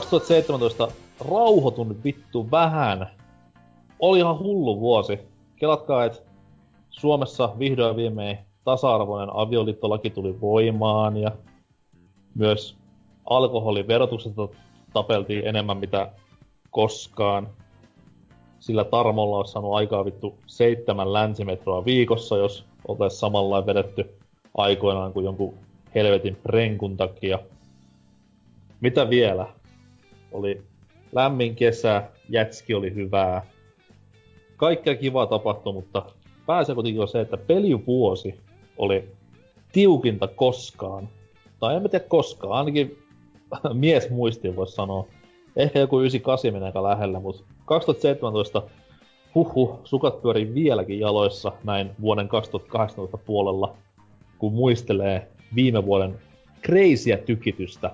2017 rauhoitun vittu vähän. Oli ihan hullu vuosi. Kelatkaa, että Suomessa vihdoin viimein tasa-arvoinen avioliittolaki tuli voimaan ja myös alkoholiverotuksesta tapeltiin enemmän mitä koskaan. Sillä Tarmolla olisi saanut aikaa vittu seitsemän länsimetroa viikossa, jos oltaisiin samalla vedetty aikoinaan kuin jonkun helvetin prenkun takia. Mitä vielä? Oli lämmin kesä, jätski oli hyvää. Kaikkea kivaa tapahtui, mutta pääsee kuitenkin se, että pelivuosi oli tiukinta koskaan. Tai en mä tiedä koskaan, ainakin mies muistiin voisi sanoa. Ehkä joku 98 menee aika lähellä, mutta 2017 huhhuh, sukat pyörii vieläkin jaloissa näin vuoden 2018 puolella, kun muistelee viime vuoden kreisiä tykitystä.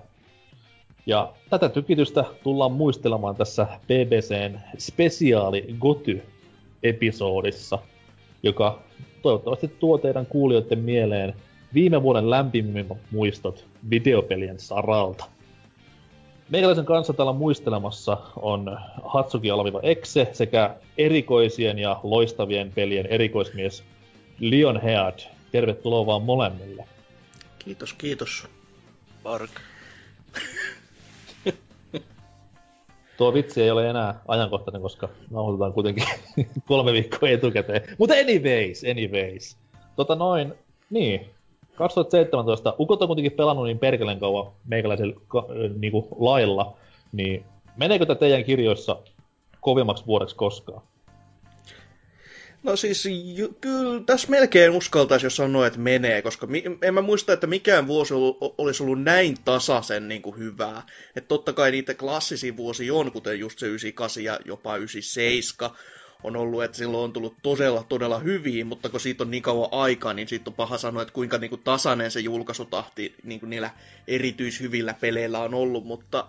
Ja tätä tykitystä tullaan muistelemaan tässä BBCn spesiaali Goty-episodissa, joka toivottavasti tuo teidän kuulijoiden mieleen viime vuoden lämpimimmät muistot videopelien saralta. Meikäläisen kanssa täällä muistelemassa on Hatsuki Alviva Exe sekä erikoisien ja loistavien pelien erikoismies Leon Head. Tervetuloa vaan molemmille. Kiitos, kiitos. Mark. Tuo vitsi ei ole enää ajankohtainen, koska nauhoitetaan kuitenkin kolme viikkoa etukäteen. Mutta anyways, anyways. Tota noin, niin. 2017, ukot on kuitenkin pelannut niin perkeleen kauan meikäläisellä ka- niinku lailla, niin meneekö tämä teidän kirjoissa kovimmaksi vuodeksi koskaan? No siis ju, kyllä tässä melkein uskaltaisi jo sanoa, että menee, koska mi, en mä muista, että mikään vuosi ollut, olisi ollut näin tasaisen niin kuin hyvää. Että totta kai niitä klassisia vuosia on, kuten just se 98 ja jopa 97 on ollut, että silloin on tullut todella, todella hyviä, mutta kun siitä on niin kauan aikaa, niin siitä on paha sanoa, että kuinka niin kuin tasainen se julkaisutahti niin kuin niillä erityishyvillä peleillä on ollut, mutta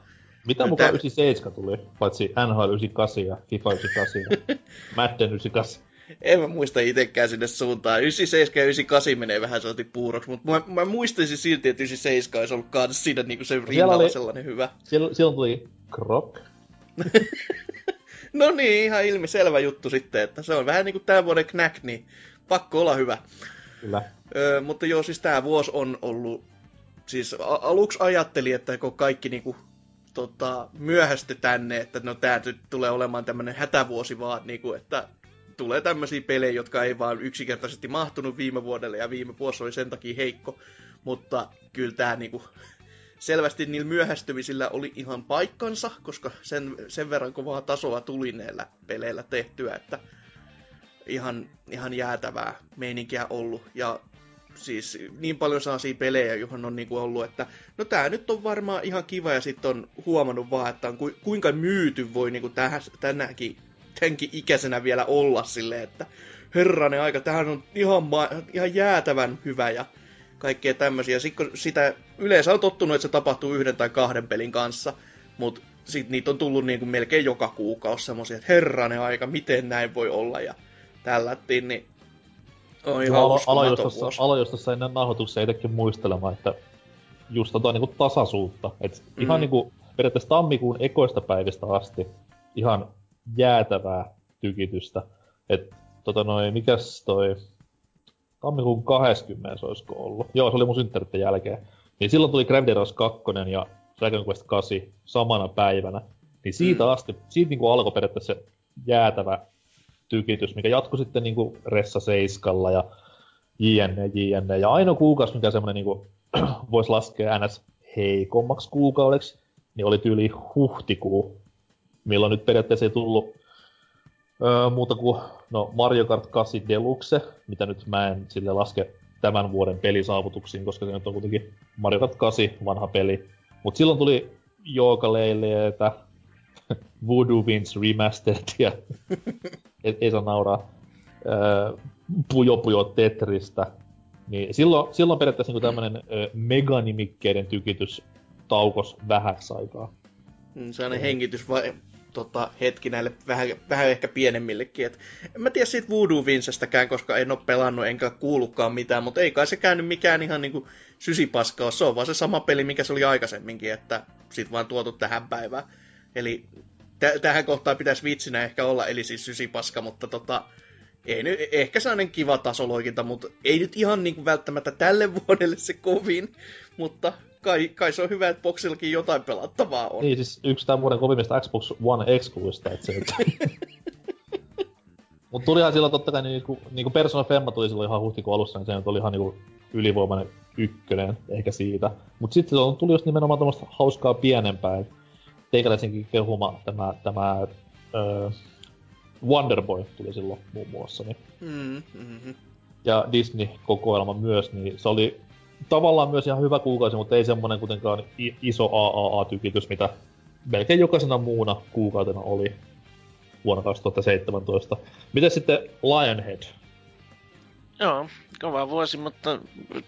Mitä mukaan tää- 97 tuli, paitsi NHL 98 ja FIFA 98 ja Madden 98? En mä muista itsekään sinne suuntaan. 97 ja 98 menee vähän sellainen puuroksi, mutta mä, mä muistaisin silti, että 97 olisi ollut kans siinä niinku se rinnalla oli- sellainen hyvä. Siellä, silloin tuli Krok. No niin, ihan ilmiselvä juttu sitten, että se on vähän niin kuin tämän vuoden Knack, niin pakko olla hyvä. Kyllä. Öö, mutta joo, siis tämä vuosi on ollut... Siis aluksi ajattelin, että kun kaikki niinku, tota, myöhästy tänne, että no tää nyt tulee olemaan tämmönen hätävuosi vaan, niinku, että tulee tämmöisiä pelejä, jotka ei vaan yksinkertaisesti mahtunut viime vuodelle ja viime vuosi oli sen takia heikko. Mutta kyllä tämä niinku, selvästi niillä myöhästymisillä oli ihan paikkansa, koska sen, sen verran kovaa tasoa tuli näillä peleillä tehtyä, että ihan, ihan jäätävää meininkiä ollut. Ja siis niin paljon sellaisia pelejä, johon on niinku ollut, että no tää nyt on varmaan ihan kiva, ja sitten on huomannut vaan, että on ku, kuinka myyty voi niinku tähän, tänäkin, tämänkin ikäisenä vielä olla silleen, että herranen aika, tähän on ihan, ma- ihan jäätävän hyvä ja kaikkea tämmöisiä. Sitten sitä yleensä on tottunut, että se tapahtuu yhden tai kahden pelin kanssa, mutta sitten niitä on tullut niinku melkein joka kuukausi semmoisia, että herranen aika, miten näin voi olla ja tällättiin, niin on ihan Alo- uskomaton aloin just tossa- vuosi. aloin just tossa ennen nauhoituksia itsekin muistelemaan, että just tota niinku tasaisuutta. Et mm. ihan niinku periaatteessa tammikuun ekoista päivistä asti ihan jäätävää tykitystä. Et tota noin, mikäs toi tammikuun 20 se olisiko ollut. Joo, se oli mun synttäritten jälkeen. Niin silloin tuli Gravity Rush 2 ja Dragon Quest 8 samana päivänä. Niin siitä Mm. asti, siitä niinku alkoi periaatteessa se jäätävä tykitys, mikä jatkui sitten niinku Ressa Seiskalla ja jne, jne. Ja ainoa kuukausi, mikä semmonen niinku voisi laskea ns heikommaksi kuukaudeksi, niin oli tyyli huhtikuu, milloin nyt periaatteessa ei tullut öö, muuta kuin no Mario Kart 8 Deluxe, mitä nyt mä en sille laske tämän vuoden pelisaavutuksiin, koska se nyt on kuitenkin Mario Kart 8 vanha peli. Mutta silloin tuli Joogaleileitä, Voodoo Wins Remastered ja ei, ei saa nauraa. Öö, Pujo Pujo Tetristä. Niin silloin, silloin periaatteessa niin tämmönen ö, meganimikkeiden tykitys taukos vähäksi aikaa. Mm, sellainen hengitys vai, tota, hetki näille vähän, vähän ehkä pienemmillekin. Et, en mä tiedä siitä Voodoo Vincestäkään, koska en ole pelannut enkä kuullutkaan mitään, mutta ei kai se käynyt mikään ihan niinku sysipaskaa. Se on vaan se sama peli, mikä se oli aikaisemminkin, että sit vaan tuotu tähän päivään. Eli t- tähän kohtaan pitäisi vitsinä ehkä olla, eli siis sysipaska, mutta tota, ei nyt, ehkä sellainen kiva tasoloikinta, mutta ei nyt ihan niin kuin välttämättä tälle vuodelle se kovin, mutta kai, kai se on hyvä, että Boxillakin jotain pelattavaa on. Niin siis yksi tämän vuoden kovimmista Xbox One excluista, et se nyt... Mut tulihan silloin totta kai niinku, niinku Persona Femma tuli silloin ihan huhtikuun alussa, niin se nyt oli ihan niinku ylivoimainen ykkönen, ehkä siitä. Mut sitten se on- tuli just nimenomaan tommoista hauskaa pienempää, et teikäläisenkin kehuma tämä, tämä öö, Wonderboy tuli silloin muun muassa, niin Mm, mm-hmm. ja Disney-kokoelma myös, niin se oli tavallaan myös ihan hyvä kuukausi, mutta ei semmonen kuitenkaan iso AAA-tykitys, mitä melkein jokaisena muuna kuukautena oli vuonna 2017. Miten sitten Lionhead? Joo, kova vuosi, mutta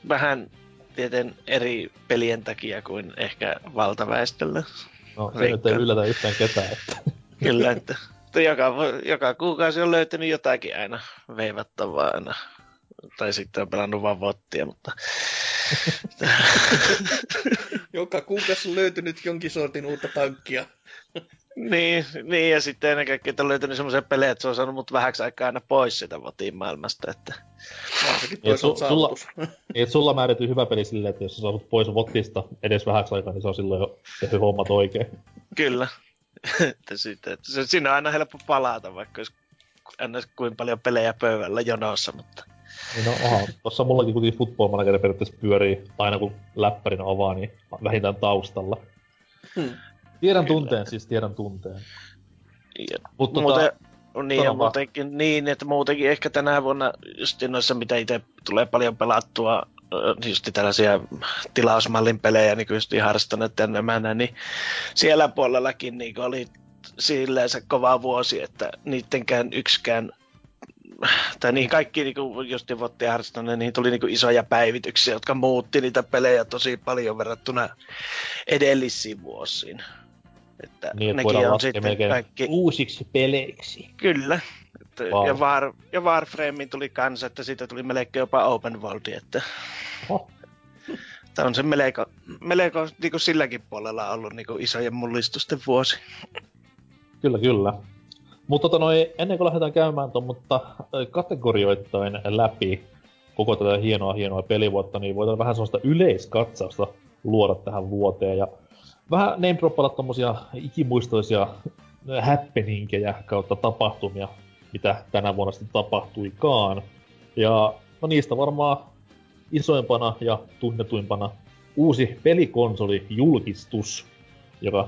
vähän tieten eri pelien takia kuin ehkä valtaväestöllä. No, se nyt ei Veikkaan. yllätä yhtään ketään, että Kyllä, että, että joka, joka kuukausi on löytynyt jotakin aina veivattavaa aina. Tai sitten on pelannut vaan vottia, mutta... Joka kuukausi on löytynyt jonkin sortin uutta tankkia. niin, niin, ja sitten ennen kaikkea, että on löytynyt semmoisia pelejä, että se on saanut mut vähäksi aikaa aina pois sitä votin maailmasta, että... Sekin Niin, su- sulla- niin, sulla määrätyy hyvä peli silleen, että jos sä saavut pois Vottista edes vähäksi aikaa, niin se on silloin jo tehty hommat oikein. Kyllä. että sitten, että se, siinä on aina helppo palata, vaikka olisi aina kuin paljon pelejä pöydällä jonossa, mutta Niin no, aha, tossa mullakin kuitenkin Football Manager periaatteessa pyörii aina kun läppärin avaa, niin vähintään taustalla. Hmm. Tiedän Kyllä. tunteen, siis tiedän tunteen. ja Mut tota, Muuten, niin, ja muutenkin, niin, että muutenkin ehkä tänä vuonna just noissa, mitä itse tulee paljon pelattua, just tällaisia tilausmallin pelejä, niin kuin just harrastaneet nämä, niin siellä puolellakin niin oli silleen se kova vuosi, että niittenkään yksikään tai niin kaikki niinku just voitti harrastaneet, niihin tuli niinku isoja päivityksiä, jotka muutti niitä pelejä tosi paljon verrattuna edellisiin vuosiin. Että niin, nekin on sitten kaikki... uusiksi peleiksi. Kyllä. Että, Wow. ja, War, ja Warframein tuli kanssa, että siitä tuli melkein jopa open worldi, että tämä on se melko, melko niin kuin silläkin puolella ollut niin kuin isojen mullistusten vuosi. Kyllä, kyllä. Mutta tota noi, ennen kuin lähdetään käymään ton, mutta kategorioittain läpi koko tätä hienoa, hienoa pelivuotta, niin voidaan vähän sellaista yleiskatsausta luoda tähän vuoteen. Ja vähän name droppailla tommosia ikimuistoisia happeningejä kautta tapahtumia, mitä tänä vuonna sitten tapahtuikaan. Ja no niistä varmaan isoimpana ja tunnetuimpana uusi pelikonsoli julkistus, joka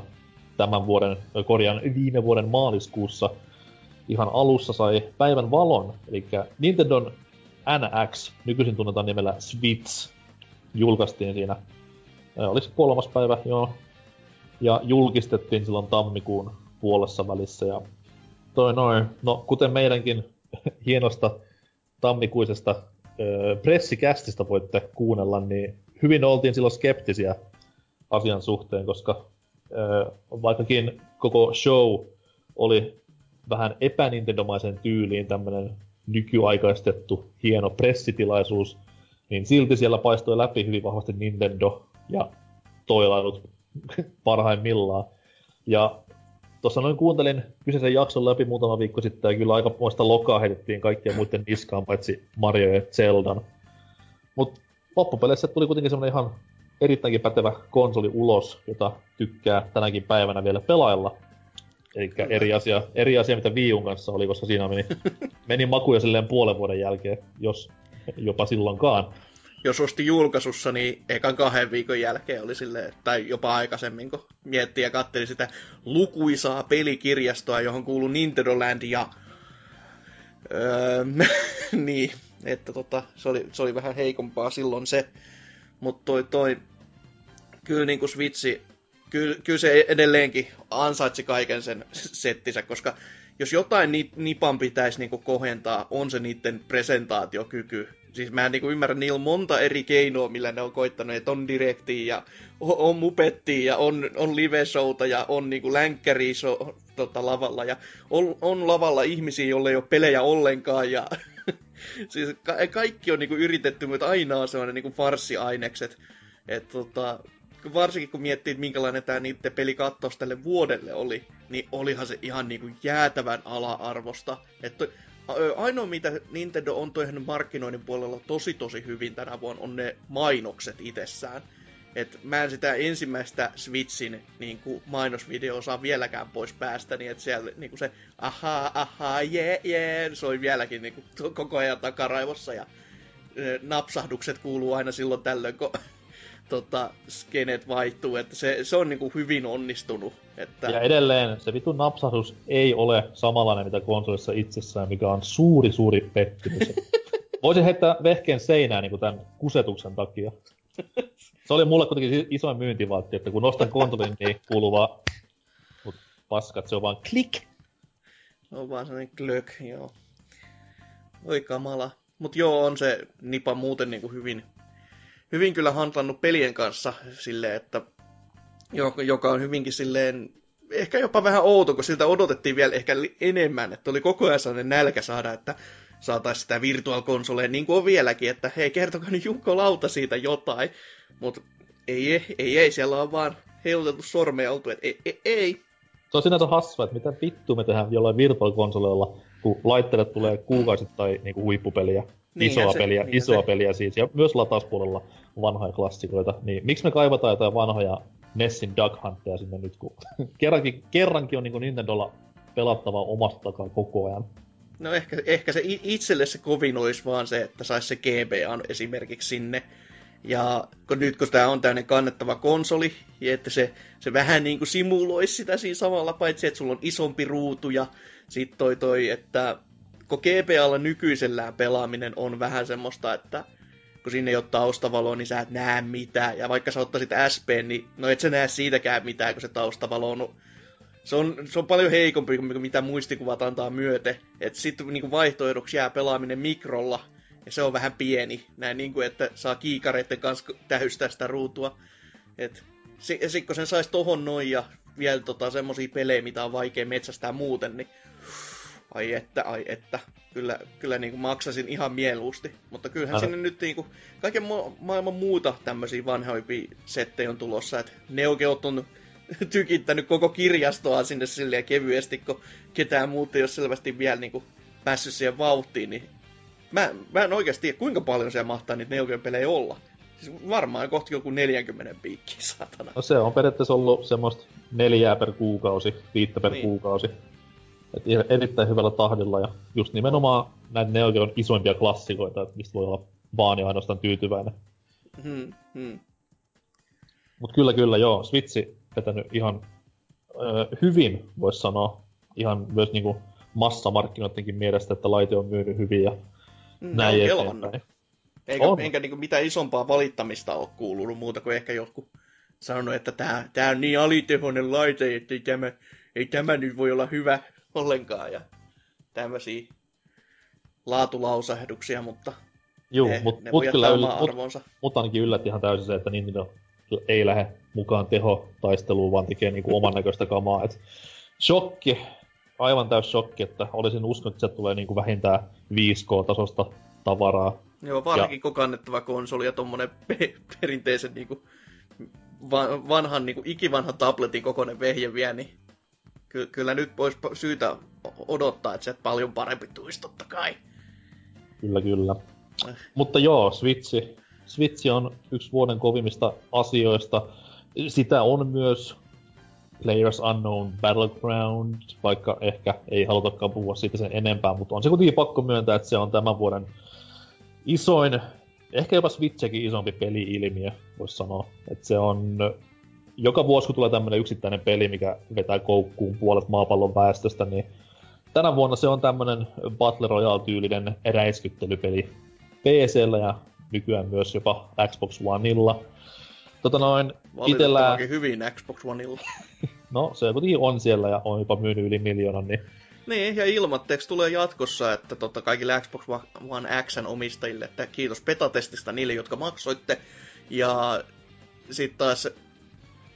tämän vuoden, korjaan viime vuoden maaliskuussa ihan alussa sai päivän valon, eli Nintendon NX, nykyisin tunnetaan nimellä Switch, julkaistiin siinä, oliko se kolmas päivä, joo, ja julkistettiin silloin tammikuun puolessa välissä, ja toi noin, no kuten meidänkin hienosta tammikuisesta ö, pressikästistä voitte kuunnella, niin hyvin oltiin silloin skeptisiä asian suhteen, koska ö, vaikkakin koko show oli vähän epänintendomaisen tyyliin tämmönen nykyaikaistettu hieno pressitilaisuus, niin silti siellä paistoi läpi hyvin vahvasti Nintendo ja toilailut parhaimmillaan. Ja tuossa noin kuuntelin kyseisen jakson läpi muutama viikko sitten ja kyllä aika muista lokaa heitettiin kaikkien muiden niskaan paitsi Mario ja Zeldan. Mut loppupeleissä tuli kuitenkin semmonen ihan erittäinkin pätevä konsoli ulos, jota tykkää tänäkin päivänä vielä pelailla. Eli eri asia, eri asia, mitä Wii U:n kanssa oli, koska siinä meni, meni maku jo silleen puolen vuoden jälkeen, jos jopa silloinkaan. Jos osti julkaisussa, niin ekan kahden viikon jälkeen oli silleen, tai jopa aikaisemmin, kun mietti ja katteli sitä lukuisaa pelikirjastoa, johon kuuluu Nintendo Land ja... Öö, niin, Että tota, se, oli, se oli vähän heikompaa silloin se. Mutta toi, toi, kyllä niinku Switchi, kyllä, kyllä se edelleenkin ansaitsi kaiken sen settinsä, koska jos jotain ni, Nipan pitäisi niinku kohentaa, on se niiden presentaatiokyky. Siis mä en niinku ymmärrä, niillä on monta eri keinoa, millä ne on koittanut, että on direktiä ja on, mupettia ja on, on live-showta ja on niinku länkkäri tota, lavalla ja on, on lavalla ihmisiä, joille ei ole pelejä ollenkaan ja siis ka- kaikki on niinku yritetty, mutta aina on sellainen niinku farssiainekset. Et tota, varsinkin kun miettii, että minkälainen tämä niiden pelikattaus tälle vuodelle oli, niin olihan se ihan niinku jäätävän ala-arvosta. Että ainoa mitä Nintendo on tehnyt markkinoinnin puolella tosi tosi hyvin tänä vuonna on ne mainokset itsessään. Et mä en sitä ensimmäistä Switchin niin kuin mainosvideoa saa vieläkään pois päästä, niin että siellä niin kuin se ahaa, ahaa, jee, jee, soi vieläkin niin kuin, koko ajan takaraivossa ja napsahdukset kuuluu aina silloin tällöin, kun tota, skenet vaihtuu, että se, se on niin kuin hyvin onnistunut. Että... Ja edelleen se vitun napsahdus ei ole samanlainen mitä konsolissa itsessään, mikä on suuri suuri pettymys. Voisin heittää vehkeen seinään niin tämän kusetuksen takia. Se oli mulle kuitenkin isoin myyntivaltti, että kun nostan konsolin, niin kuuluu vaan... Mut paskat, se on vaan klik. On vaan sellainen glök, joo. Oi kamala. Mut joo, on se nipa muuten niinku hyvin, hyvin kyllä handlannut pelien kanssa silleen, että joka, on hyvinkin silleen ehkä jopa vähän outo, kun siltä odotettiin vielä ehkä enemmän, että oli koko ajan sellainen nälkä saada, että saataisiin sitä virtual niin kuin on vieläkin, että hei, kertokaa nyt Jukko Lauta siitä jotain. Mutta ei, ei, ei, siellä on vaan heiluteltu sormeja oltu, että ei, ei, ei. Se on sinänsä hassua, että mitä vittu me tehdään jollain virtual-konsoleilla, kun laitteelle tulee kuukausittain niinku huippupeliä, Niinhän isoa se- peliä, niinhän isoa se. peliä siis, ja myös latauspuolella vanhoja klassikoita, niin miksi me kaivataan jotain vanhoja Nessin Duck Huntteja sinne nyt, kun kerrankin, kerrankin on niinku Nintendolla pelattavaa omasta takaa koko ajan. No ehkä, ehkä se itselle se kovin olisi vaan se, että saisi se GBA esimerkiksi sinne. Ja kun nyt kun tämä on tämmöinen kannettava konsoli, ja että se, se vähän niin kuin simuloisi sitä siinä samalla, paitsi että sulla on isompi ruutu ja sit toi toi, että kun GBAlla nykyisellään pelaaminen on vähän semmoista, että kun sinne ei ole taustavaloa, niin sä et näe mitään. Ja vaikka sä ottaisit SP, niin no et sä näe siitäkään mitään, kun se taustavalo on se on, se on paljon heikompi kuin mitä muistikuvat antaa myöte. Et sitten niinku vaihtoehdoksi jää pelaaminen mikrolla, ja se on vähän pieni. Näin niinku, että saa kiikareiden kanssa tähystää sitä ruutua. Et, si, ja kun sen sais tohon noin ja vielä tota, semmosia pelejä, mitä on vaikea metsästää muuten, niin ai että, ai että. Kyllä, kyllä niinku maksasin ihan mieluusti. Mutta kyllähän Älä- sinne nyt niinku, kaiken ma- maailman muuta tämmöisiä vanhoimpia settejä on tulossa. Et Neo Geot on tykittänyt koko kirjastoa sinne silleen kevyesti, kun ketään muuta ei ole selvästi vielä niinku päässyt siihen vauhtiin, niin mä, mä en oikeasti tiedä, kuinka paljon siellä mahtaa niitä Neo Geo-pelejä olla. Siis varmaan kohti joku 40 piikkiä, saatana. No se on periaatteessa ollut semmoista neljää per kuukausi, viittä per Niin. niin. kuukausi. Et i- erittäin hyvällä tahdilla ja just nimenomaan näitä Neo Geon isoimpia klassikoita, että mistä voi olla vaan ja ainoastaan tyytyväinen. Hmm, hmm. Mut kyllä kyllä joo, Switchi vetänyt ihan ö, hyvin, voisi sanoa. Ihan myös niinku massamarkkinoidenkin mielestä, että laite on myynyt hyvin ja Mm, näin on eteenpäin. Eikä, On. enkä niinku mitään isompaa valittamista ole kuulunut muuta kuin ehkä jotkut sanonut, että tää on niin alitehoinen laite, että ei tämä, ei tämä nyt voi olla hyvä ollenkaan. Ja tämmöisiä laatulausahduksia, mutta Juu, ne, mut, ne mut voi kyllä yl, mut, arvonsa. mut ainakin yllätti ihan täysin se, että Nintendo ei lähde mukaan tehotaisteluun, vaan tekee niinku oman näköistä kamaa. Et shokki, aivan täys shokki, että olisin uskonut, että se tulee niinku vähintään 5K-tasosta tavaraa. Joo, varsinkin kun kannettava konsoli ja tommonen pe- perinteisen niinku, va- vanhan, niinku, ikivanhan tabletin kokoinen vehje vielä, niin ky- kyllä nyt olisi syytä odottaa, että se paljon parempi tulisi totta kai. Kyllä, kyllä. Eh. Mutta joo, Switchi. Switchi on yksi vuoden kovimmista asioista. Sitä on myös Players Unknown Battleground, vaikka ehkä ei halutakaan puhua siitä sen enempää, mutta on se kuitenkin pakko myöntää, että se on tämän vuoden isoin, ehkä jopa Switchikin isompi peli-ilmiö, voisi sanoa. Että se on, joka vuosi kun tulee tämmönen yksittäinen peli, mikä vetää koukkuun puolet maapallon väestöstä, niin tänä vuonna se on tämmönen Battle Royale-tyylinen räiskyttelypeli, PCllä ja nykyään myös jopa Xbox Oneilla. Tota noin, itellä, hyvin Xbox Oneilla. no se kuitenkin on siellä ja on jopa myynyt yli miljoonan, niin Niin, ja ilmoitteeksi tulee jatkossa, että totta kaikille Xbox One Xn omistajille, että kiitos betatestistä niille, jotka maksoitte. Ja sitten taas,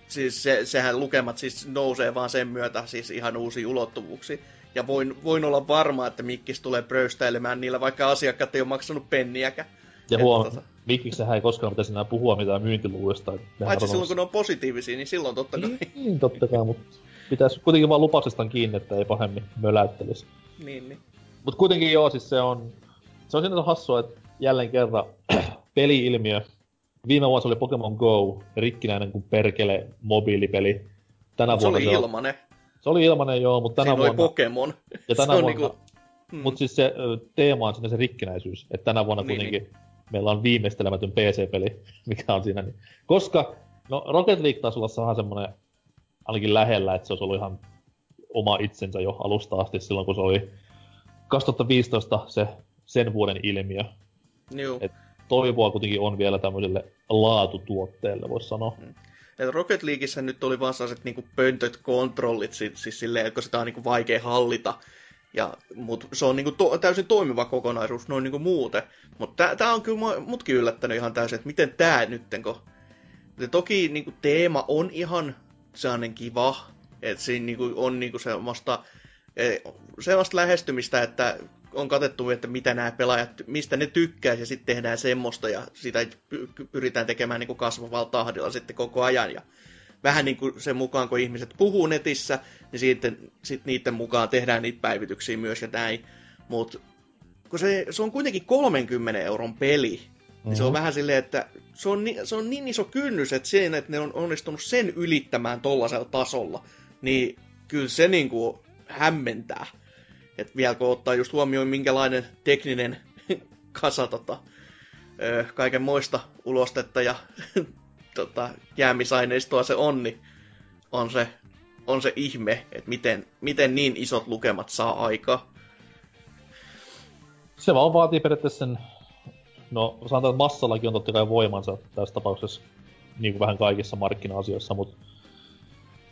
siis se, sehän lukemat siis nousee vaan sen myötä siis ihan uusi ulottuvuuksia. Ja voin, voin olla varma, että Mikkis tulee pröystäilemään niillä, vaikka asiakkaat ei ole maksanut penniäkään. Ja Et huom, tota- Mikiksi sehän ei koskaan pitäisi enää puhua mitään myyntiluvuista. Paitsi silloin, kun ne on positiivisia, niin silloin totta kai. Niin, niin, totta kai, mutta pitäisi kuitenkin vaan lupauksestaan kiinni, että ei pahemmin möläyttelisi. niin, niin. Mutta kuitenkin joo, siis se on, se on sinänsä hassua, että jälleen kerran peli-ilmiö. Viime vuonna se oli Pokemon Go, rikkinäinen kuin perkele mobiilipeli. Tänä Se vuonna oli se, on, ilmanen. se oli ilmanen joo, mutta tänä Siinä oli vuonna... Pokemon. ja tänä se on vuonna, niinku- Mm. Mutta siis se teema on siinä se rikkinäisyys, että tänä vuonna Niin, kuitenkin meillä on viimeistelemätön PC-peli, mikä on siinä. Niin. Koska, no Rocket League taisi olla vähän semmoinen ainakin lähellä, että se olisi ollut ihan oma itsensä jo alusta asti silloin, kun se oli 2015 se sen vuoden ilmiö. Joo. Et toivoa kuitenkin on vielä tämmöiselle laatutuotteelle, voisi sanoa. Et Rocket Leagueissä nyt oli vaan sellaiset niinku pöntöt kontrollit, siis, siis silleen, että sitä on niinku vaikea hallita. Ja, mut se on niinku to, täysin toimiva kokonaisuus noin niinku muuten. Mutta tää on kyllä mutkin yllättänyt ihan täysin, että miten tää nytten, kun... Ja toki niinku teema on ihan sellainen kiva, että siinä niinku on niinku semmoista, eh, sellaista lähestymistä, että on katettu, että mitä nämä pelaajat, mistä ne tykkää, ja sitten tehdään semmoista, ja sitä py- pyritään tekemään niin kuin kasvavalla tahdilla sitten koko ajan. Ja vähän niin kuin sen mukaan, kun ihmiset puhuu netissä, niin sitten sit niiden mukaan tehdään niitä päivityksiä myös ja näin. Mutta kun se, se on kuitenkin 30 euron peli, niin se on Mhm. vähän silleen, että se on, ni, se on niin iso kynnys, että sen, että ne on onnistunut sen ylittämään tollasella tasolla, niin kyllä se niinku hämmentää. Että vielä kun ottaa just huomioon, minkälainen tekninen kasa tota, kaiken moista ulostetta ja tota, jäämisaineistoa se on, niin on se, on se ihme, että miten, miten niin isot lukemat saa aikaa. Se vaan vaatii periaatteessa sen, no sanotaan, että massallakin on totta kai voimansa tässä tapauksessa, niin kuin vähän kaikissa markkina-asioissa, mutta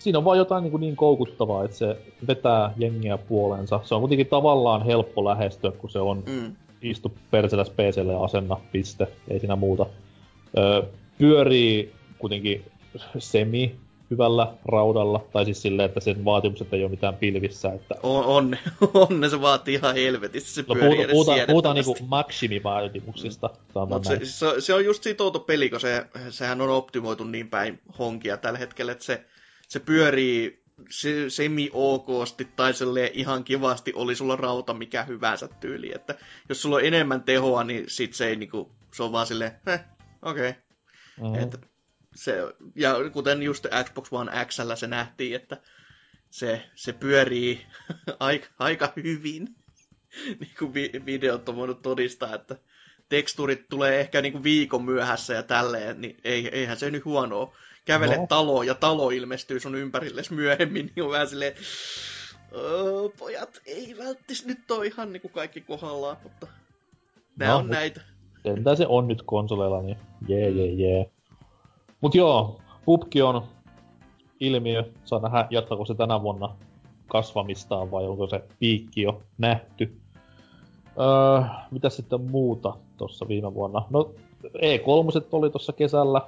siinä on vaan jotain niin, kuin niin koukuttavaa, että se vetää jengiä puoleensa. Se on kuitenkin tavallaan helppo lähestyä, kun se on Mm. istu perseläs PClle ja asenna, piste, ei siinä muuta. Öö, pyörii kuitenkin semi hyvällä raudalla, tai siis silleen, että sen vaatimukset ei ole mitään pilvissä, että On, on, on, se vaatii ihan helvetisti, se No pyörii puhutaan, edes puhutaan, puhutaan niinku maksimivaatimuksista. Mutta näin. se, se, se, on just siitä outo peli, kun se, sehän on optimoitu niin päin honkia tällä hetkellä, että se, se pyörii se, semi-okosti tai ihan kivasti, oli sulla rauta mikä hyvänsä tyyli. Että jos sulla on enemmän tehoa, niin sit se ei niinku, se on vaan silleen, eh, okei. Okay. Mhm. Että se, ja kuten just Xbox One Xllä se nähtiin, että se, se pyörii aika, aika hyvin. niin kuin vi- videot on voinut todistaa, että teksturit tulee ehkä niin kuin viikon myöhässä ja tälleen, niin ei, eihän se nyt huonoa. Kävele No. taloon ja talo ilmestyy sun ympärilles myöhemmin, niin on vähän silleen, "Öö, pojat, ei välttis nyt ole ihan niin kuin kaikki kohdallaan, mutta nää No, on mut- näitä. Sentään se on nyt konsoleilla, niin jee jee jee. Mut joo, PUBG on ilmiö. Saa nähdä, jatkako se tänä vuonna kasvamistaan vai onko se piikki jo nähty. Öö, mitä sitten muuta tuossa viime vuonna? No E3 oli tuossa kesällä.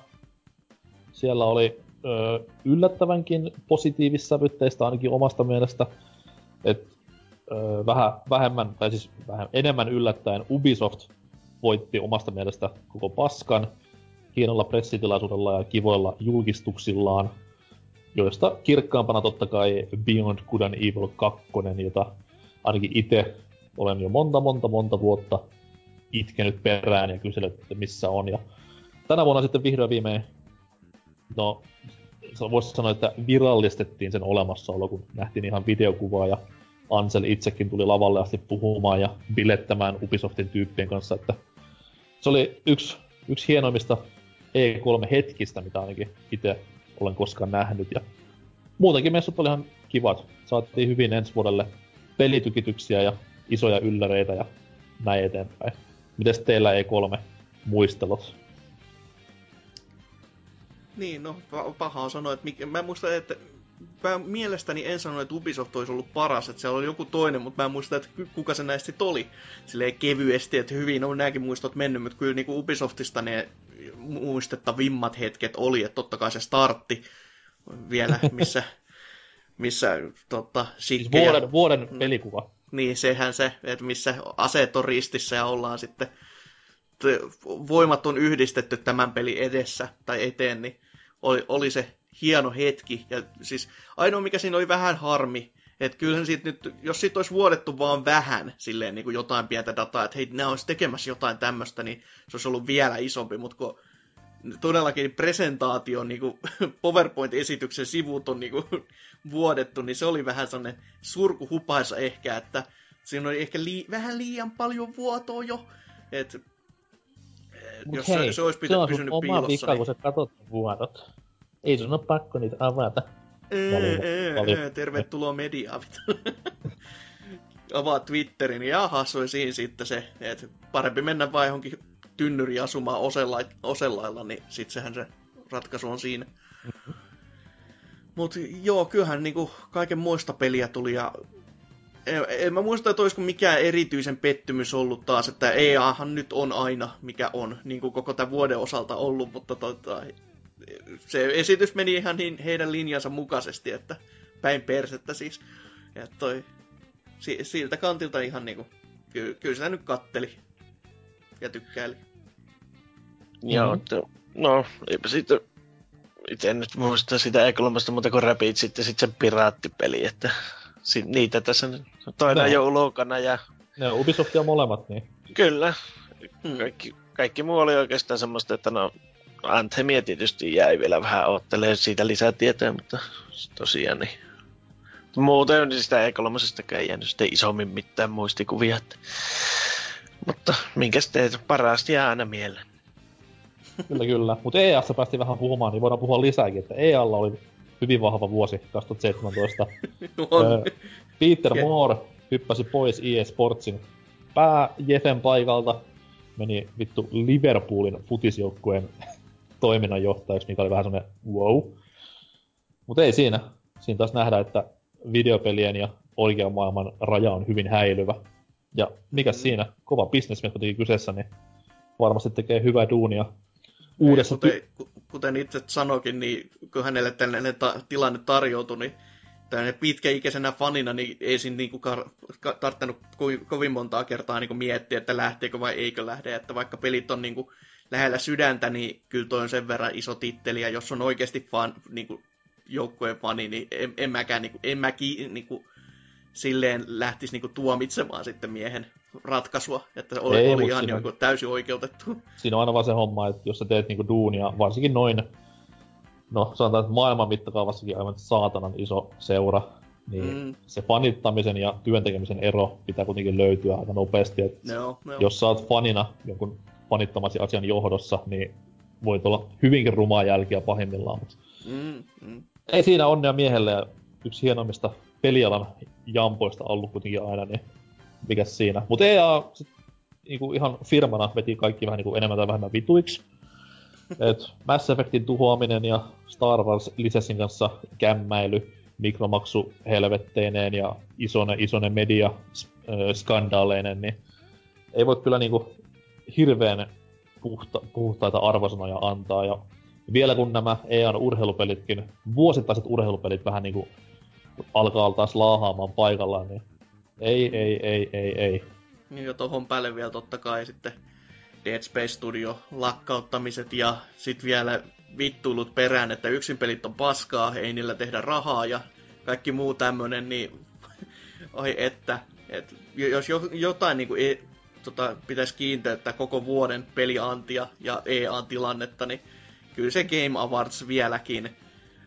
Siellä oli öö, yllättävänkin positiivissävytteistä ainakin omasta mielestä. Et öö, vähän vähemmän, tai siis vähän enemmän yllättäen Ubisoft voitti omasta mielestä koko paskan hienolla pressitilaisuudella ja kivoilla julkistuksillaan, joista kirkkaampana totta kai Beyond Good and Evil 2, jota ainakin itse olen jo monta monta monta vuotta itkenyt perään ja kysellyt, että missä on. Ja tänä vuonna sitten vihdoin viimein, no voisi sanoa, että virallistettiin sen olemassaolo, kun nähtiin ihan videokuvaa ja Ansel itsekin tuli lavalle asti puhumaan ja bilettämään Ubisoftin tyyppien kanssa, että se oli yksi, yksi hienoimmista E3-hetkistä, mitä ainakin itse olen koskaan nähnyt. Ja muutenkin messut oli ihan kivat. Saatiin hyvin ensi vuodelle pelitykityksiä ja isoja ylläreitä ja näin eteenpäin. Mites teillä E3 muistelut? Niin, no pa- paha on sanoa, että mikä, mä muistan, että mä mielestäni en sano, että Ubisoft olisi ollut paras, että siellä oli joku toinen, mutta mä en muista, että kuka se näistä sit oli. Silleen kevyesti, että hyvin on nämäkin muistot mennyt, mutta kyllä niin Ubisoftista ne muistettavimmat hetket oli, että totta kai se startti vielä, missä, missä tota, Siis Sikke ja- vuoden, vuoden pelikuva. niin, sehän se, että missä aseet on ristissä ja ollaan sitten voimat on yhdistetty tämän pelin edessä tai eteen, niin oli, oli se hieno hetki. Ja siis ainoa, mikä siinä oli vähän harmi, että kyllähän siitä nyt, jos siitä olisi vuodettu vaan vähän silleen niin kuin jotain pientä dataa, että hei, nämä olisi tekemässä jotain tämmöistä, niin se olisi ollut vielä isompi, mutta kun todellakin presentaatio, niin kuin PowerPoint-esityksen sivut on niin kuin vuodettu, niin se oli vähän sellainen surkuhupaisa ehkä, että siinä oli ehkä lii- vähän liian paljon vuotoa jo, että Mut jos hei, se, se olisi se pity, on pysynyt oma piilossa. vika, niin... kun sä katot ne vuodot. Ei sun ole pakko niitä avata. Ää, Paljon. ää, tervetuloa mediaan. vittu. Avaa Twitterin, ja jaha, se oli siinä sitten se, että parempi mennä vaan johonkin tynnyriin asumaan osella, osellailla, niin sit sehän se ratkaisu on siinä. Mut joo, kyllähän niinku kaiken muista peliä tuli ja en, mä muista, että olisiko mikään erityisen pettymys ollut taas, että EAhan nyt on aina mikä on, niin kuin koko tämän vuoden osalta ollut, mutta tota, se esitys meni ihan niin heidän linjansa mukaisesti, että päin persettä siis. Ja toi, si, siltä kantilta ihan niinku, ky, kyllä sitä nyt katteli ja tykkäili. Joo, Mhm. mm-hmm. no eipä siitä itse en nyt muista sitä E3, mutta kun Rapid sitten sit sen piraattipeli, että si- niitä tässä toinen No. jo ulkona ja Ne on Ubisoftia molemmat, niin kyllä, Hmm. kaikki, kaikki muu oli oikeastaan semmoista, että no Anthemia tietysti jäi vielä vähän oottelee siitä lisää tietoa, mutta tosiaan niin muuten niin sitä E3 ei jäänyt sitten isommin mitään muistikuvia. Että. Mutta minkäs teet, parasta jää aina mieleen. kyllä kyllä. Mutta EAssa päästiin vähän puhumaan, niin voidaan puhua lisääkin, että EAlla oli hyvin vahva vuosi 2017. On. Öö, Peter Moore hyppäsi pois EA Sportsin pää Jefen paikalta, meni vittu Liverpoolin futisjoukkueen toiminnanjohtajaksi, mikä oli vähän semmonen wow. Mutta ei siinä. Siinä taas nähdään, että videopelien ja oikean maailman raja on hyvin häilyvä. Ja mikä Mm. siinä, kova bisnesmies kuitenkin kyseessä, niin varmasti tekee hyvää duunia uudessa kuten, ku- kuten itse sanokin, niin kun hänelle tällainen ta- tilanne tarjoutui, niin tällainen pitkäikäisenä fanina, niin ei siinä niinku kar- ka- tarttanut ko- kovin montaa kertaa niinku miettiä, että lähteekö vai eikö lähde. Että vaikka pelit on niinku lähellä sydäntä, niin kyllä toi on sen verran iso titteli, ja jos on oikeasti fan, niinku, joukkueen fani, niin en, en mäkään, niinku, en mäkin niinku, silleen lähtisi niinku tuomitsemaan sitten miehen ratkaisua, että oli, Ei, oli ihan siinä- niinku täysin oikeutettu. siinä on aina vaan se homma, että jos sä teet niinku duunia, varsinkin noin, no sanotaan, että maailman mittakaavassakin aivan saatanan iso seura, niin Mm. se fanittamisen ja työntekemisen ero pitää kuitenkin löytyä aika nopeasti. Et Joo, joo. Jos sä oot fanina jonkun fanittamasi asian johdossa, niin voit olla hyvinkin rumaa jälkiä pahimmillaan, mutta Mm, mm. ei siinä onnea miehelle ja yksi hienommista pelialan jampoista ollut kuitenkin aina, niin mikäs siinä. Mutta EA sit, niinku ihan firmana veti kaikki vähän niinku enemmän tai vähemmän vituiksi. Et Mass Effectin tuhoaminen ja Star Wars lisenssin kanssa kämmäily, mikromaksu helvetteineen ja isone, isone media s- ö, skandaaleineen, niin ei voi kyllä niinku hirveän puhta, puhtaita arvosanoja antaa. Ja vielä kun nämä EAN urheilupelitkin, vuosittaiset urheilupelit vähän niinku alkaa taas laahaamaan paikallaan, niin ei, ei, ei, ei, ei. Niin ja tohon päälle vielä totta kai sitten Dead Space Studio lakkauttamiset ja sitten vielä vittuilut perään, että yksin pelit on paskaa, ei niillä tehdä rahaa ja kaikki muu tämmönen, niin oi että, et, jos jo, jotain niin kuin, e, tota, pitäisi kiinteyttää koko vuoden peliantia ja EA-tilannetta, niin kyllä se Game Awards vieläkin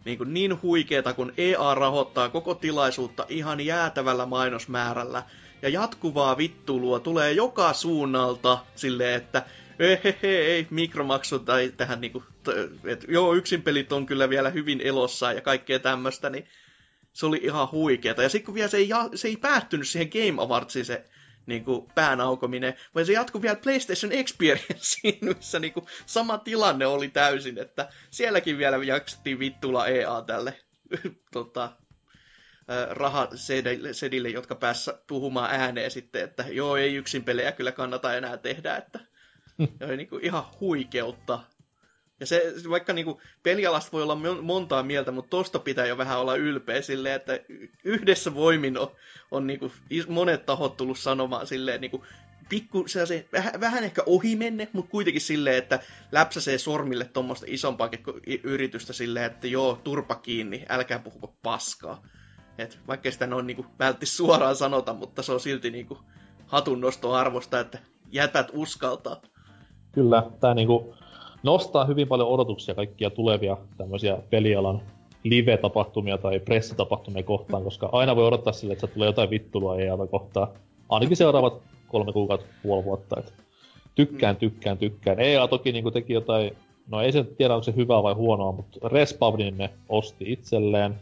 niin, kuin niin huikeeta, kun EA rahoittaa koko tilaisuutta ihan jäätävällä mainosmäärällä, ja jatkuvaa vittuilua tulee joka suunnalta silleen, että ei, ei, mikromaksu tai tähän niinku, t- et, joo, yksin pelit on kyllä vielä hyvin elossa ja kaikkea tämmöistä, niin se oli ihan huikeeta. Ja sitten kun vielä se ei, se ei päättynyt siihen Game Awardsiin se niin kuin, pään aukominen, vaan se jatkui vielä PlayStation Experienceen, missä niin kuin, sama tilanne oli täysin, että sielläkin vielä jaksettiin vittulla EA tälle tota, rahasedille, jotka päässä puhumaan ääneen sitten, että joo, ei yksin pelejä kyllä kannata enää tehdä, että oli niin kuin ihan huikeutta. Ja se, vaikka niin kuin, pelialasta voi olla mon- montaa mieltä, mutta tosta pitää jo vähän olla ylpeä silleen, että yhdessä voimin on, on niin kuin, is- monet tahot tullut sanomaan silleen, niin kuin, pikku, se, vähän, vähän ehkä ohimenne, mutta kuitenkin silleen, että läpsäsee sormille tuommoista isompaa yritystä silleen, että joo, turpa kiinni, älkää puhuko paskaa. Et vaikka sitä noin niinku vältti suoraan sanota, mutta se on silti niinku hatunnosto arvosta, että jätät uskaltaa. Kyllä, tää niinku nostaa hyvin paljon odotuksia kaikkia tulevia tämmöisiä pelialan live-tapahtumia tai pressitapahtumia kohtaan, koska aina voi odottaa sille, että tulee jotain vittulua EAta kohtaan. Ainakin seuraavat kolme kuukautta, puoli vuotta. Et tykkään, tykkään, tykkään. EA toki niinku teki jotain, no ei se tiedä onko se hyvää vai huonoa, mutta Respawnin ne osti itselleen.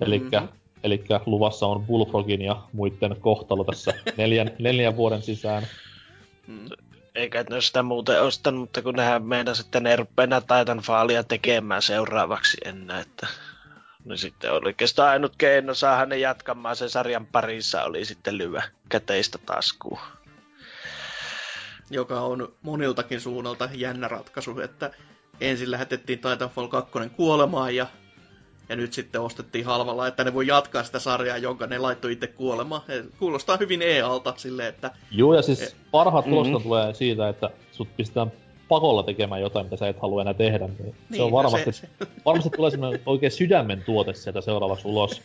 Elikkä, Mhm. elikkä luvassa on Bullfrogin ja muiden kohtalo tässä neljän, neljän vuoden sisään. Mm. Eikä ne sitä muuten ostanut, mutta kun nehän meinasi, että ne rupeaa Titanfallia tekemään seuraavaksi enää, että No sitten oli oikeastaan ainut keino saada ne jatkamaan sen sarjan parissa oli sitten lyö käteistä taskuun. joka on moniltakin suunnalta jännä ratkaisu, että ensin lähetettiin Titanfall 2 kuolemaan ja, ja nyt sitten ostettiin halvalla, että ne voi jatkaa sitä sarjaa, jonka ne laittoi itse kuolemaan. Et Kuulostaa hyvin EA-alta silleen, että Joo, ja siis parhaat Mhm. tulokset tulee siitä, että sut pistetään pakolla tekemään jotain, mitä sä et halua enää tehdä. Niin se Niin, on varmasti, se- varmasti tulee semmoinen oikein sydämen tuote sieltä seuraavaksi ulos.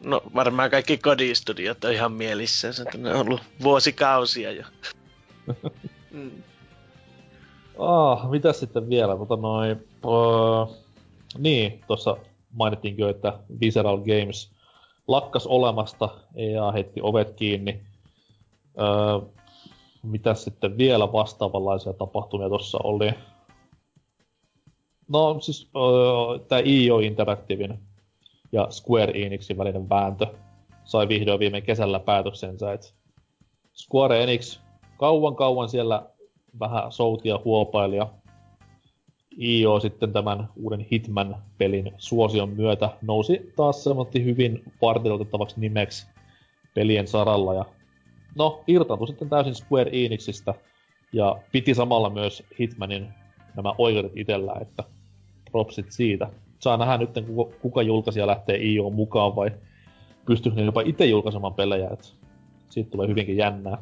No varmaan kaikki kodistudiot on ihan mielissään, että ne on ollut vuosikausia jo. mm, Ah, mitä sitten vielä? Tota noin, öö, niin, tuossa mainittiinkin jo, että Visceral Games lakkas olemasta, EA heitti ovet kiinni. Öö, mitä sitten vielä vastaavanlaisia tapahtumia tuossa oli? No siis öö, tämä EO Interactivein ja Square Enixin välinen vääntö sai vihdoin viime kesällä päätöksensä, että Square Enix kauan kauan siellä vähän soutia huopaili ja IO sitten tämän uuden Hitman-pelin suosion myötä nousi taas semmoinen hyvin vartelotettavaksi nimeksi pelien saralla ja no, irtaantui sitten täysin Square Enixistä ja piti samalla myös Hitmanin nämä oikeudet itsellään, että propsit siitä. Saa nähdä nyt, kuka, kuka julkaisija lähtee IO mukaan vai pystyykö ne jopa itse julkaisemaan pelejä, että siitä tulee hyvinkin jännää.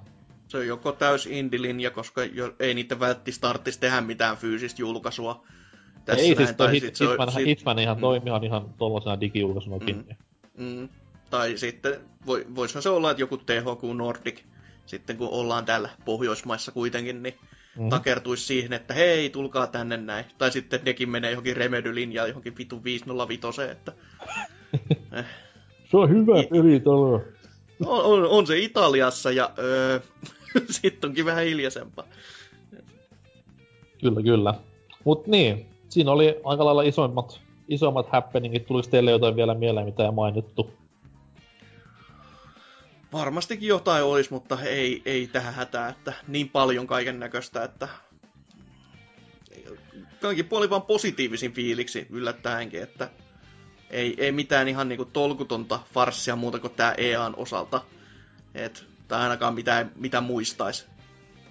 Se on joko täys indilinja, koska jo, ei niitä välttis tarvitsisi tehdä mitään fyysistä julkaisua. Tässä ei näin, siis toi tai hit, sit on- Hitman, sit- Hitman ihan mm. toimii ihan tollasena digijulkaisunakin. Mm. Mm. Tai sitten voi, voisihan se olla, että joku THQ Nordic, sitten kun ollaan täällä Pohjoismaissa kuitenkin, niin Mhm. takertuisi siihen, että hei, tulkaa tänne näin. Tai sitten nekin menee johonkin Remedy-linjaan, johonkin vitu 505, että Se on hyvä peli on, on, on se Italiassa ja öö, sitten onkin vähän hiljaisempaa. Kyllä, kyllä. Mut niin, siinä oli aika lailla isoimmat, isoimmat happeningit. Tuliko teille jotain vielä mieleen, mitä ei mainittu? Varmastikin jotain olisi, mutta ei, ei tähän hätää, että niin paljon kaiken näköistä, että kaikki puoli vaan positiivisin fiiliksi yllättäenkin, että ei, ei mitään ihan niinku tolkutonta farssia muuta kuin tää EAN osalta. Et, tai ainakaan mitään, mitä muistais.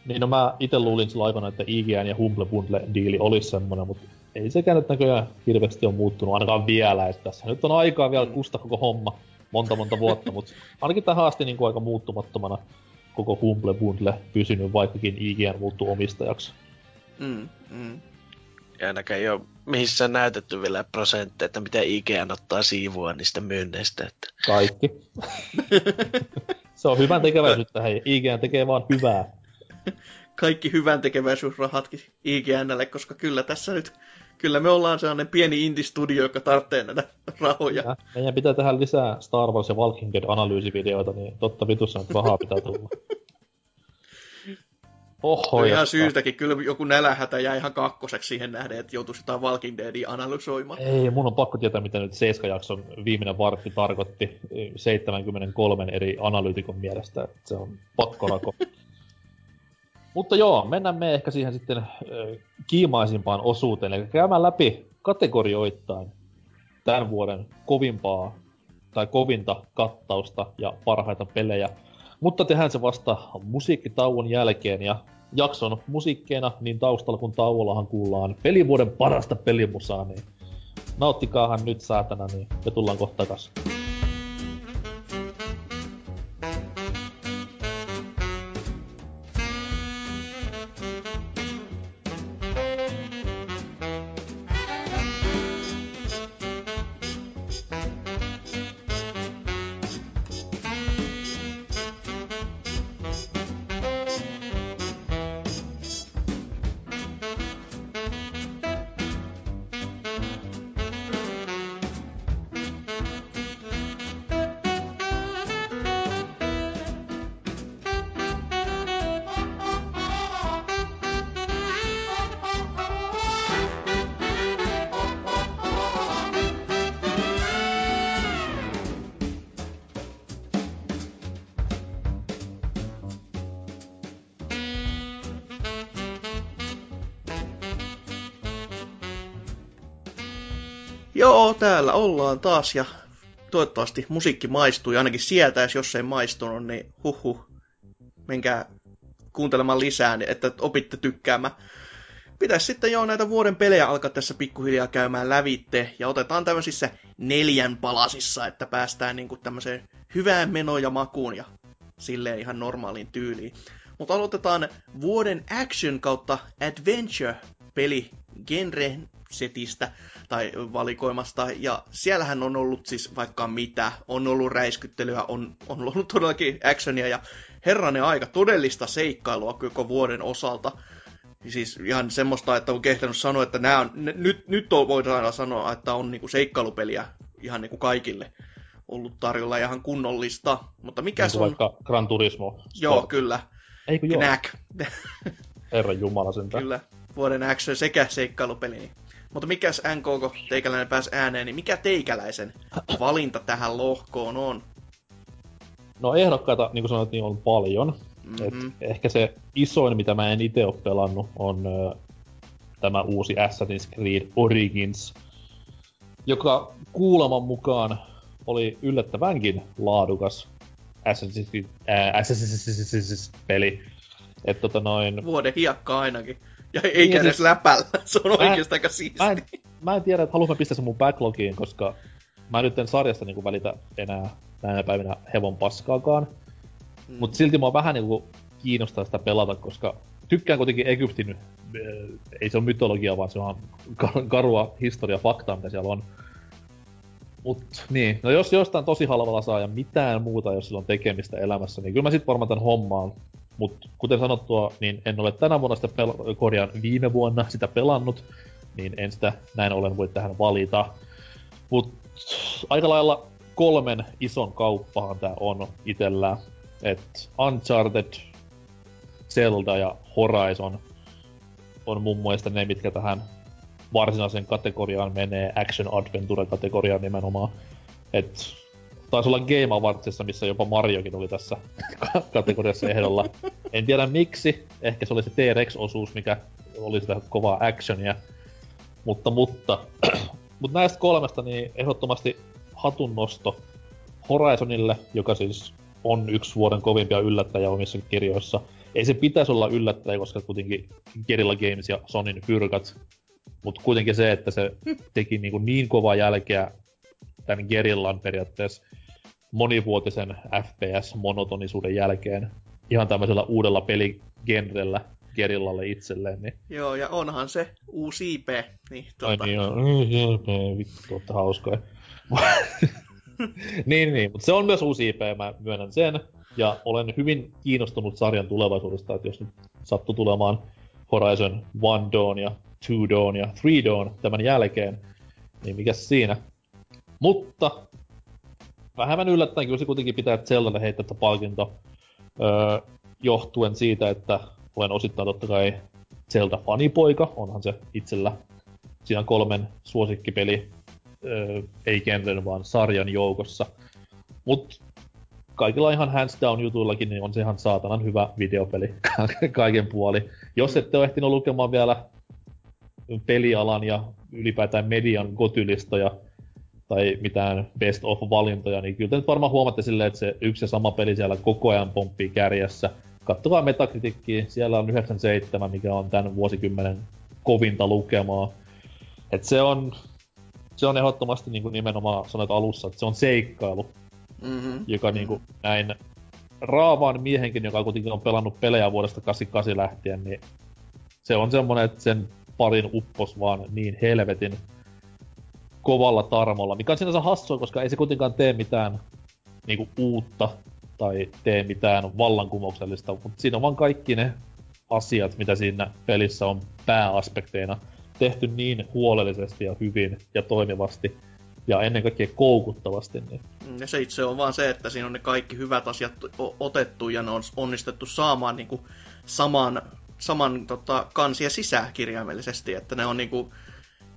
Niin no mä itse luulin sillä aikana, että IGN ja Humble Bundle diili olisi semmonen, mutta ei sekään nyt näköjään hirveästi ole muuttunut ainakaan vielä. Että tässä nyt on aikaa vielä kustaa koko homma monta monta vuotta, mutta ainakin tähän asti niin kuin aika muuttumattomana koko Humble Bundle pysynyt, vaikkakin IGN muuttuu omistajaksi. Mm, mm. Ja ainakaan ei ole missään näytetty vielä prosentteja, että mitä IGN ottaa siivua niistä myynneistä. Että Kaikki. Se on hyvän tekeväisyyttä, hei. IGN tekee vaan hyvää. Kaikki hyvän tekeväisyysrahatkin IGNlle, koska kyllä tässä nyt, kyllä me ollaan sellainen pieni indie-studio, joka tarvitsee näitä rahoja. Ja meidän pitää tehdä lisää Star Wars ja Walking Dead analyysivideoita, niin totta vitussa nyt rahaa pitää tulla. Oho, ihan syystäkin. Kyllä joku nälähätä jäi ihan kakkoseksi siihen nähden, että joutuisi jotain Walking Deadia analysoimaan. Ei, mun on pakko tietää, mitä nyt Seiska-jakson viimeinen vartti tarkoitti eh, 73 eri analyytikon mielestä. että Se on pakkorako. Mutta joo, mennään me ehkä siihen sitten äh, kiimaisimpaan osuuteen, eli käymään läpi kategorioittain tämän vuoden kovimpaa tai kovinta kattausta ja parhaita pelejä. Mutta tehdään se vasta musiikkitauon jälkeen ja jakson musiikkeina niin taustalla kuin tauollahan kuullaan pelivuoden parasta pelimusaa, niin nauttikaahan nyt saatana, niin me tullaan kohta takas. Joo, täällä ollaan taas ja toivottavasti musiikki maistui, ainakin sieltä, jos ei maistunut, niin huhhuh, menkää kuuntelemaan lisää, niin että opitte tykkäämään. Pitäisi sitten jo näitä vuoden pelejä alkaa tässä pikkuhiljaa käymään lävitte, ja otetaan tämmöisissä neljän palasissa, että päästään niinku tämmöiseen hyvään menoon ja makuun ja silleen ihan normaaliin tyyliin. Mutta aloitetaan vuoden action kautta adventure peli genre setistä tai valikoimasta. Ja siellähän on ollut siis vaikka mitä. On ollut räiskyttelyä, on, on ollut todellakin actionia ja herranen aika todellista seikkailua koko vuoden osalta. Siis ihan semmoista, että on kehdannut sanoa, että nämä on, n- nyt, nyt on, voidaan sanoa, että on niinku seikkailupeliä ihan niinku kaikille ollut tarjolla ihan kunnollista. Mutta mikä Niin on? vaikka Gran Turismo. Joo, Sport. kyllä. Eikö joo? Knack. Herran jumala sentään. Kyllä, vuoden action sekä seikkailupeli. niin. Mutta mikäs NK, kun teikäläinen pääsi ääneen, niin mikä teikäläisen valinta tähän lohkoon on? No ehdokkaita, niin kuin sanoit, niin on paljon. Mm-hmm. Et Mhm. ehkä se isoin, mitä mä en itse ole pelannut, on ö, tämä uusi Assassin's Creed Origins, joka kuuleman mukaan oli yllättävänkin laadukas Assassin's Creed, ää, Assassin's peli. Että tota noin, Vuoden hiakka ainakin. Ja eikä Niin, edes siis- läpällä. Se on Mä- oikeastaan aika siisti. mä en, mä en tiedä, että haluan mä pistää sen mun backlogiin, koska mä nyt en sarjasta niinku välitä enää näinä päivinä hevon paskaakaan. Mm. Mutta silti mua vähän niinku kiinnostaa sitä pelata, koska tykkään kuitenkin Egyptin, äh, ei se ole mytologia, vaan se on kar- karua historia, faktaa, mitä siellä on. Mut niin, no jos jostain tosi halvalla saa ja mitään muuta, jos sillä on tekemistä elämässä, niin kyllä mä sit varmaan tän hommaan. Mut kuten sanottua, niin en ole tänä vuonna sitä pel- korjaan viime vuonna sitä pelannut, niin en sitä näin ollen voi tähän valita. Mut aika lailla kolmen ison kauppahan tää on itellä. Et Uncharted, Zelda ja Horizon on mun mielestä ne, mitkä tähän varsinaisen kategoriaan menee, Action Adventure kategoriaan nimenomaan. Et taisi olla Game Awardsissa, missä jopa Mariokin oli tässä kategoriassa ehdolla. En tiedä miksi, ehkä se oli se T-Rex-osuus, mikä oli sitä kovaa actionia. Mutta, mutta, mutta näistä kolmesta niin ehdottomasti hatun nosto Horizonille, joka siis on yksi vuoden kovimpia yllättäjä omissa kirjoissa. Ei se pitäisi olla yllättäjä, koska kuitenkin Guerrilla Games ja Sonin fyrkat. Mutta kuitenkin se, että se teki niin, kuin niin kovaa jälkeä tämän Guerillan periaatteessa monivuotisen FPS-monotonisuuden jälkeen ihan tämmöisellä uudella peligenrellä Guerillalle itselleen, niin Joo, ja onhan se uusi IP. Niin, Ai tota, niin, on. vittu, olette hauskoja. niin, niin, mutta se on myös uusi IP, mä myönnän sen. Ja olen hyvin kiinnostunut sarjan tulevaisuudesta, että jos nyt sattuu tulemaan Horizon One Dawn ja Two Dawn ja Three Dawn tämän jälkeen, niin mikä siinä. Mutta vähemmän yllättäen kyllä se kuitenkin pitää Zeldalle heittää palkinto öö, johtuen siitä, että olen osittain totta kai Zelda-fanipoika, onhan se itsellä siinä kolmen suosikkipeli, öö, ei genren vaan sarjan joukossa. Mut kaikilla ihan hands down jutuillakin, niin on se ihan saatanan hyvä videopeli kaiken puoli. Jos ette ole ehtinyt lukemaan vielä pelialan ja ylipäätään median gotylistoja tai mitään best of valintoja, niin kyllä te nyt varmaan huomaatte silleen, että se yksi ja sama peli siellä koko ajan pomppii kärjessä. Kattokaa Metacritickiä, siellä on 97, mikä on tämän vuosikymmenen kovinta lukemaa. Et se on, se on ehdottomasti niin kuin nimenomaan sanoit alussa, että se on seikkailu, Mm-hmm. joka niinku näin raavaan miehenkin, joka kuitenkin on pelannut pelejä vuodesta 88 lähtien, niin se on semmonen, että sen parin uppos vaan niin helvetin kovalla tarmolla, mikä on sinänsä hassua, koska ei se kuitenkaan tee mitään niinku uutta tai tee mitään vallankumouksellista, mutta siinä on vaan kaikki ne asiat, mitä siinä pelissä on pääaspekteina tehty niin huolellisesti ja hyvin ja toimivasti ja ennen kaikkea koukuttavasti. Niin Ja se itse on vaan se, että siinä on ne kaikki hyvät asiat otettu ja ne on onnistettu saamaan niinku saman, saman tota, kansia sisään kirjaimellisesti, että ne on niinku,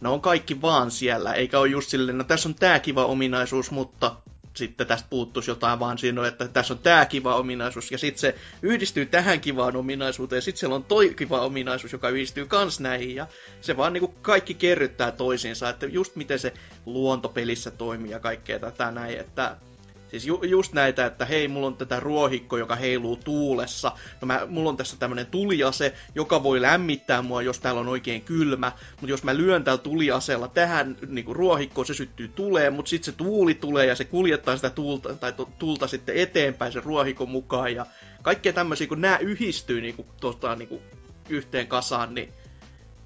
ne on kaikki vaan siellä, eikä ole just silleen, no tässä on tää kiva ominaisuus, mutta sitten tästä puuttuisi jotain vaan siinä, on, että tässä on tää kiva ominaisuus, ja sitten se yhdistyy tähän kivaan ominaisuuteen, ja sitten siellä on toi kiva ominaisuus, joka yhdistyy kans näihin, ja se vaan niinku kaikki kerryttää toisiinsa, että just miten se luonto pelissä toimii ja kaikkea tätä näin, että Siis ju, just näitä, että hei, mulla on tätä ruohikko, joka heiluu tuulessa. No mä, mulla on tässä tämmönen tuliase, joka voi lämmittää mua, jos täällä on oikein kylmä. Mutta jos mä lyön täällä tuliaseella tähän niin ruohikkoon, se syttyy tuleen, mutta sitten se tuuli tulee ja se kuljettaa sitä tuulta, tai tu, tulta sitten eteenpäin sen ruohikon mukaan. Ja kaikkea tämmöisiä, kun nämä yhdistyy niin kuin, tota, niin kuin yhteen kasaan, niin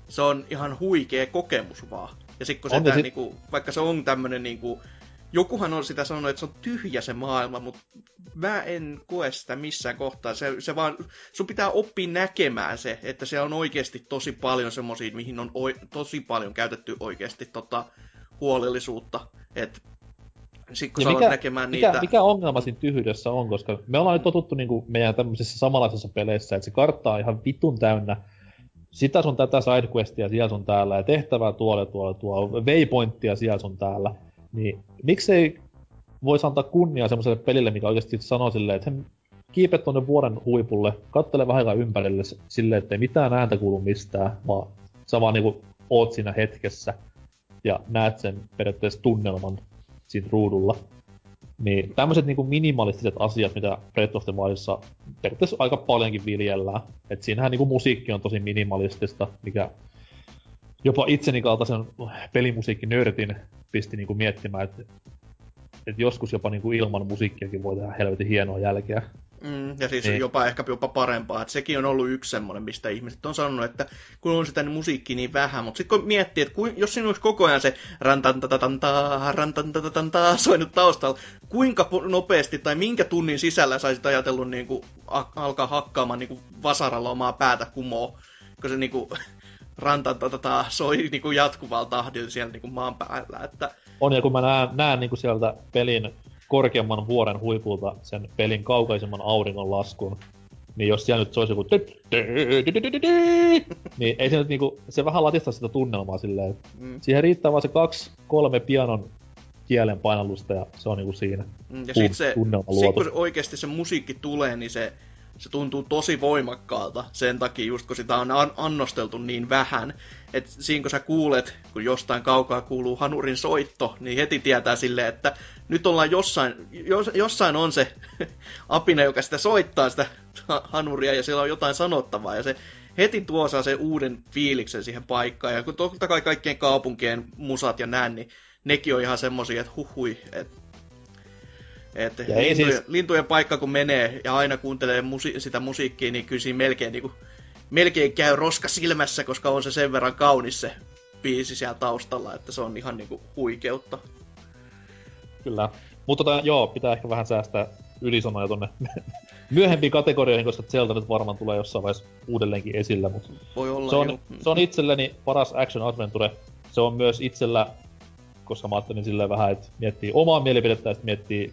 se on ihan huikea kokemus vaan. Ja sitten kun se On, ja tää, sit- niinku, vaikka se on tämmönen niinku, jokuhan on sitä sanonut, että se on tyhjä se maailma, mutta mä en koe sitä missään kohtaa. Se, se vaan, sun pitää oppia näkemään se, että se on oikeasti tosi paljon semmosia, mihin on oi, tosi paljon käytetty oikeasti tota, huolellisuutta. Et sit kun Ja mikä, näkemään mikä, niitä... mikä ongelma siinä tyhjyydessä on, koska me ollaan nyt totuttu niinku meidän tämmöisissä samanlaisissa peleissä, että se kartta on ihan vitun täynnä sitä sun tätä sidequestia siellä sun täällä ja tehtävää tuolla tuolla tuolla, waypointtia siellä sun täällä, niin miksei voisi antaa kunniaa semmoiselle pelille, mikä oikeasti sanoo silleen, että kiipet tonne vuoren huipulle, kattele vähän aikaa ympärille silleen, ettei mitään ääntä kuulu mistään, vaan sä vaan niinku oot siinä hetkessä ja näet sen periaatteessa tunnelman siinä ruudulla. Niin tämmöiset niinku minimalistiset asiat, mitä Breath of the Wildissa periaatteessa aika paljonkin viljellään. Et siinähän niinku musiikki on tosi minimalistista, mikä jopa itseni kaltaisen pelimusiikkinörtin pisti niinku miettimään, että et joskus jopa niinku ilman musiikkiakin voi tehdä helvetin hienoa jälkeä. Mm, ja siis Niin. jopa ehkä jopa parempaa. Et sekin on ollut yksi semmoinen, mistä ihmiset on sanonut, että kun on sitä musiikkia niin vähän, mutta sitten kun miettii, että kuin, jos siinä olisi koko ajan se rantantatantaa, soinut taustalla, kuinka nopeasti tai minkä tunnin sisällä saisit ajatellut niin kuin, alkaa hakkaamaan niin kuin vasaralla omaa päätä kumoo, kun se niin kuin, rantantatantaa soi niin kuin jatkuvalla tahdilla siellä niin kuin maan päällä. Että, On, ja kun mä näen, näen niinku sieltä pelin korkeamman vuoren huipulta sen pelin kaukaisemman auringon laskun, niin jos siellä nyt se olisi joku niin ei se nyt niinku, se vähän latistaa sitä tunnelmaa silleen, mm, siihen riittää vaan se kaksi, kolme pianon kielen painallusta ja se on niinku siinä. Mm, Ja sit se, sit kun se oikeasti se musiikki tulee, niin se, se tuntuu tosi voimakkaalta sen takia, just kun sitä on an- annosteltu niin vähän. että siinä kun sä kuulet, kun jostain kaukaa kuuluu hanurin soitto, niin heti tietää silleen, että nyt ollaan jossain, jos, jossain on se apina, joka sitä soittaa sitä ha- hanuria ja siellä on jotain sanottavaa ja se heti tuo saa sen uuden fiiliksen siihen paikkaan. Ja kun totta kai kaikkien kaupunkien musat ja näin, niin nekin on ihan semmosia, että huhui, että et Ja lintujen, siis- lintujen paikka kun menee ja aina kuuntelee musi- sitä musiikkia, niin kyllä siinä melkein, niin kuin, melkein käy roska silmässä, koska on se sen verran kaunis se biisi siellä taustalla, että se on ihan niinku huikeutta. Kyllä. Mutta tota, joo, pitää ehkä vähän säästää ylisanoja tonne myöhempiin kategorioihin, koska Zelda nyt varmaan tulee jossain vaiheessa uudelleenkin esillä, mutta Voi olla se on, se on itselleni paras action adventure. Se on myös itsellä, koska mä ajattelin silleen vähän, että miettii omaa mielipidettä ja sitten miettii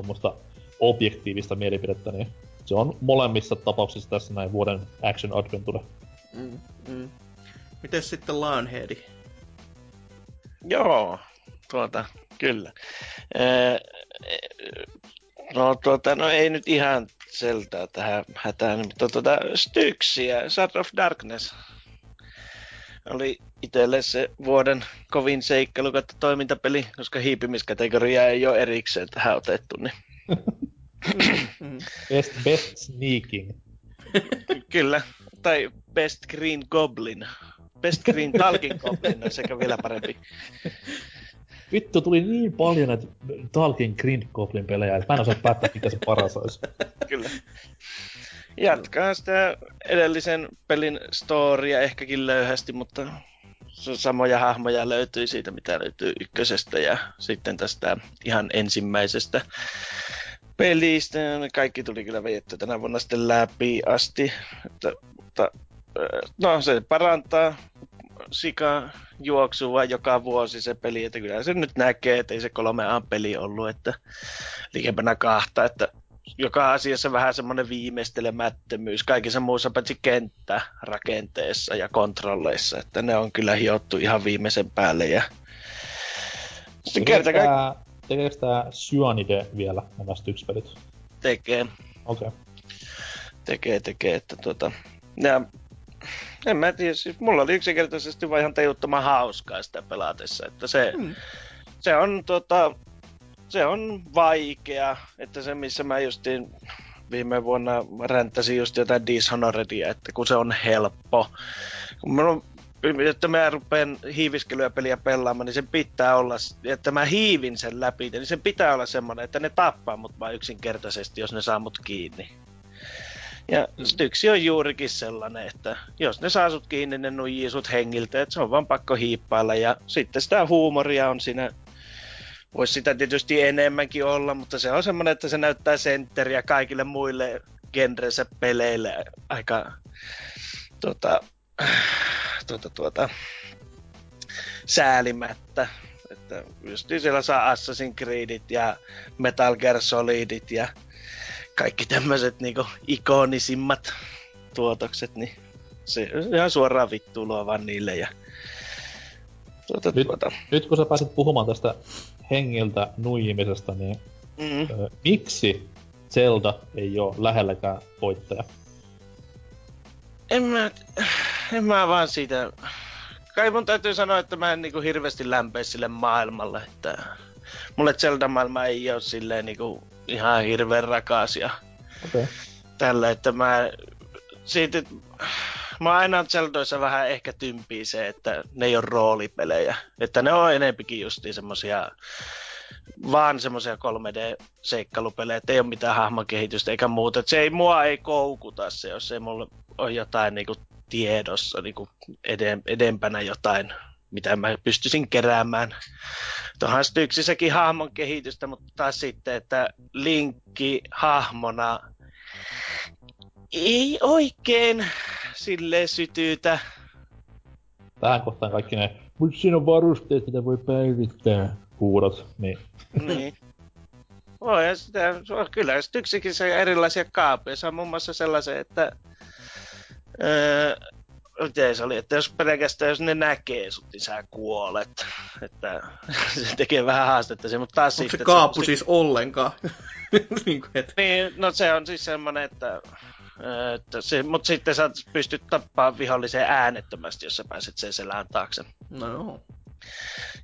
tuommoista objektiivista mielipidettä, niin se on molemmissa tapauksissa tässä näin vuoden action adventure. Mm, mm. Mites sitten Lionheadi? Joo, tuota, kyllä. Ee, no tuota, no ei nyt ihan seltää tähän hätään, mutta tuota, Styxiä, Shard of Darkness oli itselle se vuoden kovin seikkailu kautta toimintapeli, koska hiipimiskategoria ei ole erikseen tähän otettu, niin Mm. Best, best sneaking. kyllä. Tai Best Green Goblin. Best Green Talking Goblin on sekä vielä parempi. Vittu, tuli niin paljon näitä Talking Grind Goblin pelejä, että mä en osaa päättää, mikä se paras olisi. Kyllä. Jatkaa sitä edellisen pelin storia ehkäkin löyhästi, mutta samoja hahmoja löytyi siitä, mitä löytyy ykkösestä ja sitten tästä ihan ensimmäisestä pelistä. Kaikki tuli kyllä vejetty tänä vuonna sitten läpi asti. Että, mutta, ö, no se parantaa sika juoksua joka vuosi se peli, että kyllä se nyt näkee, että ei se kolme A peli ollut, että likempänä kahta, että joka asiassa vähän semmoinen viimeistelemättömyys kaikissa muussa paitsi kenttä rakenteessa ja kontrolleissa, että ne on kyllä hiottu ihan viimeisen päälle ja sitten kerta Tekeekö kaikkiaan tekeekö tää Cyanide vielä nämä Styx-pelit? tekee, Okei. Okay. tekee, tekee, että tuota, ja en mä tiedä, siis mulla oli yksinkertaisesti vaan ihan tajuttoman hauskaa sitä pelatessa, että se, Mm. se on tota, se on vaikea, että se missä mä justiin viime vuonna ränttäsin just jotain Dishonoredia, että kun se on helppo. Kun mä, että mä rupean hiiviskelyä peliä pelaamaan, niin sen pitää olla, että mä hiivin sen läpi, niin sen pitää olla semmoinen, että ne tappaa mut vaan yksinkertaisesti, jos ne saa mut kiinni. Ja Styksi on juurikin sellainen, että jos ne saa sut kiinni, ne nuijii sut hengiltä, että se on vaan pakko hiippailla. Ja sitten sitä huumoria on siinä Voisi sitä tietysti enemmänkin olla, mutta se on semmoinen, että se näyttää sentteriä kaikille muille genrensä peleille aika tuota, tuota, tuota, säälimättä. Että just siellä saa Assassin's Creedit ja Metal Gear Solidit ja kaikki tämmöiset niinku ikonisimmat tuotokset, niin se ihan suoraan vittuilua vaan niille ja tuota, Nyt- tuota. Nyt kun sä pääsit puhumaan tästä hengiltä nuijimisesta, niin Mm. ö, miksi Zelda ei ole lähelläkään voittaja? En mä, en mä vaan siitä... Kai mun täytyy sanoa, että mä en niinku hirveästi lämpeä sille maailmalle, että mulle Zelda-maailma ei ole silleen niinku ihan hirveän rakas ja. Okay. tällä, että mä siitä, mä aina Zeldoissa vähän ehkä tympii se, että ne ei ole roolipelejä, että ne on enempikin justiin semmosia vaan semmoisia 3D-seikkailupelejä, että ei ole mitään hahmokehitystä eikä muuta. Se ei, mua ei koukuta se, jos ei mulla ole jotain niinku tiedossa niinku eden, edempänä jotain, mitä mä pystyisin keräämään. Tuohan Styksissäkin hahmon kehitystä, mutta taas sitten, että Linkki hahmona ei oikein sille sytytä. Tähän kohtaan kaikki ne, mut siinä on varusteet, mitä voi päivittää, huudot. Niin, niin. Voi, ja sitä, se on kyllä Styksikin se erilaisia kaapeja. Se on muun muassa sellaisen, että öö, miten se oli, että jos pelkästään jos ne näkee sut, niin sä kuolet. Että se tekee vähän haastetta se, mutta taas Onko se sitten... kaappu siis ollenkaan? niin kuin, että, Niin, no se on siis semmonen, että, että se, mutta sitten sä pystyt tappaa vihollisen äänettömästi, jos sä pääset sen selän taakse. no joo.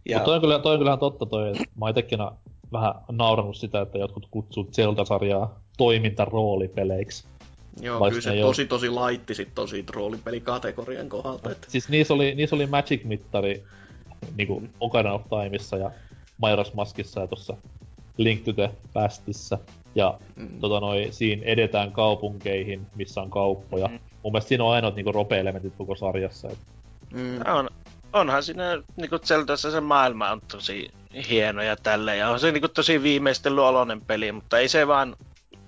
Ja, Mutta toi on, kyllä, toi on kyllähän totta toi, että mä oon itekin vähän naurannut sitä, että jotkut kutsuu Zelda-sarjaa toimintaroolipeleiksi. Joo, Vaikka kyllä se ei oo- tosi tosi laitti sit tosi roolipelikategorian kohdalta. Että. Siis niissä oli, niissä oli Magic-mittari niinku Ocarina of Timeissa ja Majora's Maskissa ja tossa Link to the Pastissä. Ja Mm. tota noi, siinä edetään kaupunkeihin, missä on kauppoja. Mm. Mun mielestä siinä on ainoat niinku rope-elementit koko sarjassa. Et Mm. on, onhan siinä niinku Zeldassa se maailma on tosi hieno ja tälle ja on se niinku tosi viimeistellyt oloinen peli, mutta ei se vaan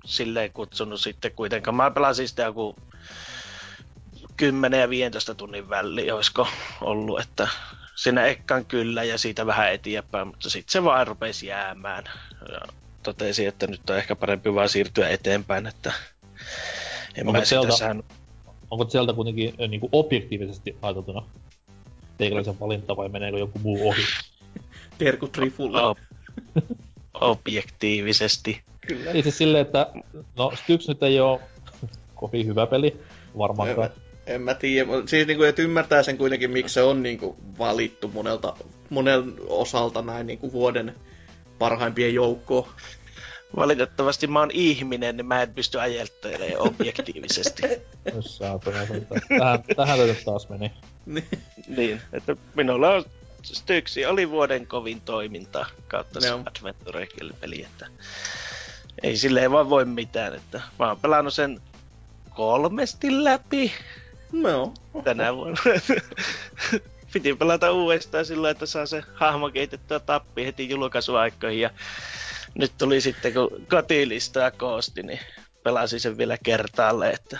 silleen kutsunut sitten kuitenkaan. Mä pelasin sitä joku 10 ja 15 tunnin väli, olisiko ollut, että siinä ekkaan kyllä ja siitä vähän eteenpäin, mutta sitten se vaan rupesi jäämään. Ja totesin, että nyt on ehkä parempi vaan siirtyä eteenpäin, että En Onko mä sitä sieltä- saanut. Onko sieltä kuitenkin äh, niinku objektiivisesti ajateltuna teikäläisen valinta vai meneekö joku muu ohi? Terkut Rifulla. Ob- objektiivisesti. Kyllä. Itse silleen, että no Styx nyt ei oo kovin hyvä peli, varmaankaan. En mä tiedä, siis niinku, että ymmärtää sen kuitenkin, miksi se on niinku valittu monelta, monen osalta näin niinku vuoden parhaimpien joukkoon. Valitettavasti mä oon ihminen, niin mä en pysty ajattelemaan objektiivisesti. Tähän, tähän taas meni. niin, että minulla on Styxi oli vuoden kovin toiminta kautta se Joo. Adventure-peli, että ei silleen vaan voi mitään, että mä oon pelannut sen kolmesti läpi no, tänä vuonna. Piti pelata uudestaan sillä, että saa se hahmo keitettyä tappi heti julkaisuaikoihin ja nyt tuli sitten, kun kotilistaa koosti, niin pelasin sen vielä kertaalle, että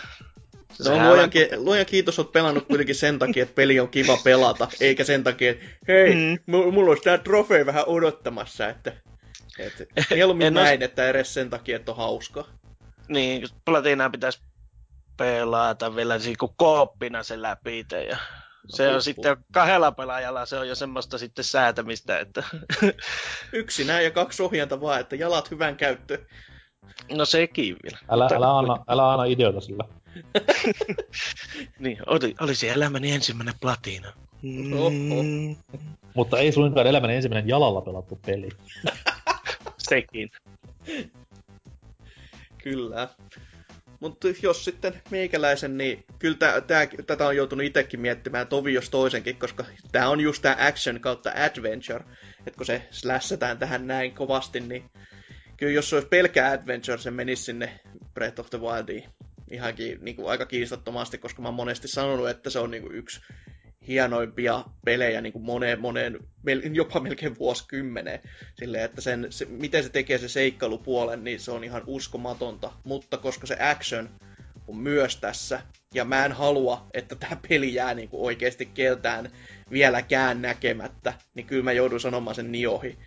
No, luojan, on- ki- luojan kiitos, oot pelannut kuitenkin sen takia, että peli on kiva pelata, eikä sen takia, että hei, Mm. mulla olisi tää trofei vähän odottamassa, että et, mieluummin En näin, että edes sen takia, että on hauska. Niin, platinaa pitäisi pelata vielä niin kuin kooppina se läpi ja se on sitten kahdella pelaajalla, se on jo semmoista sitten säätämistä, että Yksinään ja kaksi ohjainta vaan, että jalat hyvän käyttöön. no sekin vielä. Älä, Mutta- älä, anna, älä anna ideoita sillä. Niin, oli, olisi elämäni ensimmäinen platina. Oho. Mm, Mutta ei suinkaan elämän ensimmäinen jalalla pelattu peli. sekin. Kyllä. Mutta jos sitten meikäläisen, niin kyllä tää, tää, tätä on joutunut itsekin miettimään tovi jos toisenkin, koska tämä on just tämä action kautta adventure. Että kun se slässätään tähän näin kovasti, niin kyllä jos se olisi pelkä adventure, se menisi sinne Breath of the Wildiin ihankin niin kuin aika kiistattomasti, koska mä oon monesti sanonut, että se on niin kuin yksi hienoimpia pelejä niin kuin moneen, moneen, jopa melkein vuosikymmeneen. Silleen, että sen, se, miten se tekee se seikkailupuolen, niin se on ihan uskomatonta. Mutta koska se action on myös tässä, ja mä en halua, että tämä peli jää niin kuin oikeasti keltään vieläkään näkemättä, niin kyllä mä joudun sanomaan sen niohi.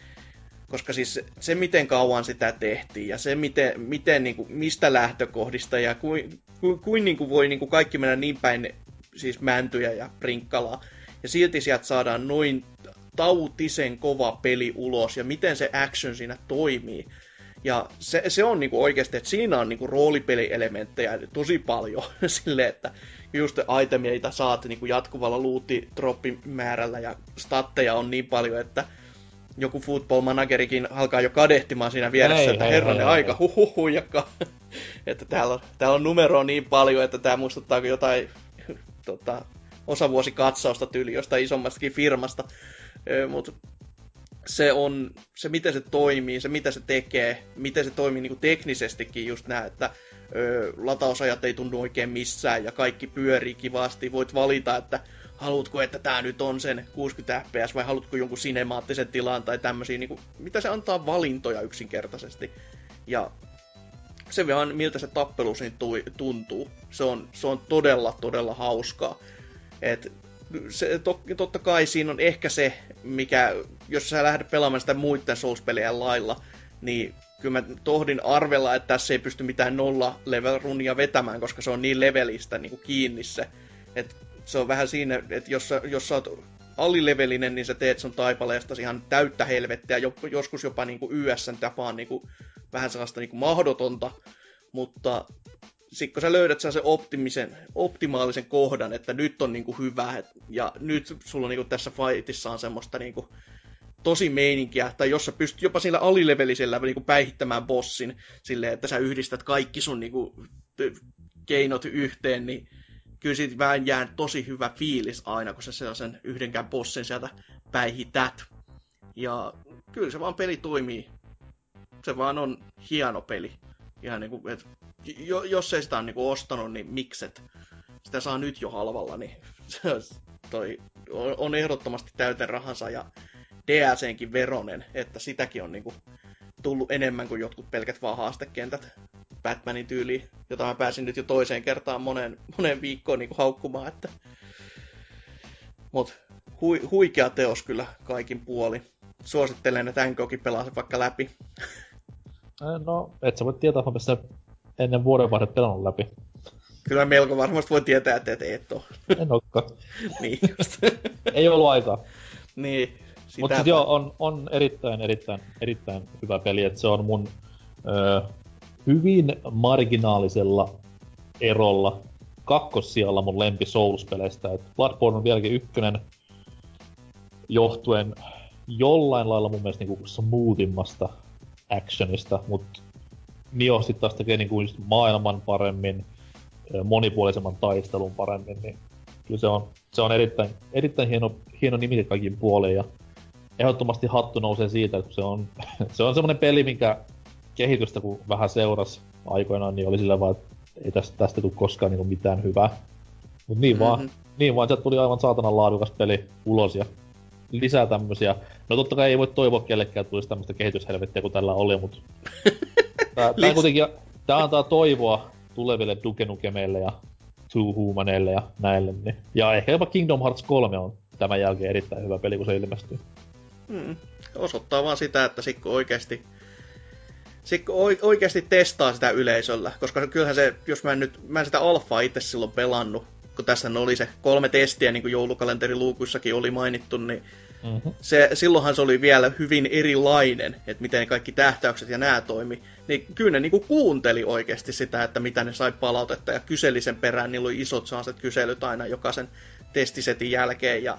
Koska siis se miten kauan sitä tehtiin, ja se miten, miten niin kuin, mistä lähtökohdista, ja kuin, kuin, kuin, niin kuin voi niin kuin kaikki mennä niin päin siis mäntyjä ja prinkkalaa. Ja silti sieltä saadaan noin tautisen kova peli ulos ja miten se action siinä toimii. Ja se, se on niinku oikeasti, että siinä on niinku roolipelielementtejä tosi paljon. Silleen, että just itemia saat niinku jatkuvalla loot-droppimäärällä ja statteja on niin paljon, että joku football managerikin alkaa jo kadehtimaan siinä vieressä, Hei, että hei, herranen hei, aika, hei. huhuhu, huijakka. että täällä on, täällä on numeroa niin paljon, että tämä muistuttaa jotain tota, osavuosikatsausta tyyli jostain isommastakin firmasta. Mutta se on, se miten se toimii, se mitä se tekee, miten se toimii niin teknisestikin just nää, että ö, latausajat ei tunnu oikein missään ja kaikki pyörii kivasti. Voit valita, että haluatko, että tämä nyt on sen 60 fps vai haluatko jonkun sinemaattisen tilan tai tämmöisiä, niin kuin, mitä se antaa valintoja yksinkertaisesti. Ja se vaan, miltä se tappelu siinä tuntuu. Se on, se on todella, todella hauskaa. Et se, to, totta kai siinä on ehkä se, mikä, jos sä lähdet pelaamaan sitä muiden Souls-pelien lailla, niin kyllä mä tohdin arvella, että tässä ei pysty mitään nolla level runia vetämään, koska se on niin levelistä niin kuin kiinni se. Et se on vähän siinä, että jos sä, jos sä oot alilevelinen, niin sä teet sun taipaleesta ihan täyttä helvettiä, jo- joskus jopa niin kuin YSn tapaan niin kuin, vähän sellaista niin kuin mahdotonta, mutta sitten kun sä löydät sen optimisen, optimaalisen kohdan, että nyt on niinku hyvä, et, ja nyt sulla niinku tässä fightissa on semmoista niinku tosi meininkiä, tai jos sä pystyt jopa sillä alilevelisellä niinku päihittämään bossin silleen, että sä yhdistät kaikki sun niinku t- keinot yhteen, niin kyllä siitä vähän jää tosi hyvä fiilis aina, kun sä sellaisen yhdenkään bossin sieltä päihität. Ja kyllä se vaan peli toimii. Se vaan on hieno peli. Ihan niinku, et jo, jos ei sitä ole niinku ostanut, niin mikset? Sitä saa nyt jo halvalla, niin toi on, ehdottomasti täyten rahansa ja DLCnkin veronen, että sitäkin on niinku tullut enemmän kuin jotkut pelkät vaan haastekentät Batmanin tyyliin, jota mä pääsin nyt jo toiseen kertaan moneen, moneen viikkoon niinku haukkumaan, että Mut hui, huikea teos kyllä kaikin puoli. Suosittelen, että NKkin pelaa vaikka läpi. Eh, No, et sä voi tietää, mä pistän ennen vuodenvaihdet pelannut läpi. Kyllä melko varmasti voi tietää, että et, et ole. En olekaan. niin just. Ei ollut aikaa. niin. Mutta joo, on, on erittäin, erittäin, erittäin hyvä peli, että se on mun ö, hyvin marginaalisella erolla kakkossijalla mun lempi Souls-peleistä. Et Bloodborne on vieläkin ykkönen johtuen jollain lailla mun mielestä niinku smoothimmasta actionista, mutta Nio sit taas tekee niinku just maailman paremmin, monipuolisemman taistelun paremmin, niin kyllä se on, se on erittäin, erittäin hieno, hieno nimi kaikin puolin ja ehdottomasti hattu nousee siitä, että se on, se on semmoinen peli, minkä kehitystä kun vähän seurasi aikoinaan, niin oli sillä vaan, että ei tästä, tästä tule koskaan niin mitään hyvää. Mut niin mm-hmm. vaan, Mhm. niin vaan, sieltä tuli aivan saatanan laadukas peli ulos ja lisää tämmösiä. No totta kai ei voi toivoa kellekään, että tulisi tämmöistä kehityshelvettiä kuin tällä oli, mutta tää, tää, kuitenkin, tää antaa toivoa tuleville Duke Nukemeille ja Two Humaneille ja näille. Niin. Ja ehkä jopa Kingdom Hearts 3 on tämän jälkeen erittäin hyvä peli, kun se ilmestyy. Mm. Osoittaa vaan sitä, että Sikko oikeasti Sikko oi- oikeasti testaa sitä yleisöllä, koska kyllähän se, jos mä en nyt, mä en sitä alfaa itse silloin pelannut, kun tässä oli se kolme testiä, niin kuin joulukalenteriluukuissakin oli mainittu, niin Mm-hmm. se, silloinhan se oli vielä hyvin erilainen, että miten kaikki tähtäykset ja nämä toimi. Niin kyllä ne niinku kuunteli oikeasti sitä, että mitä ne sai palautetta ja kyseli sen perään. Niillä oli isot sellaiset kyselyt aina jokaisen testisetin jälkeen. Ja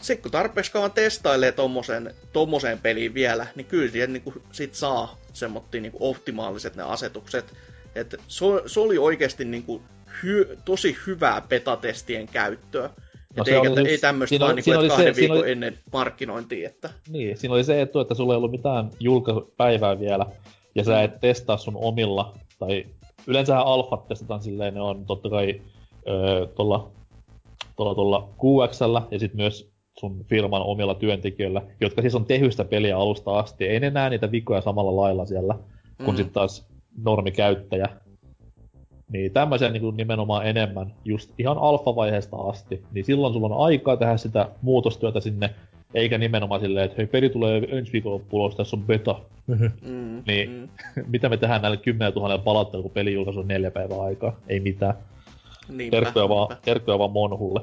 sitten kun tarpeeksi kauan testailee tommosen, tommoseen peliin vielä, niin kyllä siihen niinku sit saa semmoittia niinku optimaaliset ne asetukset. Et se, se oli oikeasti niinku hy, tosi hyvää betatestien käyttöä. No se eikä, oli siis- ei tämmöistä siinä vaan niinku, siinä että oli se- kahden siinä viikon oli- ennen markkinointia. Että... Niin, siinä oli se etu, että sulla ei ollut mitään julkaisupäivää vielä, ja sä et testaa sun omilla, tai yleensähän alfat testataan silleen, ne on totta kai öö, tuolla, tuolla, tuolla QXllä, ja sitten myös sun firman omilla työntekijöillä, jotka siis on tehystä peliä alusta asti. Ei ne näe niitä vikoja samalla lailla siellä, kun Mm. sitten taas normikäyttäjä. Niin tämmöisen niin nimenomaan enemmän, just ihan alfavaiheesta asti, niin silloin sulla on aikaa tehdä sitä muutostyötä sinne, eikä nimenomaan silleen, että hei, peli tulee ensi ulos, tässä on beta. Mm, Niin. mm. Mitä me tehdään näille 10 000 palautteella, kun peli julkaisu on neljä päivää aikaa? Ei mitään. Niinpä, Terkkuja vaan, niinpä. terkkuja vaan Monhulle.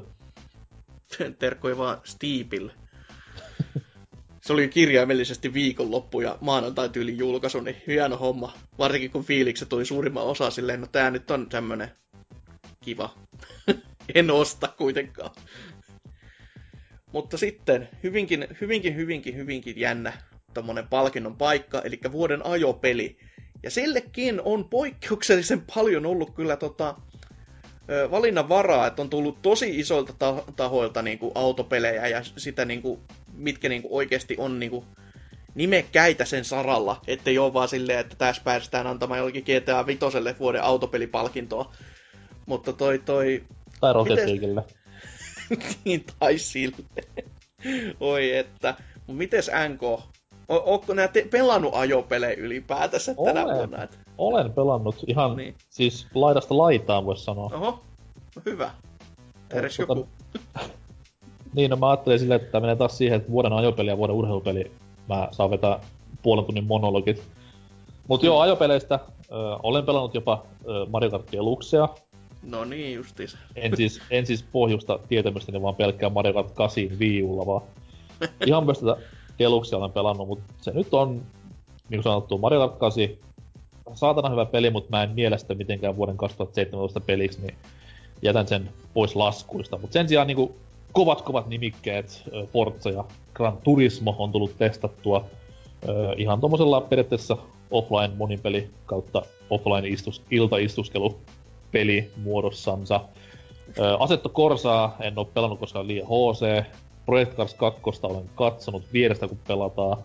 Terkkoja vaan Steepille. Se oli kirjaimellisesti viikonloppu ja maanantai tyyli julkaisu, niin hieno homma. Varsinkin kun fiilikset oli suurimman osa silleen, no tää nyt on tämmönen kiva. en osta kuitenkaan. Mutta sitten hyvinkin, hyvinkin, hyvinkin, hyvinkin jännä tommonen palkinnon paikka, eli vuoden ajopeli. Ja sillekin on poikkeuksellisen paljon ollut kyllä tota, valinnan varaa, että on tullut tosi isoilta ta- tahoilta niin kuin autopelejä ja sitä niin kuin, mitkä niin kuin oikeasti on niin kuin, nimekkäitä sen saralla, ettei ole vaan silleen, että tässä päästään antamaan jollekin GTA 5 vuoden autopelipalkintoa. Mutta toi, toi, Tai Rocket Leaguelle. niin tai sille. Oi että. Mut mites NK? O- Ootko nää te- pelannut ajopelejä ylipäätänsä tänä Olen. vuonna? Et? Olen pelannut ihan Niin. siis laidasta laitaan, voisi sanoa. Oho, no hyvä. Edes Tota, joku. Niin, no mä ajattelin silleen, että menee taas siihen, että vuoden ajopeli ja vuoden urheilupeli mä saan vetää puolen tunnin monologit. Mut joo, ajopeleistä ö, olen pelannut jopa ö, Mario Kart Deluxea. No niin justiis. En siis, en siis pohjusta tietämystäni, vaan pelkkää Mario Kart 8 Wii Ulla vaan. Ihan myös tätä Deluxea olen pelannut, mutta se nyt on, niin kuin sanottu, Mario Kart 8. Saatana hyvä peli, mutta mä en mielestä mitenkään vuoden 2017 peliksi, niin jätän sen pois laskuista. Mutta sen sijaan niin kovat kovat nimikkeet, Forza ja Gran Turismo on tullut testattua ihan tuommoisella periaatteessa offline monipeli kautta offline istus, iltaistuskelu peli muodossansa. Ö, Assetto Corsaa en ole pelannut, koska on liian HC. Project Cars 2 olen katsonut vierestä, kun pelataan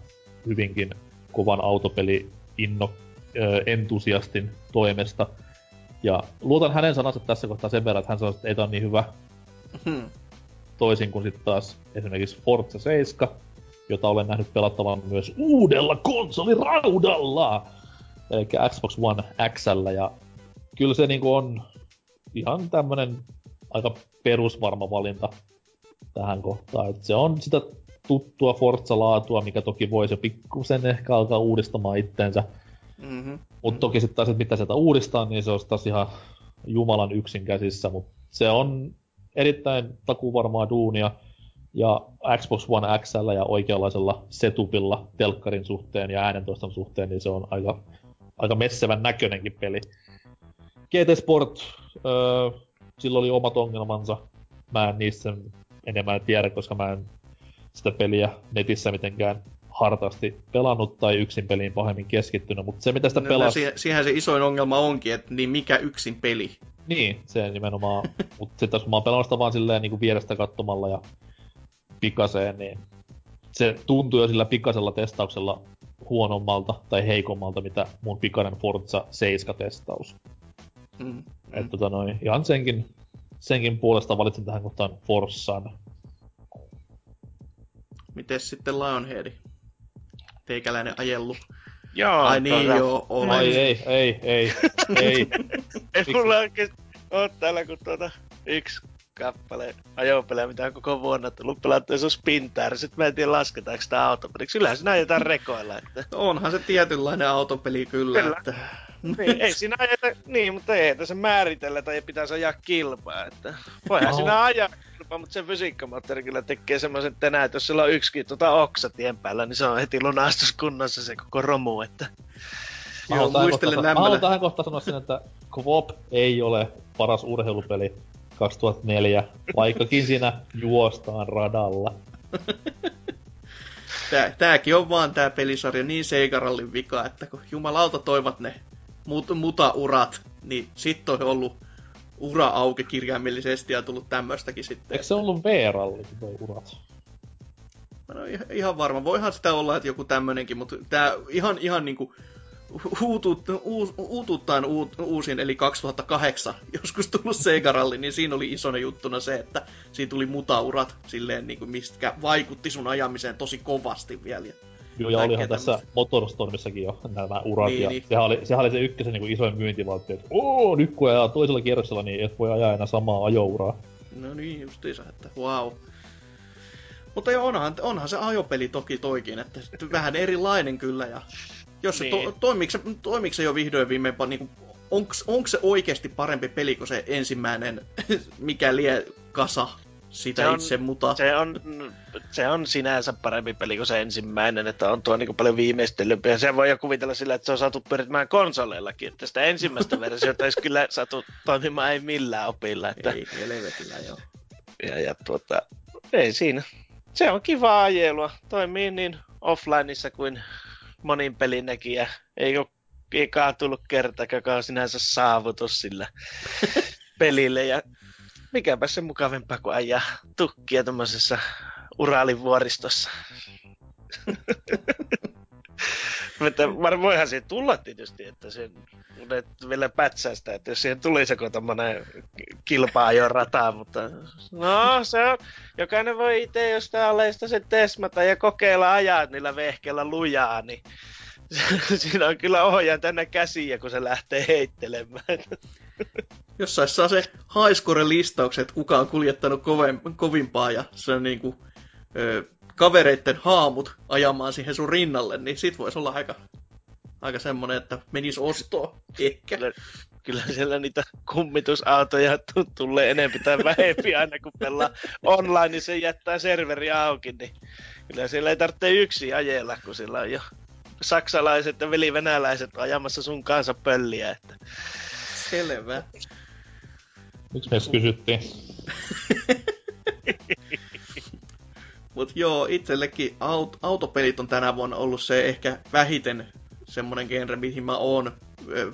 hyvinkin kovan autopeli inno, ö, entusiastin toimesta. Ja luotan hänen sanansa tässä kohtaa sen verran, että hän sanoi, että ei tää on niin hyvä Hmm. toisin kuin sitten taas esimerkiksi Forza 7, jota olen nähnyt pelattavan myös uudella konsoliraudalla, eli Xbox One XL, ja kyllä se niinku on ihan tämmönen aika perusvarma valinta tähän kohtaan. Et se on sitä tuttua Forza-laatua, mikä toki voisi jo pikkusen ehkä alkaa uudistamaan itteensä. Mm-hmm. Mutta toki sitten taas, että mitä sieltä uudistaa, niin se olisi taas ihan Jumalan yksin käsissä, mutta se on erittäin takuvarmaa duunia, ja Xbox One XL ja oikeanlaisella setupilla telkkarin suhteen ja äänentoiston suhteen, niin se on aika, aika messevän näköinenkin peli. GT Sport, öö, sillä oli omat ongelmansa. Mä en niistä sen enemmän tiedä, koska mä en sitä peliä netissä mitenkään hartaasti pelannut tai yksin peliin pahemmin keskittynyt, mutta se mitä sitä No, pelasi... no, si- siihen se isoin ongelma onkin, että niin mikä yksin peli. Niin, se nimenomaan. Mutta sitten jos mä oon pelannut sitä vaan silleen niin kuin vierestä katsomalla ja pikaseen, niin se tuntuu jo sillä pikasella testauksella huonommalta tai heikommalta, mitä mun pikainen Forza 7-testaus. Mm. Mm. Että tota noin, ihan senkin, senkin puolesta valitsin tähän kohtaan Forssan. Mites sitten Lionhead? Teikäläinen ajellu. Joo, Ai niin tuota, joo, on. Ai ei, ei, ei, ei. Ei mulla oikein oo täällä kun tuota yksi kappale ajopelejä, mitä on koko vuonna tullut pelattua, se on Spintar. Sitten mä en tiedä lasketaanko sitä autopeliksi. Yleensä siinä ajetaan rekoilla. Että... Onhan se tietynlainen autopeli kyllä. Kyllä. Että... niin, ei siinä ajeta, niin, mutta ei tässä määritellä tai pitäisi ajaa kilpaa. Että voihan No. siinä ajaa kilpaa, mutta se fysiikkamoottori kyllä tekee semmoisen tänään, että jos sillä on yksikin tuota oksa tien päällä, niin se on heti lunastuskunnossa se koko romu. Että... Mä Joo, muistelen kohtaan- Mä haluan tähän kohtaan sanoa sen, että Quop ei ole paras urheilupeli 2004, vaikkakin siinä juostaan radalla. Tää, tääkin on vaan tää pelisarja niin Seikarallin vika, että kun jumalauta toivat ne mut, mutaurat, niin sit on ollut ura auki kirjaimellisesti ja tullut tämmöstäkin sitten. Eikö se ollut V-ralli, toi urat? Mä en ole ihan- varma. Voihan sitä olla, että joku tämmönenkin, mutta tää ihan, ihan niinku uutut, uus, uututtaan uut, uusin, eli 2008 joskus tullut Sega-ralli, niin siinä oli isona juttuna se, että siinä tuli mutaurat silleen, niin kuin, mistä vaikutti sun ajamiseen tosi kovasti vielä. Joo, ja olihan tässä tämmöstä. Motorstormissakin jo nämä urat, Niin, ja niin. Sehän, oli, sehän oli se ykkösen niin isoin myyntivaltti, että oo, nyt kun ajaa toisella kierroksella, niin et voi ajaa enää samaa ajouraa. No niin, justiinsa, että wow. Mutta joo, onhan, onhan se ajopeli toki toikin, että vähän erilainen kyllä. Ja jos se Niin. to, toimiiko, se, jo vihdoin viimein, niin onko onko se oikeasti parempi peli kuin se ensimmäinen, mikä lie kasa sitä Se on- itse muta? Se on, se on sinänsä parempi peli kuin se ensimmäinen, että on tuo niin paljon viimeistelympi. Ja se voi jo kuvitella sillä, että se on saatu pyörimään konsoleillakin. Että sitä ensimmäistä versiota olisi kyllä saatu toimimaan ei millään opilla. Että, Ei helvetillä, joo. ja, ja tuota, ei siinä. Se on kiva ajelua. Toimii niin offlineissa kuin monin pelinäkin. Ei ole ei tullut kertakaan, joka on sinänsä saavutus sillä pelille. Ja mikäpä se mukavempaa kuin ajaa tukkia tuommoisessa Uralin-vuoristossa. Mutta var- voihan siihen tulla tietysti, että se että vielä pätsää sitä, että jos siihen tulisi joku tommonen kilpaajon rata, mutta no se on, jokainen voi itse jostain aleista sen tesmata ja kokeilla ajaa niillä vehkeillä lujaa, niin siinä on kyllä ohjaa tänne käsiä, kun se lähtee heittelemään. Jossain saa se highscore-listaukset, että kuka on kuljettanut koven, kovimpaa ja se on niinku ö, kavereitten haamut ajamaan siihen sun rinnalle, niin sit voisi olla aika, aika semmonen, että menis ostoon. Ehkä. Kyllä, kyllä siellä niitä kummitusautoja tu- tulee enempi tai vähempi aina kun pelaa online, niin se jättää serveri auki, niin kyllä siellä ei tarvitse yksi ajella, kun sillä on jo saksalaiset ja velivenäläiset ajamassa sun kanssa pölliä. Että Selvä. Miksi me kysyttiin? Mut joo, itsellekin aut- autopelit on tänä vuonna ollut se ehkä vähiten semmonen genre, mihin mä oon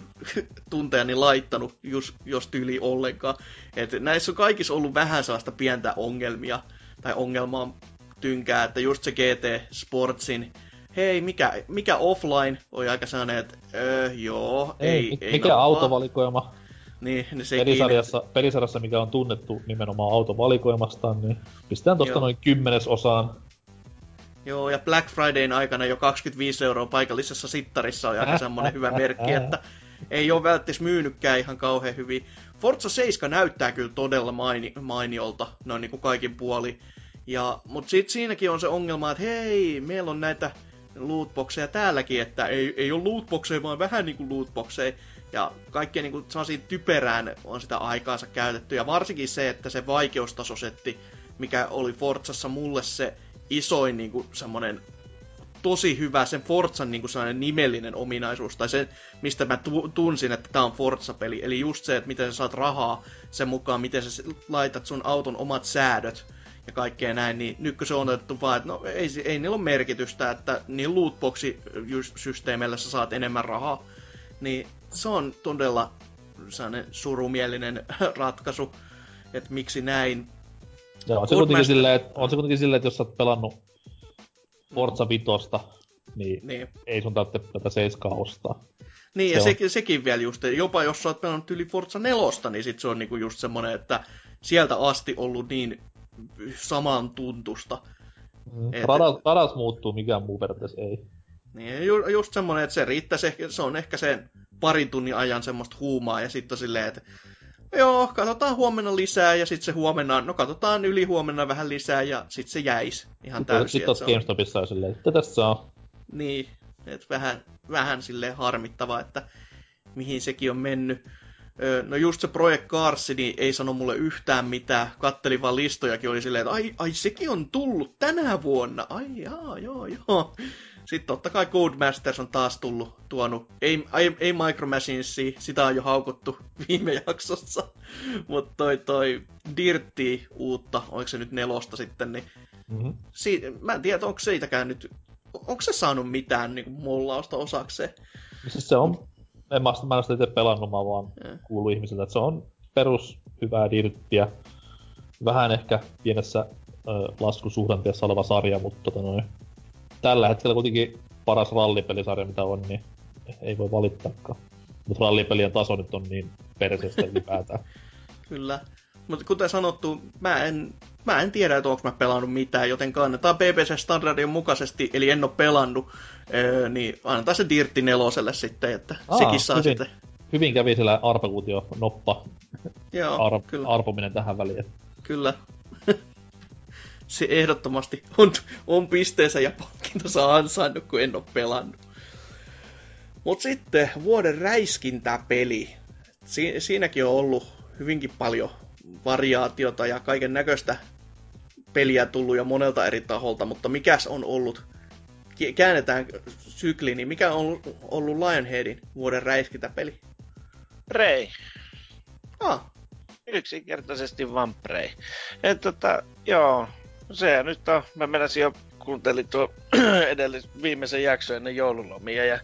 tunteeni laittanut, jos, jos tyyli ollenkaan. Et näissä on kaikissa ollut vähän sellaista pientä ongelmia, tai ongelmaa tynkää, että just se GT Sportsin, hei, mikä, mikä offline, oli aika sellainen, että öö, joo, ei, mi- ei mikä nappaa. autovalikoima? Niin, niin sekin. Pelisarjassa, pelisarjassa, mikä on tunnettu nimenomaan autovalikoimastaan, niin pistetään tosta Joo. noin kymmenesosaan. Joo, ja Black Fridayn aikana jo 25 euroa paikallisessa sittarissa on aika semmonen hyvä merkki, että ei ole välttis myynytkään ihan kauhean hyvin. Forza 7 näyttää kyllä todella maini, mainiolta, noin niin kuin kaikin puoli. Ja, mut sit siinäkin on se ongelma, että hei, meillä on näitä lootboxeja täälläkin, että ei, ei ole lootboxeja, vaan vähän niinku lootboxeja. Ja kaikkea niinku sellaisia typerään on sitä aikaansa käytetty. Ja varsinkin se, että se vaikeustasosetti, mikä oli Forzassa mulle se isoin niinku semmonen tosi hyvä sen Forzan niinku sellainen nimellinen ominaisuus, tai se, mistä mä tu- tunsin, että tämä on Forza-peli. Eli just se, että miten sä saat rahaa sen mukaan, miten sä laitat sun auton omat säädöt ja kaikkea näin, niin nyt kun se on otettu vaan, että no ei, ei niillä ole merkitystä, että niin lootbox-systeemeillä sä saat enemmän rahaa, niin se on todella surumielinen ratkaisu, että miksi näin. Ja on se, kuitenkin silleen, että, on se kuitenkin silleen, että jos sä oot pelannut Forza Vitosta, niin, Niin. ei sun tarvitse tätä 7 ostaa. Niin, ja Se on- se, sekin vielä just, jopa jos sä oot pelannut yli Forza 4, niin sit se on niinku just semmonen, että sieltä asti ollut niin samantuntusta. Et- Radat, radat muuttuu, mikään muu periaatteessa ei. Niin, ja ju, just semmonen, että se riittäisi se on ehkä sen parin tunnin ajan semmoista huumaa, ja sitten silleen, että joo, katsotaan huomenna lisää, ja sitten se huomenna, no katsotaan yli huomenna vähän lisää, ja sitten se jäisi ihan täysin. Sitten oot on- GameStopissa ja silleen, että tästä saa. Niin, että vähän, vähän silleen harmittava, että mihin sekin on mennyt. No just se Project Cars, niin ei sano mulle yhtään mitään. Kattelin vaan listojakin, oli silleen, että ai, ai sekin on tullut tänä vuonna. Ai jaa, joo, joo. Sitten totta kai Codemasters on taas tullut, tuonut. Ei, ei, ei Micro Machinesia, sitä on jo haukuttu viime jaksossa. Mutta toi, toi Dirty uutta, oliko se nyt nelosta sitten, niin Mm-hmm. si- mä en tiedä, onko siitäkään nyt, onko se saanut mitään niin mollausta osakseen? Siis se on, en mä, mä en sitä itse pelannut, mä vaan Mm. kuullut ihmisiltä, että se on perus hyvää dirttiä. Vähän ehkä pienessä ö, laskusuhdanteessa oleva sarja, mutta tota noin, tällä hetkellä kuitenkin paras rallipelisarja mitä on, niin ei voi valittaakaan. Mutta rallipelien taso nyt on niin perseestä ylipäätään. Kyllä. Mutta kuten sanottu, mä en, mä en tiedä, että onko mä pelannut mitään, joten kannetaan BBC-standardin mukaisesti, eli en ole pelannut, öö, niin annetaan se Dirtti neloselle sitten, että Aa, sekin saa hyvin. sitten. Hyvin kävi siellä arpakuutio noppa Joo, ar- kyllä. arpominen tähän väliin. Kyllä. se ehdottomasti on, on pisteensä ja palkintonsa ansainnut, kun en ole pelannut. Mut sitten vuoden räiskintäpeli. Si- siinäkin on ollut hyvinkin paljon variaatiota ja kaiken näköistä peliä tullut jo monelta eri taholta, mutta mikäs on ollut, käännetään sykli, niin mikä on ollut, ollut Lionheadin vuoden räiskintäpeli? Prey. Ah, Yksinkertaisesti vaan Prey. Et tota, joo, se nyt on. Mä menisin jo, kuuntelin tuo edellis, viimeisen jakson ennen joululomia ja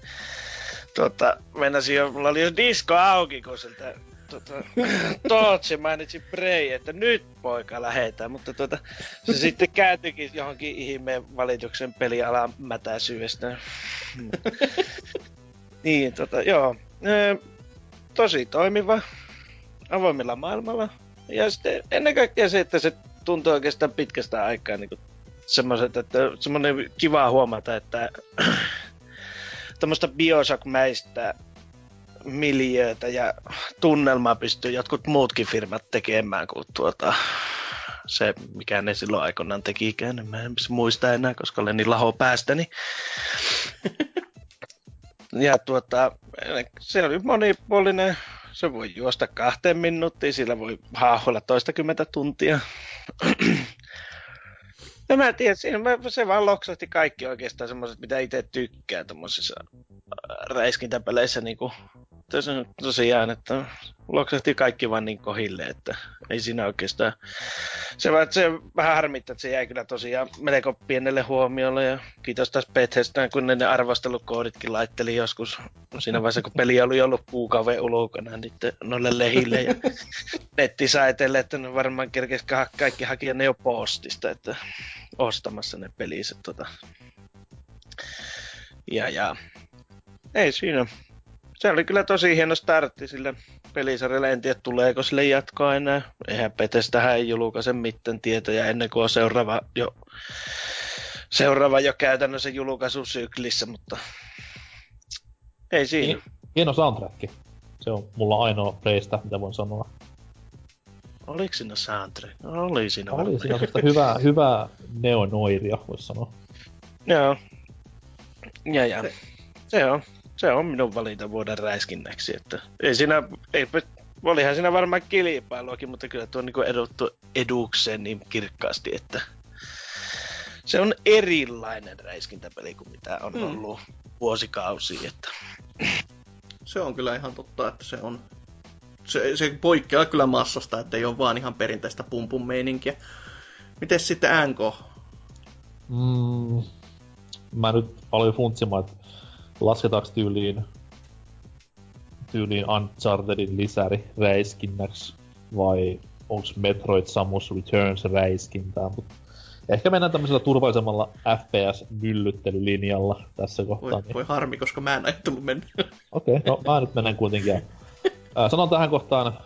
tota, menisin jo, mulla oli jo disko auki, kun sieltä tota, Tootsi mainitsi Prey, että nyt poika lähetään, mutta tota, se sitten kääntyikin johonkin ihmeen valituksen pelialan mätäisyydestä. niin, tota, joo. Ö, tosi toimiva, avoimella maailmalla. Ja sitten ennen kaikkea se, että se tuntuu oikeastaan pitkästä aikaa niin semmoiset, että semmoinen kiva huomata, että tämmöistä Bioshock-mäistä miljöötä ja tunnelmaa pystyy jotkut muutkin firmat tekemään kuin tuota, se, mikä ne silloin aikoinaan tekikään. En Mä en muista enää, koska olen niin laho päästäni. ja tuota, se oli monipuolinen. Se voi juosta kahteen minuuttiin, sillä voi haahuilla toistakymmentä tuntia. No mä en tiedä, siinä mä- se vaan loksahti kaikki oikeastaan semmoiset, mitä itse tykkää tommosissa äh, räiskintäpeleissä niinku. Tos- Tosiaan, että loksahti kaikki vaan niin kohille, että ei siinä oikeastaan. Se, vaan- se vähän harmittaa, että se jäi kyllä tosiaan melko pienelle huomiolle ja kiitos taas Bethesdaan, kun ne, ne arvostelukooditkin laitteli joskus siinä vaiheessa, kun peli oli ollut kuukauden ulkona niiden noille lehille ja nettisaiteille, että ne varmaan kerkes ka- kaikki hakea ne jo postista, että ostamassa ne peliset tota. Ja, ja. Ei siinä. Se oli kyllä tosi hieno startti sille pelisarjalle. En tiedä, tuleeko sille jatkoa enää. Eihän Petestähän ei julkaise mitään tietoja ennen kuin on seuraava jo, seuraava jo käytännössä julkaisusyklissä, mutta ei siinä. Hieno soundtrack. Se on mulla ainoa preistä, mitä voin sanoa. Oliko siinä soundtrack? No, oli siinä Oli varmaan. siinä sellaista hyvää, hyvää neonoiria, voisi sanoa. Joo. Ja, ja. Se on, se on minun valinta vuoden räiskinnäksi, että ei siinä, ei, olihan siinä varmaan kilpailuakin, mutta kyllä tuo on niin eduttu edukseen niin kirkkaasti, että se on erilainen räiskintäpeli kuin mitä on Mm. ollut vuosikausia, että Se on kyllä ihan totta, että se on... Se, se poikkeaa kyllä massasta, että ei ole vaan ihan perinteistä pumpun meininkiä. Mites sitten NK? Mm, mä nyt aloin funtsimaan, että lasketaanko tyyliin, tyyliin Unchartedin lisäri räiskinnäksi vai onko Metroid Samus Returns räiskintää, mutta ehkä mennään tämmöisellä turvallisemmalla FPS-myllyttelylinjalla tässä kohtaa. Voi, niin- voi harmi, koska mä en ajatellut mennä. Okei, okay, no mä nyt menen kuitenkin. Ää, sanon tähän kohtaan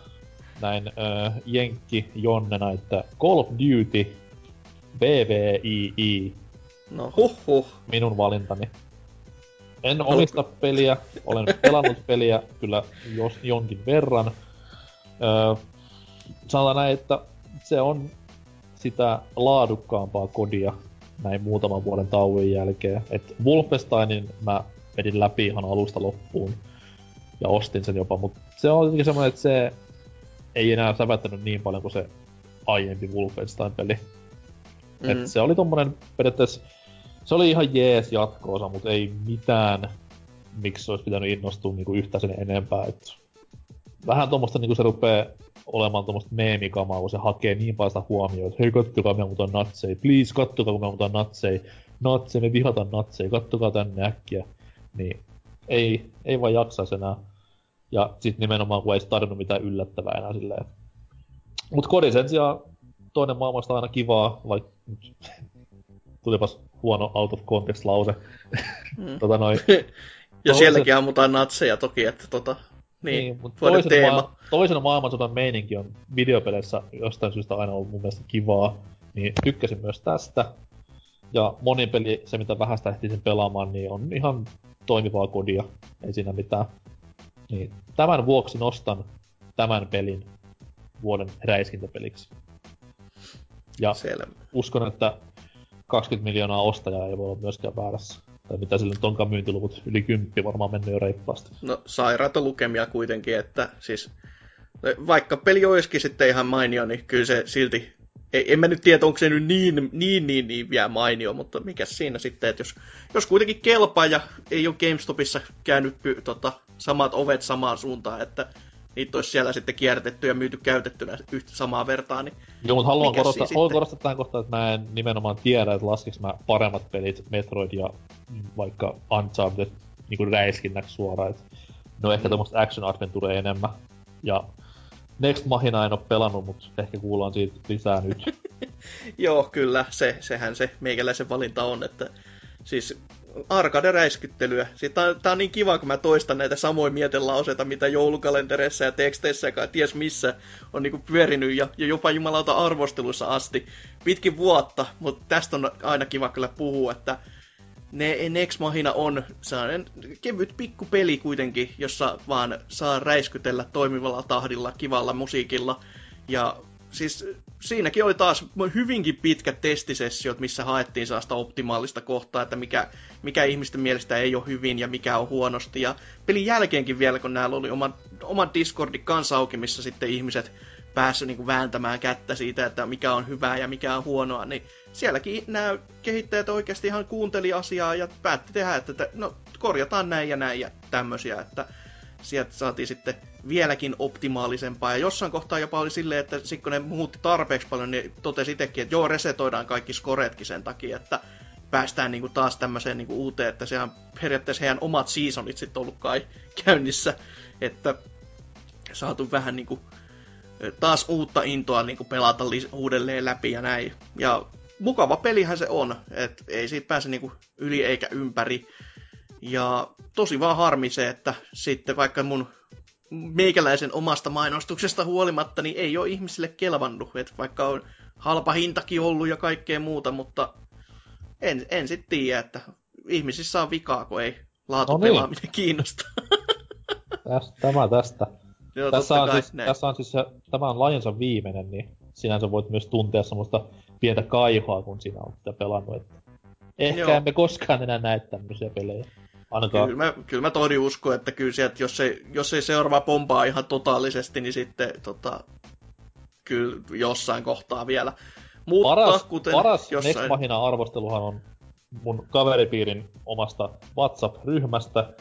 näin ää, Jenkki Jonnena, että Call of Duty BVII No huh huh. minun valintani. En omista peliä, olen pelannut peliä kyllä jos, jonkin verran. Öö, sanotaan näin, että se on sitä laadukkaampaa kodia näin muutaman vuoden tauon jälkeen. Et Wolfensteinin mä vedin läpi ihan alusta loppuun ja ostin sen jopa, mutta se on jotenkin semmoinen, että se ei enää sävättänyt niin paljon kuin se aiempi Wolfenstein-peli. Mm. Et se oli tommonen periaatteessa, se oli ihan jees jatko-osa, mutta ei mitään, miksi olisi pitänyt innostua niinku yhtään sen enempää. Et vähän tuommoista niinku se rupee olemaan tuommoista meemikamaa, kun se hakee niin paljon sitä huomioon, että hei kattokaa me ammutaan natseja, please kattokaa kun me ammutaan natseja, natseja, me vihataan natseja, kattokaa tänne äkkiä. Niin ei, ei vaan jaksaisi enää. Ja sit nimenomaan kun ei tarvinnut mitään yllättävää enää silleen. Mut kodi sen sijaan toinen maailmasta aina kivaa, vaikka tulipas huono out of context lause. Mm. tota noin, Ja sielläkin ammutaan natseja toki, että tota... Niin, niin mutta toisena, teema. maa, toisena maailmansodan meininki on videopeleissä jostain syystä aina ollut mun mielestä kivaa, niin tykkäsin myös tästä. Ja monin peli, se mitä vähästä ehtisin pelaamaan, niin on ihan toimivaa kodia, ei siinä mitään. Niin tämän vuoksi nostan tämän pelin vuoden räiskintäpeliksi. Ja Selvä. uskon, että 20 miljoonaa ostajaa ei voi olla myöskään väärässä. Tai mitä sillä nyt onkaan myyntiluvut, yli 10 varmaan mennyt jo reippaasti. No sairaita lukemia kuitenkin, että siis vaikka peli olisikin sitten ihan mainio, niin kyllä se silti, ei, en mä nyt tiedä, onko se nyt niin, niin, niin, niin vielä mainio, mutta mikä siinä sitten, että jos, jos kuitenkin kelpaa ja ei ole GameStopissa käynyt py, tota, samat ovet samaan suuntaan, että niitä olisi siellä sitten kierrätetty ja myyty käytettynä yhtä samaa vertaa, niin Joo, mutta haluan korostaa, haluan korostaa tämän kohtaan, että mä en nimenomaan tiedä, että laskiks mä paremmat pelit Metroid ja mm, vaikka Uncharted niinku räiskinnäksi suoraan. Et ne on ehkä tämmöstä action adventure enemmän. Ja Next Machina en oo pelannut, mutta ehkä kuullaan siitä lisää nyt. Joo, kyllä, se, sehän se meikäläisen valinta on, että siis arcade-räiskyttelyä. Tää on, on niin kiva, kun mä toistan näitä samoja mietelauseita, mitä joulukalentereissa ja teksteissä ja ties missä on niinku pyörinyt ja, ja jopa jumalauta arvosteluissa asti pitkin vuotta, mutta tästä on aina kiva kyllä puhua, että ne Next Machina on sellainen kevyt pikkupeli kuitenkin, jossa vaan saa räiskytellä toimivalla tahdilla, kivalla musiikilla. Ja siis siinäkin oli taas hyvinkin pitkät testisessiot, missä haettiin sellaista optimaalista kohtaa, että mikä, mikä ihmisten mielestä ei ole hyvin ja mikä on huonosti. Ja pelin jälkeenkin vielä, kun näillä oli oma, oma Discordi kanssa auki, missä sitten ihmiset päässyt niin vääntämään kättä siitä, että mikä on hyvää ja mikä on huonoa, niin sielläkin nämä kehittäjät oikeasti ihan kuunteli asiaa ja päätti tehdä, että no korjataan näin ja näin ja tämmöisiä, että sieltä saatiin sitten vieläkin optimaalisempaa. Ja jossain kohtaa jopa oli silleen, että sit kun ne muutti tarpeeksi paljon, niin totesi itsekin, että joo, resetoidaan kaikki skoretkin sen takia, että päästään niinku taas tämmöiseen niinku uuteen, että se on periaatteessa heidän omat seasonit sitten ollut kai käynnissä, että saatu vähän niinku taas uutta intoa niinku pelata lis- uudelleen läpi ja näin. Ja mukava pelihän se on, että ei siitä pääse niinku yli eikä ympäri. Ja tosi vaan harmi se, että sitten vaikka mun meikäläisen omasta mainostuksesta huolimatta, niin ei ole ihmisille kelvannut. Et vaikka on halpa hintakin ollut ja kaikkea muuta, mutta en, en sitten tiedä, että ihmisissä on vikaa, kun ei laatupelaaminen No kiinnosta. Tästä, tämä tästä. Joo, tässä, on kai siis, näin. tässä on siis se, tämä on lajinsa viimeinen, niin sinänsä voit myös tuntea semmoista pientä kaihoa, kun sinä olet sitä pelannut. Että ehkä. Joo. emme koskaan enää näe tämmöisiä pelejä. Ainakaan Kyllä mä, kyllä mä todin uskon, että kyllä sieltä, jos ei, jos ei seuraava pompaa ihan totaalisesti, niin sitten tota, kyllä jossain kohtaa vielä. Mutta paras, kuten paras jossain... Next arvosteluhan on mun kaveripiirin omasta WhatsApp-ryhmästä.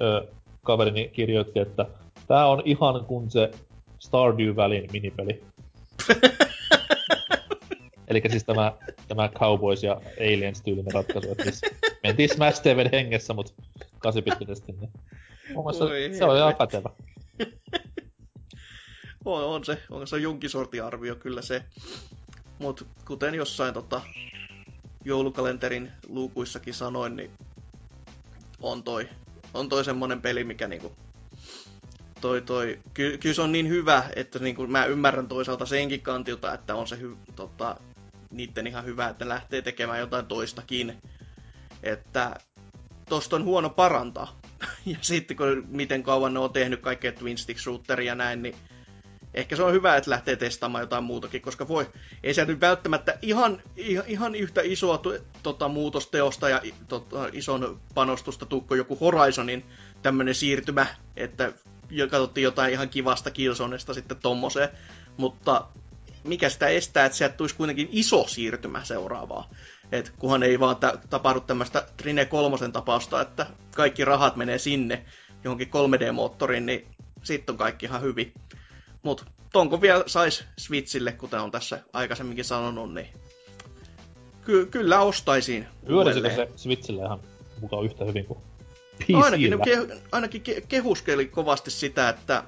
Ö, kaverini kirjoitti, että tää on ihan kuin se Stardew Valleyn minipeli. Eli siis tämä, tämä Cowboys ja Aliens tyylinen ratkaisu, että siis mentiin Smash TVn hengessä, mut kasipittisesti, niin mun mielestä Oi se on ihan pätevä. On, on se, on se jonkin sortin arvio kyllä se. Mutta kuten jossain tota, joulukalenterin luukuissakin sanoin, niin on toi, on toi semmonen peli, mikä niinku, toi, toi, ky, kyllä se on niin hyvä, että niinku, mä ymmärrän toisaalta senkin kantilta, että on se hy, tota, niitten ihan hyvä, että ne lähtee tekemään jotain toistakin. Että tosta on huono parantaa. Ja sitten kun miten kauan ne on tehnyt kaikkea twin stick shooteria ja näin, niin ehkä se on hyvä, että lähtee testaamaan jotain muutakin, koska voi, ei se nyt välttämättä ihan, ihan, ihan yhtä isoa tota, muutosteosta ja tota, ison panostusta tukko joku Horizonin tämmönen siirtymä, että katsottiin jotain ihan kivasta Killzonesta sitten tommoseen, mutta mikä sitä estää, että sieltä tulisi kuitenkin iso siirtymä seuraavaa. Et kunhan ei vaan ta- tapahdu tämmöistä Trine kolmosen tapausta, että kaikki rahat menee sinne johonkin 3D-moottoriin, niin sitten on kaikki ihan hyvin. Mutta tonko vielä sais Switchille, kuten on tässä aikaisemminkin sanonut, niin ky- kyllä ostaisin Pyörisikö uudelleen. se Switchillä ihan mukaan yhtä hyvin kuin No ainakin, ne ke- ainakin ke- kehuskeli kovasti sitä, että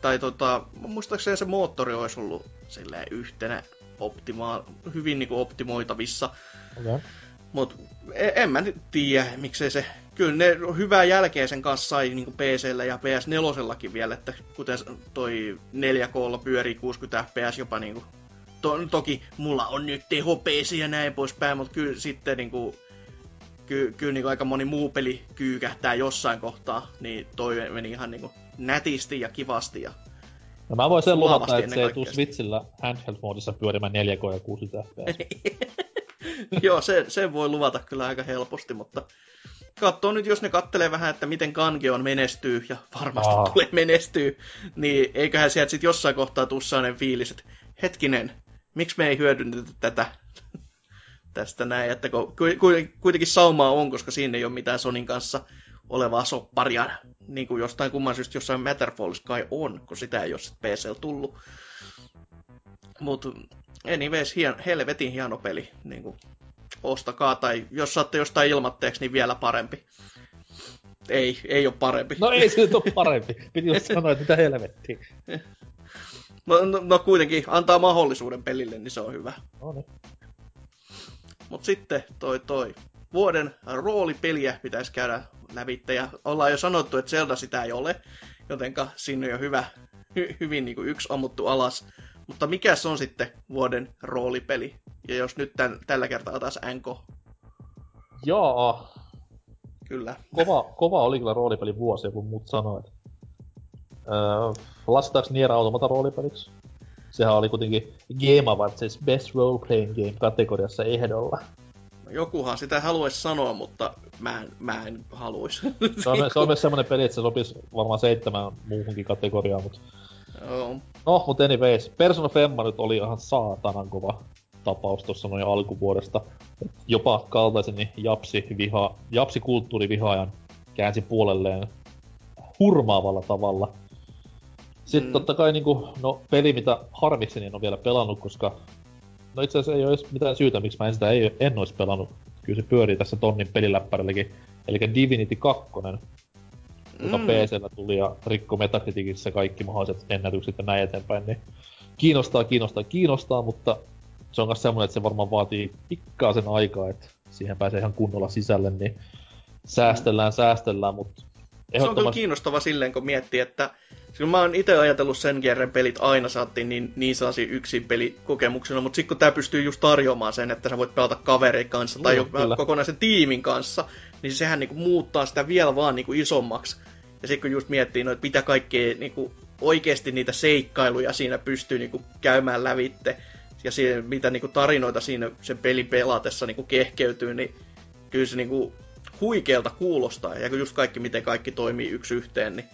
tai tota, muistaakseni se moottori olisi ollut silleen yhtenä optima- hyvin niinku optimoitavissa. Okay. Mut e- en mä nyt tiedä, miksei se... Kyllä ne hyvää jälkeä sen kanssa sai niin PCllä ja PS4 vielä, että kuten toi 4K pyörii 60 fps jopa niinku... To, toki mulla on nyt teho PC ja näin poispäin, mutta kyllä sitten niinku... Ky, kyllä niinku aika moni muu peli kyykähtää jossain kohtaa, niin toi meni ihan niinku nätisti ja kivasti ja No mä voin sen luvata, että se ei tuu kaikkea. Switchillä handheld-moodissa pyörimään 4K ja 60 fps. Joo, se, se voi luvata kyllä aika helposti, mutta katsoo nyt, jos ne kattelee vähän, että miten Kangeon menestyy, ja varmasti Aa. tulee menestyy, niin eiköhän sieltä sitten jossain kohtaa tuu sellainen fiilis, että hetkinen, miksi me ei hyödynnetä tätä tästä näin, että kun ku- ku- kuitenkin saumaa on, koska siinä ei ole mitään Sonin kanssa olevaa sopparia, niin kuin jostain kumman syystä jossain Matterfallissa kai on, kun sitä ei ole PCllä tullut. Mutta anyways, hien, helvetin hieno peli. Niin kuin, ostakaa, tai jos saatte jostain ilmatteeksi, niin vielä parempi. Ei, ei ole parempi. No ei se nyt ole parempi. Piti just sanoa, että mitä helvettiä. No, no, no kuitenkin, antaa mahdollisuuden pelille, niin se on hyvä. No niin. Mut sitten toi toi. Vuoden roolipeliä pitäisi käydä lävitte, ja ollaan jo sanottu, että Zelda sitä ei ole, jotenka sinne on jo hyvä, hy, hyvin niin kuin yksi ammuttu alas. Mutta mikä se on sitten vuoden roolipeli? Ja jos nyt tän, tällä kertaa taas NK, Jaa, kyllä. kova, kova oli kyllä roolipeli vuosi, kun muut sanoit. Öö, lasetaanko Nier Automata roolipeliksi? Sehän oli kuitenkin Game Awards Best Role Playing Game kategoriassa ehdolla. No, jokuhan sitä haluaisi sanoa, mutta mä en, mä en haluaisi. Se on, se on myös semmonen peli, että se sopisi varmaan seitsemän muuhunkin kategoriaan, mutta... Joo. No, mutta anyways, Persona Femma nyt oli ihan saatanan kova tapaus tuossa noin alkuvuodesta. Et jopa kaltaiseni japsi, viha, japsi kulttuurivihaajan käänsi puolelleen hurmaavalla tavalla. Sitten Mm. mm. totta kai niinku, no peli mitä harmikseni en ole vielä pelannut, koska no itse asiassa ei ole mitään syytä, miksi mä en sitä ei, en olisi pelannut. Kyllä se pyörii tässä tonnin peliläppärilläkin. Eli Divinity 2, joka Mm. PCllä tuli ja rikko Metacriticissa kaikki mahdolliset ennätykset ja näin eteenpäin, niin kiinnostaa, kiinnostaa, kiinnostaa, mutta se on myös semmoinen, että se varmaan vaatii pikkaisen aikaa, että siihen pääsee ihan kunnolla sisälle, niin säästellään, säästellään, mutta Se on kyllä ehdottomasti... kiinnostava silleen, kun miettii, että Sillä mä oon itse ajatellut sen kerran pelit aina saatiin niin, niin sellaisia yksin pelikokemuksena, mutta sitten kun tää pystyy just tarjoamaan sen, että sä voit pelata kavereiden kanssa tai jopa kyllä. kokonaisen tiimin kanssa, niin sehän niinku muuttaa sitä vielä vaan niinku isommaksi. Ja sitten kun just miettii noita mitä kaikkea niinku oikeasti niitä seikkailuja siinä pystyy niinku käymään lävitte, ja siinä, mitä niinku tarinoita siinä sen pelin pelatessa niinku kehkeytyy, niin kyllä se niinku huikealta kuulostaa. Ja just kaikki, miten kaikki toimii yksi yhteen, niin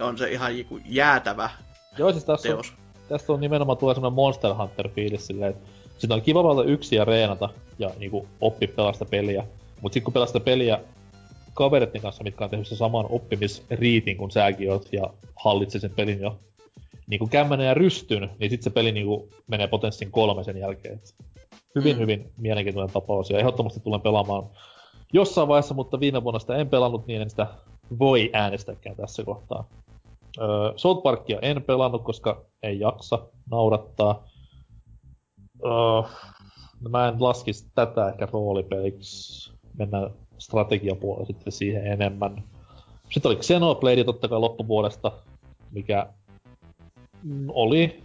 on se ihan joku jäätävä Joo, siis tässä on, teos. tästä on nimenomaan tulee semmoinen Monster Hunter-fiilis silleen, että sitä on kiva valita yksi ja reenata ja niinku oppi pelasta peliä. Mut sit kun pelaa sitä peliä kavereiden kanssa, mitkä on tehnyt sen saman oppimisriitin kuin säkin oot ja hallitsee sen pelin jo niinku kämmenen ja rystyn, niin sit se peli niinku menee potenssin kolme sen jälkeen. Et hyvin, mm. hyvin mielenkiintoinen tapaus ja ehdottomasti tulen pelaamaan jossain vaiheessa, mutta viime vuonna sitä en pelannut, niin en sitä voi äänestäkään tässä kohtaa. Öö, South Parkia en pelannut, koska ei jaksa naurattaa. No mä en laskisi tätä ehkä roolipeliksi. Mennään strategiapuolella sitten siihen enemmän. Sitten oli Xenoblade totta kai loppuvuodesta, mikä oli,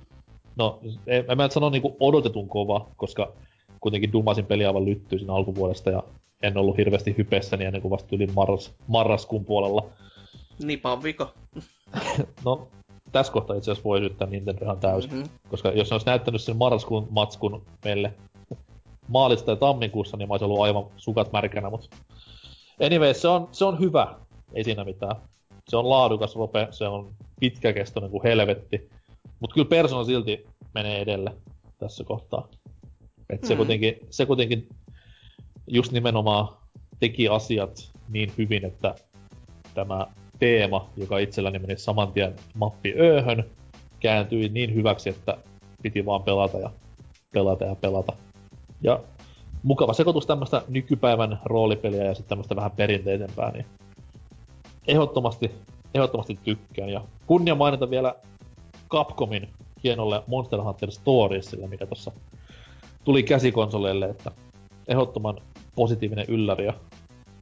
no en, mä sano niinku odotetun kova, koska kuitenkin dumasin peli aivan lyttyy siinä alkuvuodesta ja en ollut hirveästi hypessäni ennen kuin vasta yli marras, marraskuun puolella. Nipan vika. No, tässä kohtaa itse asiassa voi syyttää Nintendo ihan täysin. Mhm. Koska jos ne olisi näyttänyt sen marraskuun matskun meille maalista tai tammikuussa, niin mä olisin ollut aivan sukat märkänä, mutta... Anyway, se on, se on hyvä. Ei siinä mitään. Se on laadukas rope, se on pitkäkestoinen kuin helvetti. Mutta kyllä Persona silti menee edelle tässä kohtaa. Et se, Mm. kuitenkin, se kuitenkin just nimenomaan teki asiat niin hyvin, että tämä teema, joka itselläni meni saman tien mappi ööhön, kääntyi niin hyväksi, että piti vaan pelata ja pelata ja pelata. Ja mukava sekoitus tämmöistä nykypäivän roolipeliä ja sitten tämmöistä vähän perinteisempää, niin ehdottomasti, ehdottomasti tykkään. Ja kunnia mainita vielä Capcomin hienolle Monster Hunter Storiesille, mikä tuossa tuli käsikonsoleille, että ehdottoman positiivinen ylläri ja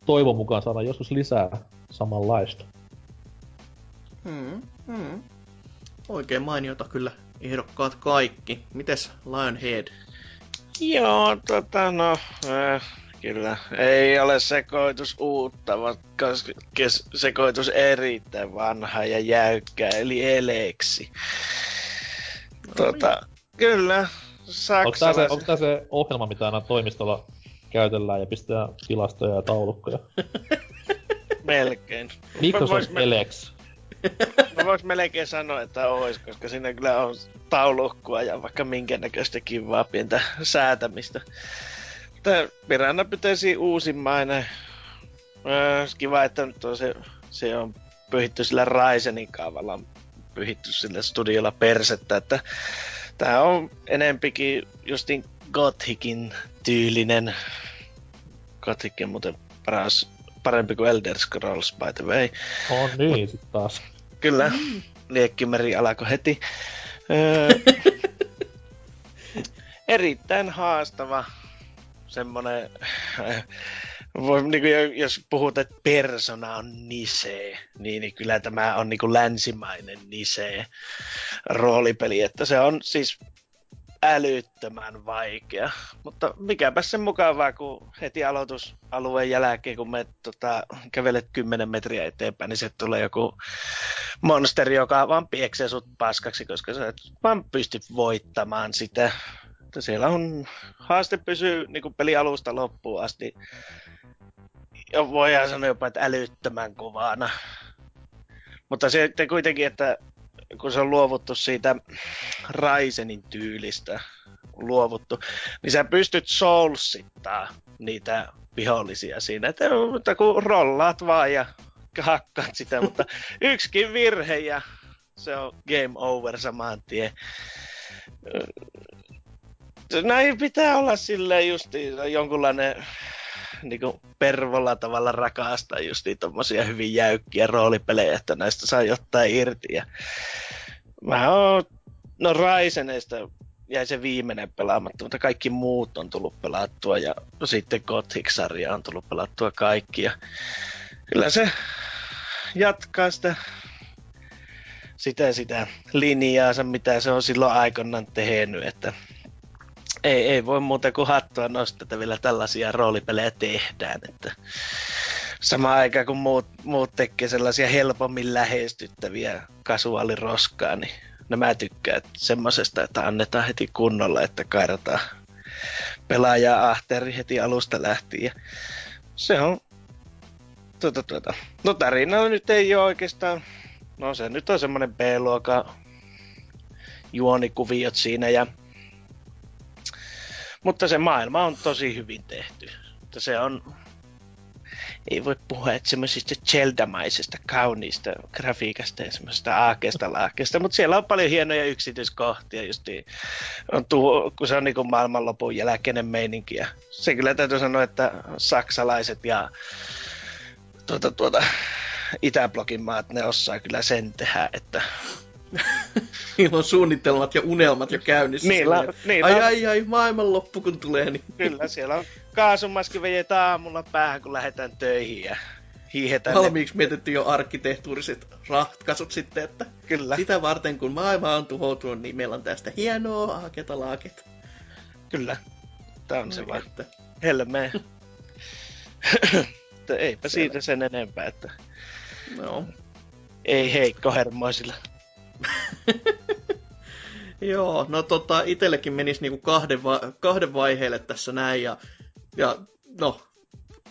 toivon mukaan saadaan joskus lisää samanlaista. Hmm, hmm. Oikein mainiota kyllä ehdokkaat kaikki. Mites Lionhead? Joo, tota no, äh, kyllä. Ei ole sekoitus uutta, vaikka kes- sekoitus erittäin vanha ja jäykkä, eli eleksi. Tota, kyllä, Onko tää, se, saksalaiset. onko tää se ohjelma, mitä aina toimistolla käytellään ja pistetään tilastoja ja taulukkoja? Melkein. Microsoft Elex. Mä vois melkein sanoa, että ois, koska siinä kyllä on taulukkua ja vaikka minkä näköistä kivaa pientä säätämistä. Mutta Piranha pitäisi uusimmainen. Öö, kiva, että nyt on se, se on pyhitty sillä Ryzenin kaavalla, pyhitty sillä studiolla persettä, että tää on enempikin justin Gothicin tyylinen. Gothic on muuten paras, parempi kuin Elder Scrolls by the way. On niin sit taas. Kyllä, liekkimeri alkoi heti. Öö, erittäin haastava semmonen, voi, niin kuin, jos puhut, että persona on nisee, niin, niin kyllä tämä on niin kuin länsimainen nisee roolipeli, että se on siis älyttömän vaikea. Mutta mikäpä sen mukavaa, kun heti aloitusalueen jälkeen, kun me tota, kävelet 10 metriä eteenpäin, niin se tulee joku monsteri, joka vaan pieksee sut paskaksi, koska sä et vaan pysty voittamaan sitä. Että siellä on haaste pysyy niin peli alusta loppuun asti. Ja voidaan sanoa jopa, että älyttömän kovana. Mutta sitten kuitenkin, että kun se on luovuttu siitä Raisenin tyylistä luovuttu, niin sä pystyt soulsittaa niitä vihollisia siinä, että, että kun rollaat vaan ja hakkaat sitä, mutta yksikin virhe ja se on game over saman tien. Näin pitää olla silleen justi jonkunlainen niin kuin pervolla tavalla rakastaa just tommosia hyvin jäykkiä roolipelejä, että näistä saa jotain irti. Ja mä oon, no Raiseneista jäi se viimeinen pelaamatta, mutta kaikki muut on tullut pelattua ja sitten Gothic-sarja on tullut pelattua kaikki. Ja kyllä se jatkaa sitä, sitä, sitä linjaansa, mitä se on silloin aikanaan tehnyt, että ei, ei voi muuta kuin hattua nostaa, että vielä tällaisia roolipelejä tehdään. Että samaan aikaan kun muut, muut tekee sellaisia helpommin lähestyttäviä kasuaaliroskaa, niin no mä tykkään semmosesta, että annetaan heti kunnolla, että kairataan pelaajaa ahteri heti alusta lähtien. Se on Tuota, tuota. No tarinalla nyt ei ole oikeastaan... No se nyt on semmonen B-luokan juonikuviot siinä ja... Mutta se maailma on tosi hyvin tehty. Että se on... Ei voi puhua että semmoisista Zelda-maisesta kauniista grafiikasta ja semmoisesta aakeesta laakkeesta, mutta siellä on paljon hienoja yksityiskohtia justiin, on tuo, kun se on niin maailmanlopun jälkeinen meininki. Ja se kyllä täytyy sanoa, että saksalaiset ja tuota, tuota, Itäblokin maat, ne osaa kyllä sen tehdä, että Niillä on suunnitelmat ja unelmat jo käynnissä. Niillä- niillä- Ai ai ai, maailmanloppu kun tulee, niin kyllä siellä on kaasumaski vejetään aamulla päähän, kun lähdetään töihin ja hiihetään. ne- valmiiksi mietitty jo arkkitehtuuriset ratkaisut sitten, että Kyllä, sitä varten kun maailma on tuhoutunut, niin meillä on tästä hienoa aaketa laaketa. kyllä. Tää on se vaan helmeä. Eipä siitä sen enempää, että No, ei heikko hermoisilla. joo, no tota, itellekin menisi niinku kahden, va- kahden vaiheelle tässä näin, ja, ja no,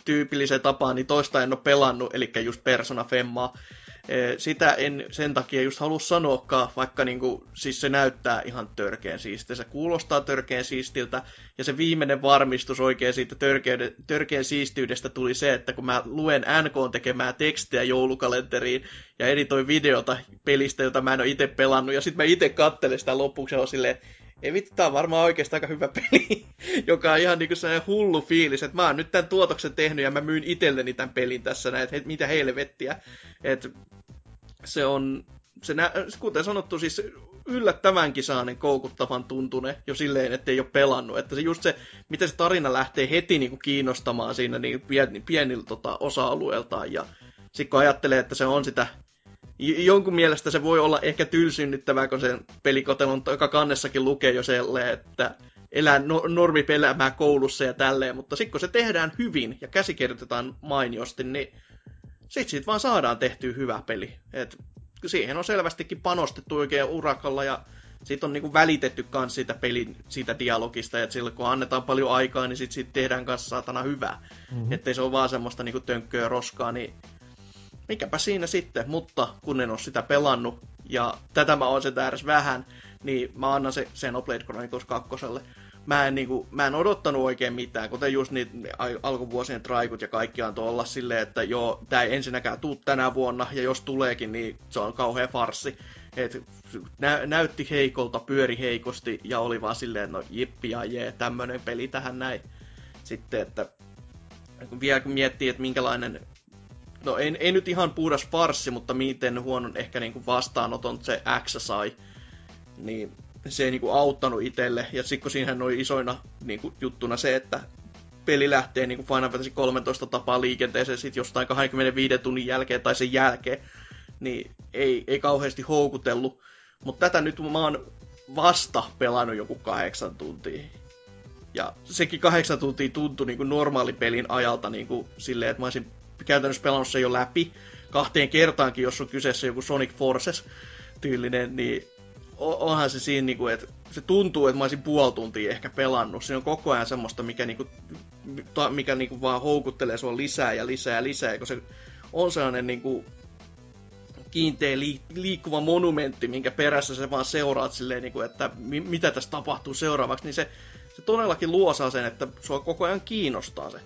tyypilliseen tapaan, niin toista en ole pelannut, eli just Persona Femmaa. Eh, Sitä en sen takia just halua sanoakaan, vaikka niinku, siis se näyttää ihan törkeän siistiltä, se kuulostaa törkeän siistiltä, ja se viimeinen varmistus oikein siitä törkeän, törkeän siistiydestä tuli se, että kun mä luen NK tekemää tekstiä joulukalenteriin ja editoin videota pelistä, jota mä en ole itse pelannut, ja sitten mä itse kattelen sitä lopuksi ja silleen, ei vittu, tää on varmaan oikeastaan aika hyvä peli, joka on ihan niinku sellainen hullu fiilis, että mä oon nyt tämän tuotoksen tehnyt ja mä myyn itselleni tämän pelin tässä näin, että mitä helvettiä. Et se on, se nä, kuten sanottu, siis yllättävänkin saanen koukuttavan tuntune jo silleen, että ei ole pelannut. Että se just se, miten se tarina lähtee heti niinku kiinnostamaan siinä niin pien, pienillä tota, osa-alueeltaan. Ja sitten kun ajattelee, että se on sitä jonkun mielestä se voi olla ehkä tylsynnyttävää, kun sen pelikotelon joka kannessakin lukee jo selleen, että elää no, normipeläämää koulussa ja tälleen, mutta sitten kun se tehdään hyvin ja käsikirjoitetaan mainiosti, niin sit siitä vaan saadaan tehtyä hyvä peli. Et siihen on selvästikin panostettu oikein urakalla ja siitä on niinku välitetty kans siitä pelin, siitä dialogista, että silloin kun annetaan paljon aikaa, niin sit siitä tehdään kanssa saatana hyvää. Mm-hmm. Ettei se ole vaan semmoista niinku tönkköä roskaa, niin mikäpä siinä sitten, mutta kun en ole sitä pelannut, ja tätä mä oon sitä edes vähän, niin mä annan se Xenoblade Chronicles 2. Mä en, niinku, mä en odottanut oikein mitään, kuten just niitä alkuvuosien traikut ja kaikki antoi olla silleen, että joo, tää ei ensinnäkään tuu tänä vuonna, ja jos tuleekin, niin se on kauhea farssi. Et nä- näytti heikolta, pyöri heikosti, ja oli vaan silleen, no jippi ja jee, tämmönen peli tähän näin. Sitten, että kun vielä kun miettii, että minkälainen no ei, ei nyt ihan puhdas farssi, mutta miten huonon ehkä niinku vastaanoton se X sai, niin se ei niinku auttanut itselle. Ja sitten kun siihen oli isoina niinku, juttuna se, että peli lähtee niinku Final Fantasy 13 tapaa liikenteeseen sit jostain 25 tunnin jälkeen tai sen jälkeen, niin ei, ei kauheasti houkutellut. Mutta tätä nyt mä oon vasta pelannut joku kahdeksan tuntia. Ja sekin kahdeksan tuntia tuntui niin kuin normaalipelin ajalta niin kuin silleen, että mä olisin käytännössä pelannut sen jo läpi kahteen kertaankin, jos on kyseessä joku Sonic Forces tyylinen, niin onhan se siinä, niin kuin, että se tuntuu, että mä olisin puoli tuntia ehkä pelannut. Se on koko ajan semmoista, mikä, niin kuin, mikä niin kuin vaan houkuttelee sua lisää ja lisää ja lisää, kun se on sellainen niin kuin, kiinteä li- liikkuva monumentti, minkä perässä se vaan seuraat silleen, niin kuin, että mi- mitä tässä tapahtuu seuraavaksi, niin se, se todellakin luosaa sen, että sua koko ajan kiinnostaa se.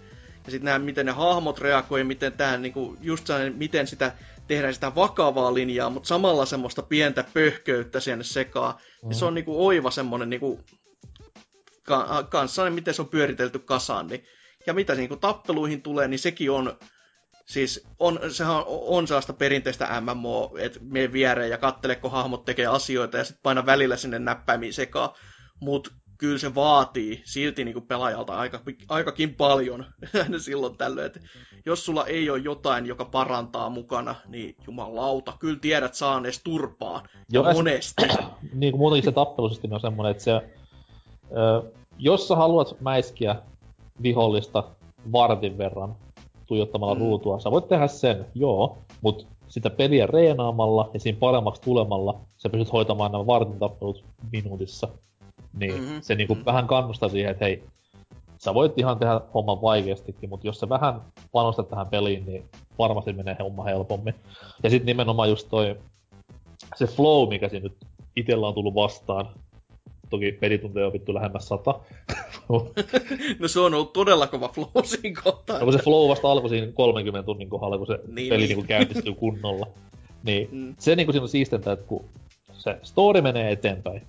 Ja sitten nämä, miten ne hahmot reagoi, miten tämä, niinku, just sellainen, miten sitä tehdään sitä vakavaa linjaa, mutta samalla semmoista pientä pöhköyttä sinne sekaan. Mm. Ja se on niinku oiva semmoinen niinku, ka- kanssa, miten se on pyöritelty kasaan. Niin. Ja mitä niinku tappeluihin tulee, niin sekin on Siis on, sehän on, on sellaista perinteistä MMO, että mene viereen ja kattele, kun hahmot tekee asioita ja sitten paina välillä sinne näppäimiin sekaan. Mutta kyllä se vaatii silti niinku pelaajalta aika, aikakin paljon silloin tällöin. Et jos sulla ei ole jotain, joka parantaa mukana, niin jumalauta, kyllä tiedät saanees turpaa. Ja Joo, äs- monesti. niin kuin muutenkin se tappeluisesti on semmonen, että se, ö, jos sä haluat mäiskiä vihollista vartin verran tuijottamalla Mm. ruutua, sä voit tehdä sen, joo, mut sitä peliä reenaamalla ja siinä paremmaksi tulemalla sä pystyt hoitamaan nämä vartin tappelut minuutissa. Niin Mhm, mm-hmm. se niinku mhm. vähän kannustaa siihen, että hei, sä voit ihan tehdä homman vaikeastikin, mutta jos sä vähän panostat tähän peliin, niin varmasti menee homma helpommin. Ja sitten nimenomaan just toi, se flow, mikä siinä nyt itellä on tullut vastaan, toki pelitunteja on opittu lähemmäs sata, No se on ollut todella kova flow siinä kohtaa. No kun se flow vasta alkoi siinä 30 tunnin kohdalla, kun se Niin, niin, peli niin. niin. käynnistyy kunnolla. Niin Mm. se niinku siinä on siistintä, että kun se story menee eteenpäin.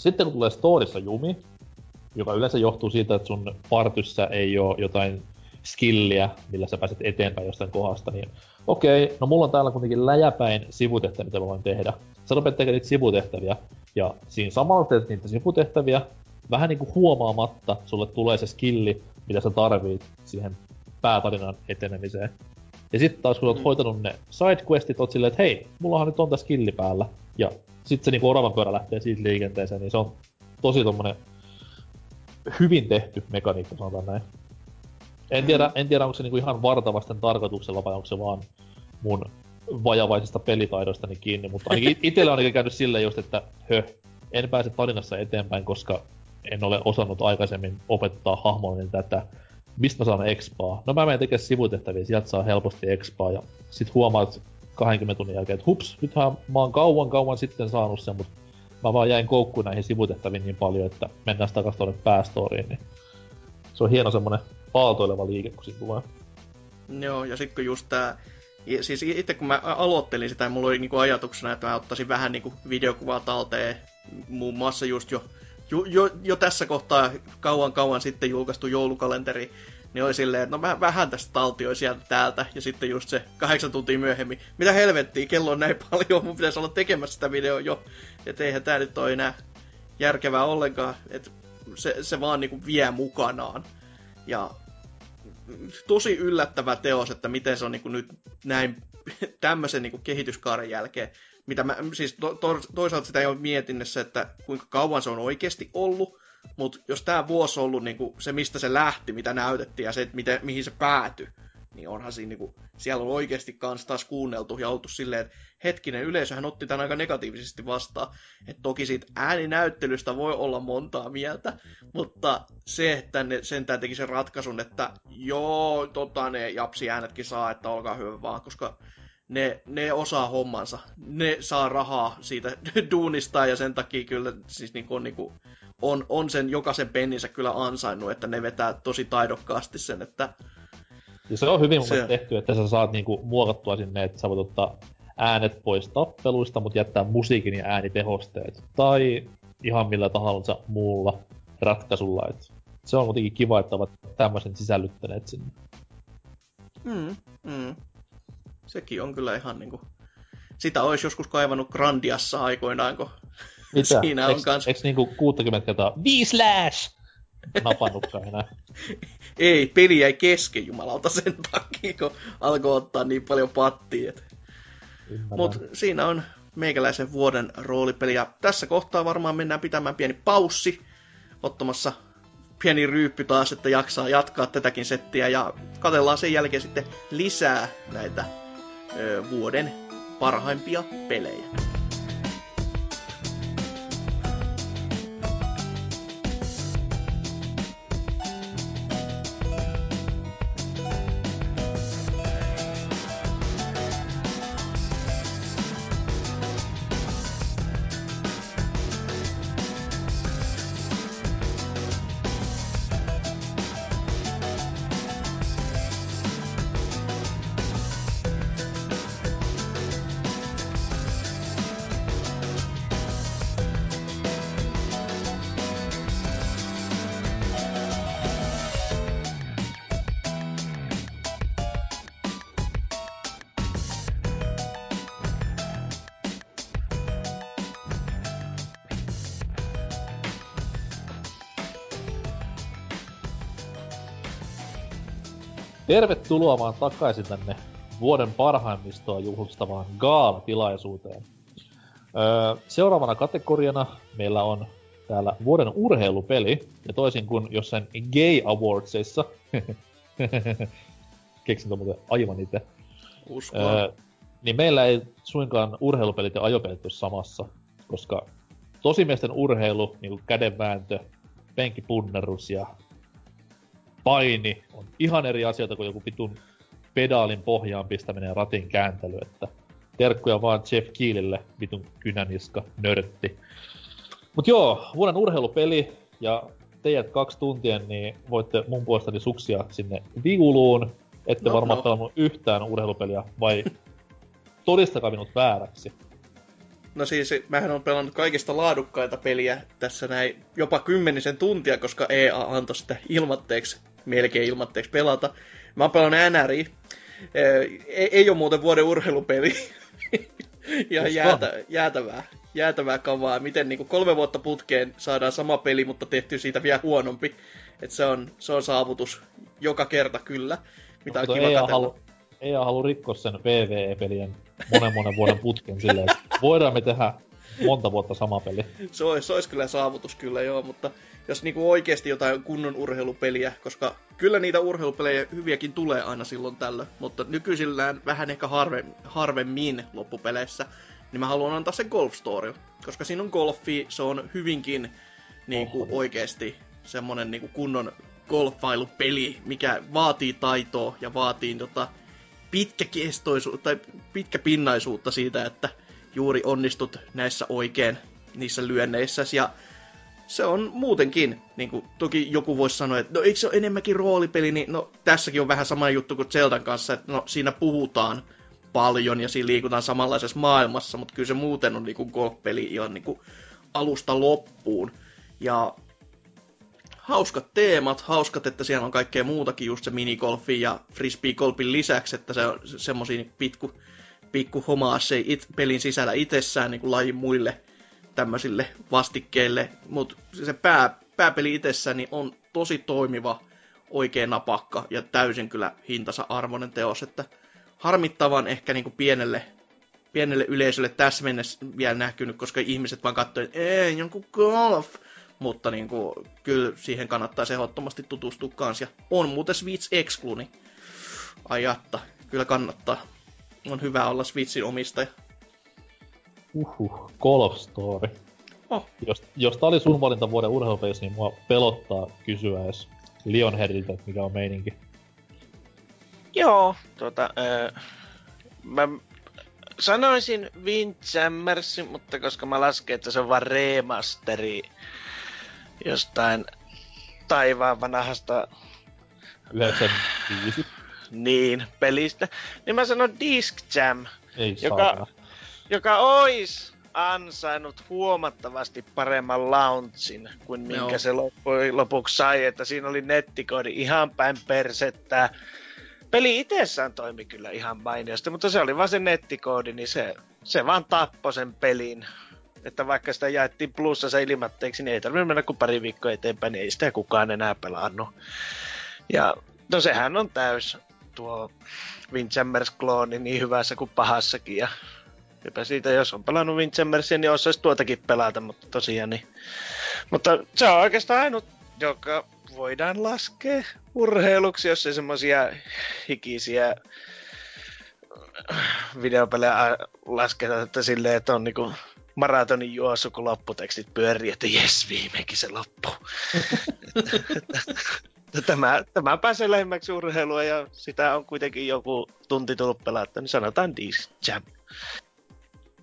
Sitten kun tulee storissa jumi, joka yleensä johtuu siitä, että sun partyssä ei ole jotain skilliä, millä sä pääset eteenpäin jostain kohdasta, niin okei, no mulla on täällä kuitenkin läjäpäin sivutehtäviä, mitä mä voin tehdä. Sä rupeat tekemään niitä sivutehtäviä, ja siinä samalla teet niitä sivutehtäviä, vähän niinku huomaamatta sulle tulee se skilli, mitä sä tarvit siihen päätarinan etenemiseen. Ja sitten taas kun oot mm. hoitanut ne sidequestit, oot silleen, että hei, mullahan nyt on tässä skilli päällä. Ja sitten se niinku oravan pyörä lähtee siitä liikenteeseen, niin se on tosi tommonen hyvin tehty mekaniikka, sanotaan näin. En Mm. tiedä, en tiedä onko se niinku ihan vartavasten tarkoituksella vai onko se vaan mun vajavaisista pelitaidoistani kiinni, mutta ainakin it- itsellä on ainakin käynyt silleen just, että hö, en pääse tarinassa eteenpäin, koska en ole osannut aikaisemmin opettaa hahmolle tätä, mistä mä saan expaa. No mä menen tekemään sivutehtäviä, sieltä saa helposti expaa ja sit huomaat 20 tunnin jälkeen, että hups, nythän mä oon kauan kauan sitten saanut sen, mutta mä vaan jäin koukkuun näihin sivutehtäviin niin paljon, että mennään takaisin tuonne päästoriin, niin se on hieno semmonen aaltoileva liike, kun siinä tulee. Joo, ja sitten kun just tää... Siis itse kun mä aloittelin sitä, mulla oli niinku ajatuksena, että mä ottaisin vähän niinku videokuvaa talteen, muun muassa just jo, jo, jo, jo tässä kohtaa kauan kauan sitten julkaistu joulukalenteri, niin oli silleen, että no mä vähän tästä taltioi sieltä täältä, ja sitten just se kahdeksan tuntia myöhemmin, mitä helvettiä, kello on näin paljon, mun pitäisi olla tekemässä sitä videoa jo, että eihän tää nyt ole enää järkevää ollenkaan, että se, se vaan niinku vie mukanaan. Ja tosi yllättävä teos, että miten se on niin nyt näin tämmöisen niin kehityskaaren jälkeen. Mitä mä, siis to, to, toisaalta sitä ei ole mietinnässä, että kuinka kauan se on oikeasti ollut, mutta jos tämä vuosi on ollut niin se, mistä se lähti, mitä näytettiin ja se, miten, mihin se päätyi, niin onhan siinä, niin kuin, siellä on oikeasti kans taas kuunneltu ja oltu silleen, että hetkinen, yleisöhän otti tämän aika negatiivisesti vastaan. Että toki siitä ääninäyttelystä voi olla montaa mieltä, mutta se, että ne sentään teki sen ratkaisun, että joo, tota ne japsi äänetkin saa, että olkaa hyvä vaan, koska ne, ne osaa hommansa. Ne saa rahaa siitä duunista ja sen takia kyllä siis niin on, niin kuin, on, on sen jokaisen penninsä kyllä ansainnut, että ne vetää tosi taidokkaasti sen, että Ja se on hyvin Se- tehty, että sä saat niinku muokattua sinne, että sä voit ottaa äänet pois tappeluista, mutta jättää musiikin ja äänitehosteet. Tai ihan millä tahansa muulla ratkaisulla. Et se on kuitenkin kiva, että ovat tämmöisen sisällyttäneet sinne. Mm, mm. Sekin on kyllä ihan niinku... Sitä olisi joskus kaivannut Grandiassa aikoinaan, kun Mitä? Siinä on kans- Eiks niinku 60 kertaa viislash napannutkaan enää? ei, peli jäi kesken jumalauta sen takia, kun alkoi ottaa niin paljon pattia. Et. Ymmärrän. Mut siinä on meikäläisen vuoden roolipeli, ja tässä kohtaa varmaan mennään pitämään pieni paussi, ottamassa pieni ryyppy taas, että jaksaa jatkaa tätäkin settiä, ja katellaan sen jälkeen sitten lisää näitä vuoden parhaimpia pelejä. Tervetuloa vaan takaisin tänne vuoden parhaimmistoa juhlistavaan Gaala-tilaisuuteen. Öö, seuraavana kategoriana meillä on täällä vuoden urheilupeli, ja toisin kuin jossain Gay Awardsissa, keksin tuon muuten aivan itse, öö, niin meillä ei suinkaan urheilupelit ja ajopelit ole samassa, koska tosimiesten urheilu, niin kuin kädenvääntö, penkkipunnerus ja paini on ihan eri asioita kuin joku vitun pedaalin pohjaan pistäminen ja ratin kääntely, että terkkuja vaan Jeff Keelille, vitun kynäniska, nörtti. Mut joo, vuoden urheilupeli, ja teidät kaksi tuntien, niin voitte mun puolestani suksia sinne viuluun. Ette No, varmaan no. pelannut yhtään urheilupeliä, vai todistakaa minut vääräksi. No siis, mähän on pelannut kaikista laadukkaita peliä tässä näin jopa kymmenisen tuntia, koska EA antoi sitä ilmatteeksi, melkein ilmatteeksi pelata. Mä oon pelannut NRI. Ei, ei ole muuten vuoden urheilupeli. ja jäätä, jäätävää, jäätävää kavaa. Miten niin kolme vuotta putkeen saadaan sama peli, mutta tehty siitä vielä huonompi. Et se, on, se on saavutus joka kerta kyllä. Mitä on Mutta kiva EA katsella. halu, EA halu rikkoa sen VVE-pelien monen monen vuoden putken silleen, voidaan me tehdä monta vuotta sama peli. Se olisi, se olisi kyllä saavutus kyllä joo, mutta jos niinku oikeasti jotain kunnon urheilupeliä, koska kyllä niitä urheilupelejä hyviäkin tulee aina silloin tällöin, mutta nykyisillään vähän ehkä harve, harvemmin loppupeleissä, niin mä haluan antaa sen Golf Story, koska siinä on golfi, se on hyvinkin niinku oikeasti semmonen niinku kunnon golfailupeli, mikä vaatii taitoa ja vaatii tota pitkäkestoisuutta tai pitkäpinnaisuutta siitä, että juuri onnistut näissä oikein niissä lyönneissä. Ja se on muutenkin, niin kuin, toki joku voisi sanoa, että no eikö se ole enemmänkin roolipeli, niin no tässäkin on vähän sama juttu kuin Zeldan kanssa, että no siinä puhutaan paljon ja siinä liikutaan samanlaisessa maailmassa, mutta kyllä se muuten on niin kuin golf-peli ihan niin kuin alusta loppuun. Ja hauskat teemat, hauskat, että siellä on kaikkea muutakin, just se minigolfi ja frisbee-golfin lisäksi, että se on semmosia pikku, pikku homaase it, pelin sisällä itsessään niin kuin lajin muille tämmöisille vastikkeille, mutta se pää, pääpeli itsessään niin on tosi toimiva, oikein napakka ja täysin kyllä hintansa arvoinen teos, että harmittavan ehkä niin kuin pienelle, pienelle yleisölle tässä mennessä vielä näkynyt, koska ihmiset vaan katsoivat, ei, jonkun golf, mutta niin kuin, kyllä siihen kannattaa ehdottomasti tutustua kans. Ja on muuten Switch Exclu, niin ajatta, kyllä kannattaa. On hyvä olla Switchin omistaja. Uhuh, Golf Story. Oh. Jos, jos tää oli sun valinta vuoden urheilupelissä, niin mua pelottaa kysyä edes Lionheadiltä, että mikä on meininki. Joo, tota, öö, mä sanoisin Windjammers, mutta koska mä lasken, että se on vaan remasteri jostain taivaan vanhasta 95? niin pelistä, niin mä sanon Disc Jam, Ei Joka-. Joka ois ansainnut huomattavasti paremman launchin kuin minkä Joo. se loppujen lopuksi sai, että siinä oli nettikoodi ihan päin persettä. Peli itsessään toimi kyllä ihan mainiosti, mutta se oli vaan se nettikoodi, niin se, se vaan tappoi sen pelin. Että vaikka sitä jaettiin plussassa ilmatteeksi, niin ei tarvinnut mennä kuin pari viikkoa eteenpäin, niin ei sitä kukaan enää pelannut. Ja no sehän on täys tuo Windjammers klooni niin hyvässä kuin pahassakin. Ja Eipä siitä, jos on pelannut Windjammersia, niin osaisi tuotakin pelata, mutta tosiaan niin. Mutta se on oikeastaan ainut, joka voidaan laskea urheiluksi, jos ei semmosia hikisiä videopelejä ä, lasketa, että silleen, että on niinku maratonin juossu, kun lopputekstit pyörii, että jes, viimeinkin se loppu. tämä, tämä pääsee lähemmäksi urheilua ja sitä on kuitenkin joku tunti tullut pelata, niin sanotaan Disc Jam.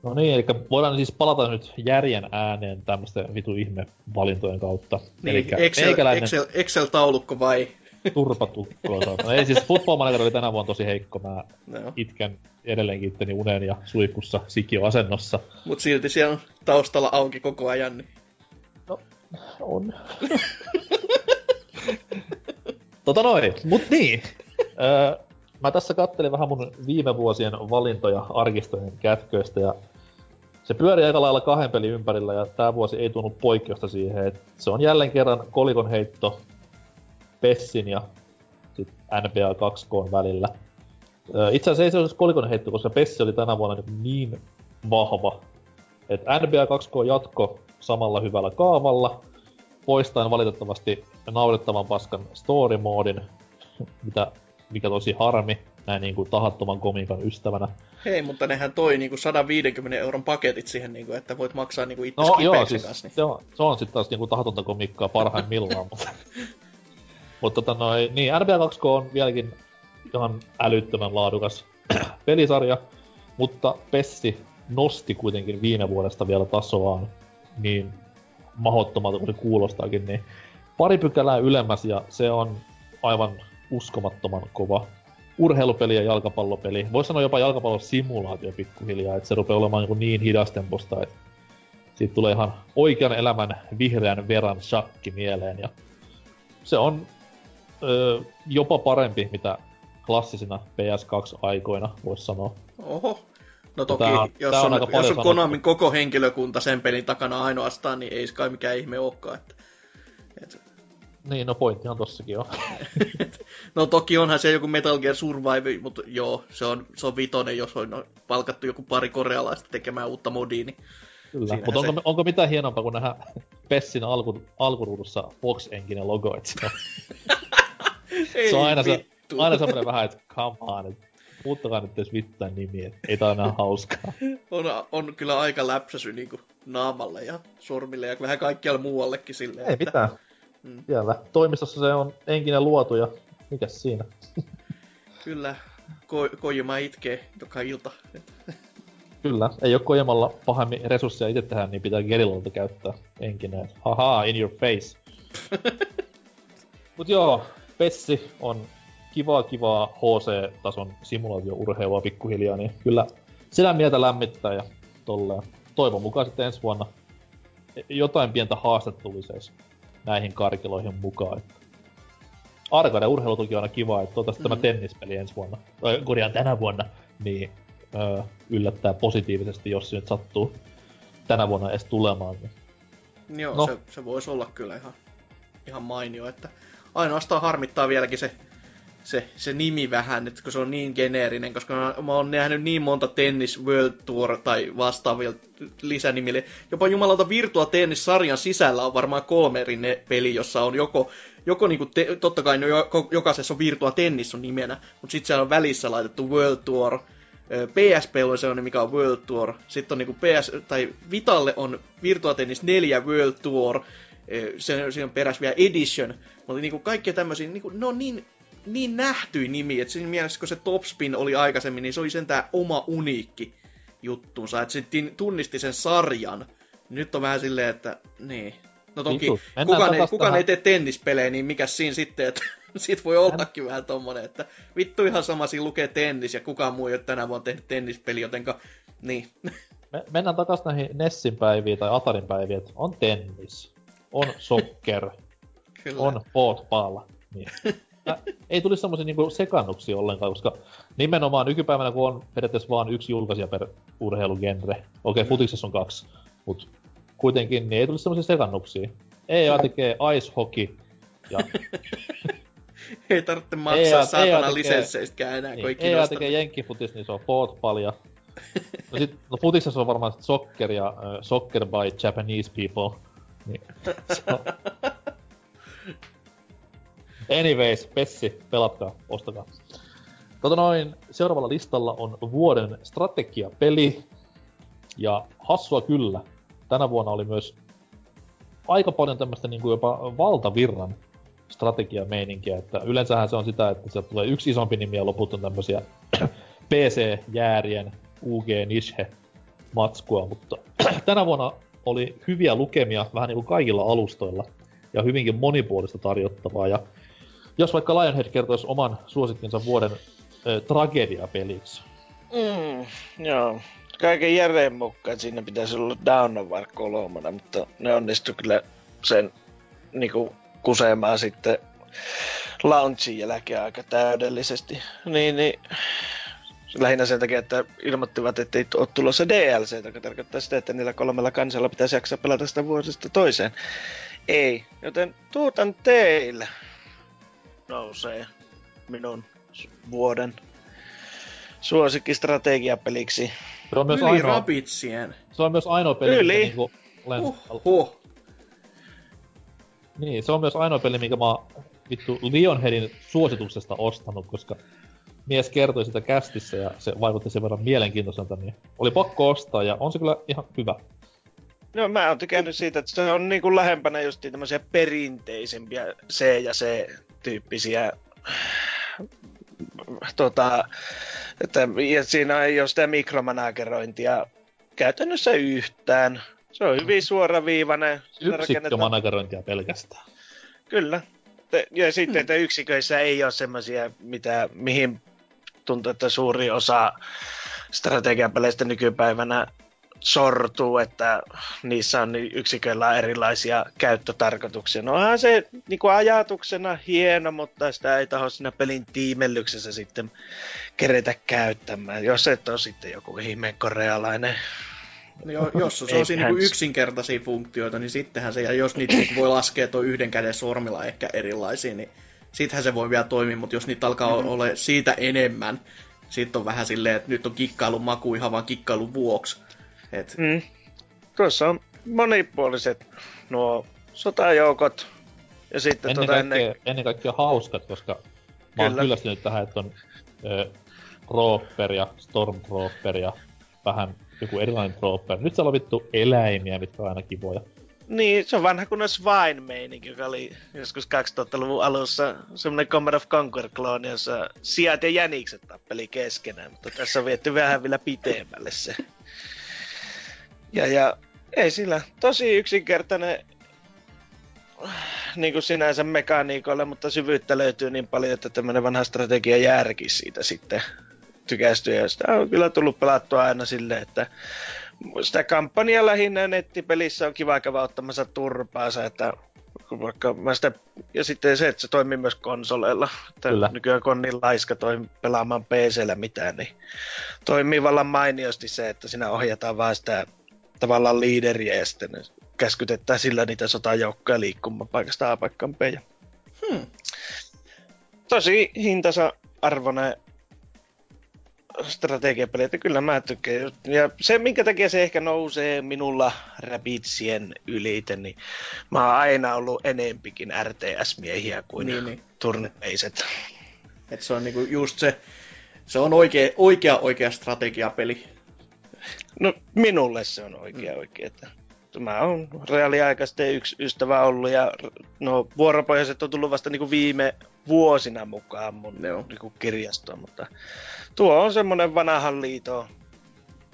No niin, eli voidaan siis palata nyt järjen ääneen tämmöisten vitu ihme valintojen kautta. Niin, Elikkä Excel, meikäläinen Excel, Excel-taulukko vai? turpatukko. saatana. Ei siis Football Manager oli tänä vuonna tosi heikko. Mä No. itkän edelleenkin itteni unen ja suihkussa sikioasennossa. Mut silti siellä on taustalla auki koko ajan. Niin. On. tota noin, mut niin. Öö, mä tässä kattelin vähän mun viime vuosien valintoja arkistojen kätköistä ja se pyörii aika lailla kahden pelin ympärillä ja tää vuosi ei tunnu poikkeusta siihen, että se on jälleen kerran kolikon heitto Pessin ja sit NBA 2K välillä. Itse asiassa ei se olisi kolikon heitto, koska Pessi oli tänä vuonna niin, niin vahva, että NBA 2K jatko samalla hyvällä kaavalla, poistaen valitettavasti naurettavan paskan story moodin, mitä, mikä tosi harmi, näin niin kuin tahattoman komiikan ystävänä. Hei, mutta nehän toi niinku 150 euron paketit siihen, niinku, että voit maksaa niinku itse No joo, siis kanssa. Niin. se on, se on sitten taas niinku tahatonta komikkaa parhaimmillaan, mutta Mutta tota noin, niin NBA 2K on vieläkin ihan älyttömän laadukas pelisarja, mutta Pessi nosti kuitenkin viime vuodesta vielä tasoaan niin mahottomalta kuin se kuulostaakin, niin pari pykälää ylemmäs ja se on aivan uskomattoman kova urheilupeli ja jalkapallopeli. Voisi sanoa jopa jalkapallosimulaatio pikkuhiljaa, että se rupeaa olemaan niin, niin hidastemposta, että siitä tulee ihan oikean elämän vihreän veran shakki mieleen. Ja se on ö, jopa parempi, mitä klassisina PS2-aikoina, voisi sanoa. Oho. No toki, Tää on- jos, tää on on, jos on sanottu. Konamin koko henkilökunta sen pelin takana ainoastaan, niin ei se kai mikään ihme olekaan. Että, et, Niin, no pointtihan tossakin on. no toki onhan se joku Metal Gear Survive, mutta joo, se on, se on vitonen, jos on palkattu joku pari korealaista tekemään uutta modia, niin Kyllä. Siinähän Mutta onko, se- onko mitään hienompaa kuin nähdä Pessin alku, alkuruudussa Fox Engine logo, se se on aina, se, aina semmoinen vähän, että come on, että muuttakaa nyt edes vittain nimi, että ei tää enää hauskaa. on, on kyllä aika läpsäsy niin naamalle ja sormille ja vähän kaikkialle muuallekin silleen. Ei että- mitään. Mm. Siellä toimistossa se on enkinen luotu ja mikäs siinä? Kyllä, Ko- Kojima itkee joka ilta. Kyllä, ei oo Kojamalla pahemmin resursseja itse tehdä, niin pitää Gerillalta käyttää enkinen. et Haha, in your face. Mut joo, Pessi on kivaa kivaa HC-tason simulaatiourheilua pikkuhiljaa, niin kyllä sitä mieltä lämmittää ja tolleen. Toivon mukaan sitten ensi vuonna jotain pientä haastetta tulisi edes näihin karkeloihin mukaan. Että arcade urheilu toki on aina kiva, että toivottavasti Mhm. tämä tennispeli ensi vuonna, tai korjaan tänä vuonna, niin öö, yllättää positiivisesti, jos se nyt sattuu tänä vuonna edes tulemaan. Niin. Joo, no. se, se voisi olla kyllä ihan, ihan mainio, että ainoastaan harmittaa vieläkin se, se, se nimi vähän, että kun se on niin geneerinen, koska mä, mä oon nähnyt niin monta Tennis World Tour tai vastaavia lisänimille. Jopa jumalauta Virtua Tennis-sarjan sisällä on varmaan kolme eri ne- peli, jossa on joko, joko niinku te, totta kai no, jo, jokaisessa on Virtua Tennis on nimenä, mutta sitten siellä on välissä laitettu World Tour, PSP on sellainen, mikä on World Tour. Sitten on niinku PS, tai Vitalle on Virtua Tennis 4 World Tour. Se, siinä on peräs vielä Edition. Mutta niinku kaikkia tämmöisiä, niinku, ne on niin, niin nähtyi nimi, että siinä mielessä kun se Topspin oli aikaisemmin, niin se oli sentään oma uniikki juttunsa. Että sitten tunnisti sen sarjan. Nyt on vähän silleen, että niin. No toki, mennään kukaan, ei, kukaan ei tee tennispelejä, niin mikä siinä sitten, että siitä voi ollakin vähän tommonen, että vittu ihan sama siinä lukee tennis ja kukaan muu ei ole tänä vuonna tehnyt tennispeli, jotenka niin. Me, mennään takaisin näihin Nessin päiviin tai Atarin päiviin, että on tennis, on soccer, Kyllä. on football. Niin. Ei tulisi semmoisia niinku sekannuksia ollenkaan, koska nimenomaan nykypäivänä, kun on periaatteessa vain yksi julkaisija per urheilugenre, okei, okay, Mm. futiksessa on kaksi, mutta kuitenkin niin ei tulisi semmoisia sekannuksia. EA tekee ice hockey, ja Ei tarvitse EA maksaa EA saatana tekee- lisensseistkään enää, kun ei niin, EA kiinnosta. tekee jenkkifutis, niin se on football, ja no, sit, no futiksessa on varmaan soccer ja uh, soccer by Japanese people. Niin, se on... Anyways, Pessi, pelatkaa, ostakaa. Tota noin, seuraavalla listalla on vuoden strategiapeli. Ja hassua kyllä, tänä vuonna oli myös aika paljon tämmöistä niin kuin jopa valtavirran strategiameininkiä, että yleensähän se on sitä, että sieltä tulee yksi isompi nimi ja loput on tämmöisiä PC-jäärien UG Nishe matskua, mutta tänä vuonna oli hyviä lukemia vähän niin kuin kaikilla alustoilla ja hyvinkin monipuolista tarjottavaa. Ja jos vaikka Lionhead kertoisi oman suosikkinsa vuoden äh, tragediapeliksi. Mm, joo. Kaiken järjen mukaan siinä pitäisi olla Down of War kolmona, mutta ne onnistu kyllä sen niinku kusemaan sitten launchin jälkeen aika täydellisesti. Niin, niin lähinnä sen takia, että ilmoittivat, että ei ole tulossa DLC, joka tarkoittaa sitä, että niillä kolmella kansalla pitäisi jaksaa pelata sitä vuosista toiseen. Ei, joten tuutan teille nousee minun vuoden suosikkistrategiapeliksi. Se on myös Yli ainoa, Rabitsien. se on myös ainoa peli, Yli. mikä niinku olen, Oho. Niin, se on myös ainoa peli, minkä mä oon vittu Lionheadin suosituksesta ostanut, koska mies kertoi sitä kästissä ja se vaikutti sen verran mielenkiintoiselta, niin oli pakko ostaa ja on se kyllä ihan hyvä. No mä oon tykännyt siitä, että se on niinku lähempänä just tämmöisiä perinteisempiä C ja C tyyppisiä tota, että ja siinä ei ole sitä mikromanagerointia käytännössä yhtään. Se on hyvin suoraviivainen. Yksikkömanagerointia pelkästään. Kyllä. Ja sitten, että yksiköissä ei ole semmoisia, mitä, mihin tuntuu, että suuri osa strategiapeleistä nykypäivänä sortuu, että niissä on niin yksiköillä erilaisia käyttötarkoituksia. No onhan se niin kuin ajatuksena hieno, mutta sitä ei taho siinä pelin tiimellyksessä sitten keretä käyttämään, jos et ole sitten joku ihmeen korealainen. Jo, jos se on siinä niin yksinkertaisia funktioita, niin sittenhän se, ja jos niitä voi laskea tuo yhden käden sormilla ehkä erilaisia, niin sittenhän se voi vielä toimia, mutta jos niitä alkaa mm-hmm. olla siitä enemmän, sitten on vähän silleen, että nyt on kikkailun maku ihan vaan kikkailun vuoksi. Et, Mm. Tuossa on monipuoliset nuo sotajoukot, ja sitten Ennen, tuota kaikkea, ennen... ennen kaikkea hauskat, koska mä oon Kyllä. kyllästynyt tähän, että on ö, Trooper ja Stormtrooper ja vähän joku erilainen Trooper. Nyt siellä on vittu eläimiä, mitkä on aina kivoja. Niin, se on vanha kunnon Swine-meininki, joka oli joskus 2000-luvun alussa semmoinen Command of Conquer-klooni, jossa sijat ja jänikset tappeli keskenään, mutta tässä on vietty vähän vielä pitemmälle se. Ja, ja ei sillä, tosi yksinkertainen niin kuin sinänsä mekaniikoilla, mutta syvyyttä löytyy niin paljon, että tämmöinen vanha strategia järki siitä sitten tykästyy. Ja sitä on kyllä tullut pelattua aina silleen, että sitä kampanjaa lähinnä nettipelissä on kiva käydä ottamassa turpaansa, että vaikka mä sitä, ja sitten se, että se toimii myös konsoleilla. Että Kyllä. nykyään kun on niin laiska toi pelaamaan PCllä mitään, niin toimii vallan mainiosti se, että siinä ohjataan vaan sitä tavallaan liideriä ja sitten käskytetään sillä niitä sotajoukkoja liikkumaan paikasta A paikkaan B. Ja hmm. Tosi hintansa arvoinen strategiapeli, että kyllä mä tykkään. Ja se, minkä takia se ehkä nousee minulla Rabbidsien ylite, niin mä oon aina ollut enempikin RTS-miehiä kuin Niin, niin. turneiset. Et se on niinku just se, se on oikea, oikea, oikea strategiapeli. No minulle se on oikea mm. oikea. Mä oon reaaliaikaisesti yksi ystävä ollut ja no vuoropohjaiset on tullut vasta niinku viime vuosina mukaan mun Joo. niinku kirjastoon, mutta tuo on semmonen vanhan liito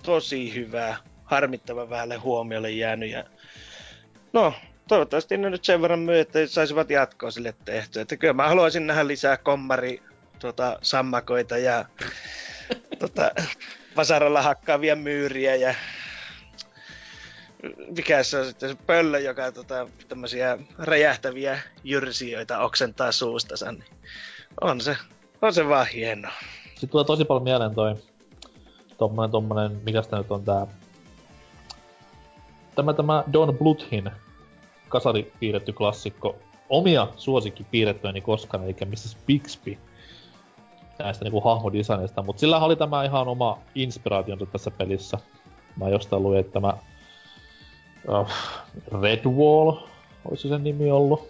tosi hyvä, harmittavan vähälle huomiolle jäänyt ja no toivottavasti ne nyt sen verran myy, että saisivat jatkoa sille tehtyä. Että kyllä mä haluaisin nähdä lisää kommari tota, sammakoita ja tota, vasaralla hakkaavia myyriä ja mikä se on sitten se pöllö, joka tota, tämmöisiä räjähtäviä jyrsijöitä oksentaa suustansa, niin on se, on se vaan hieno. Sitten tulee tosi paljon mieleen toi tommonen, tommonen, mikä sitä nyt on tää... Tämä, tämä Don Bluthin kasari piirretty klassikko. Omia suosikkipiirrettyäni koskaan, eli Mrs. Bixby näistä niinku hahmodesigneista, mutta sillä oli tämä ihan oma inspiraationsa tässä pelissä. Mä jostain luin, että tämä uh, Redwall, olisi sen nimi ollut.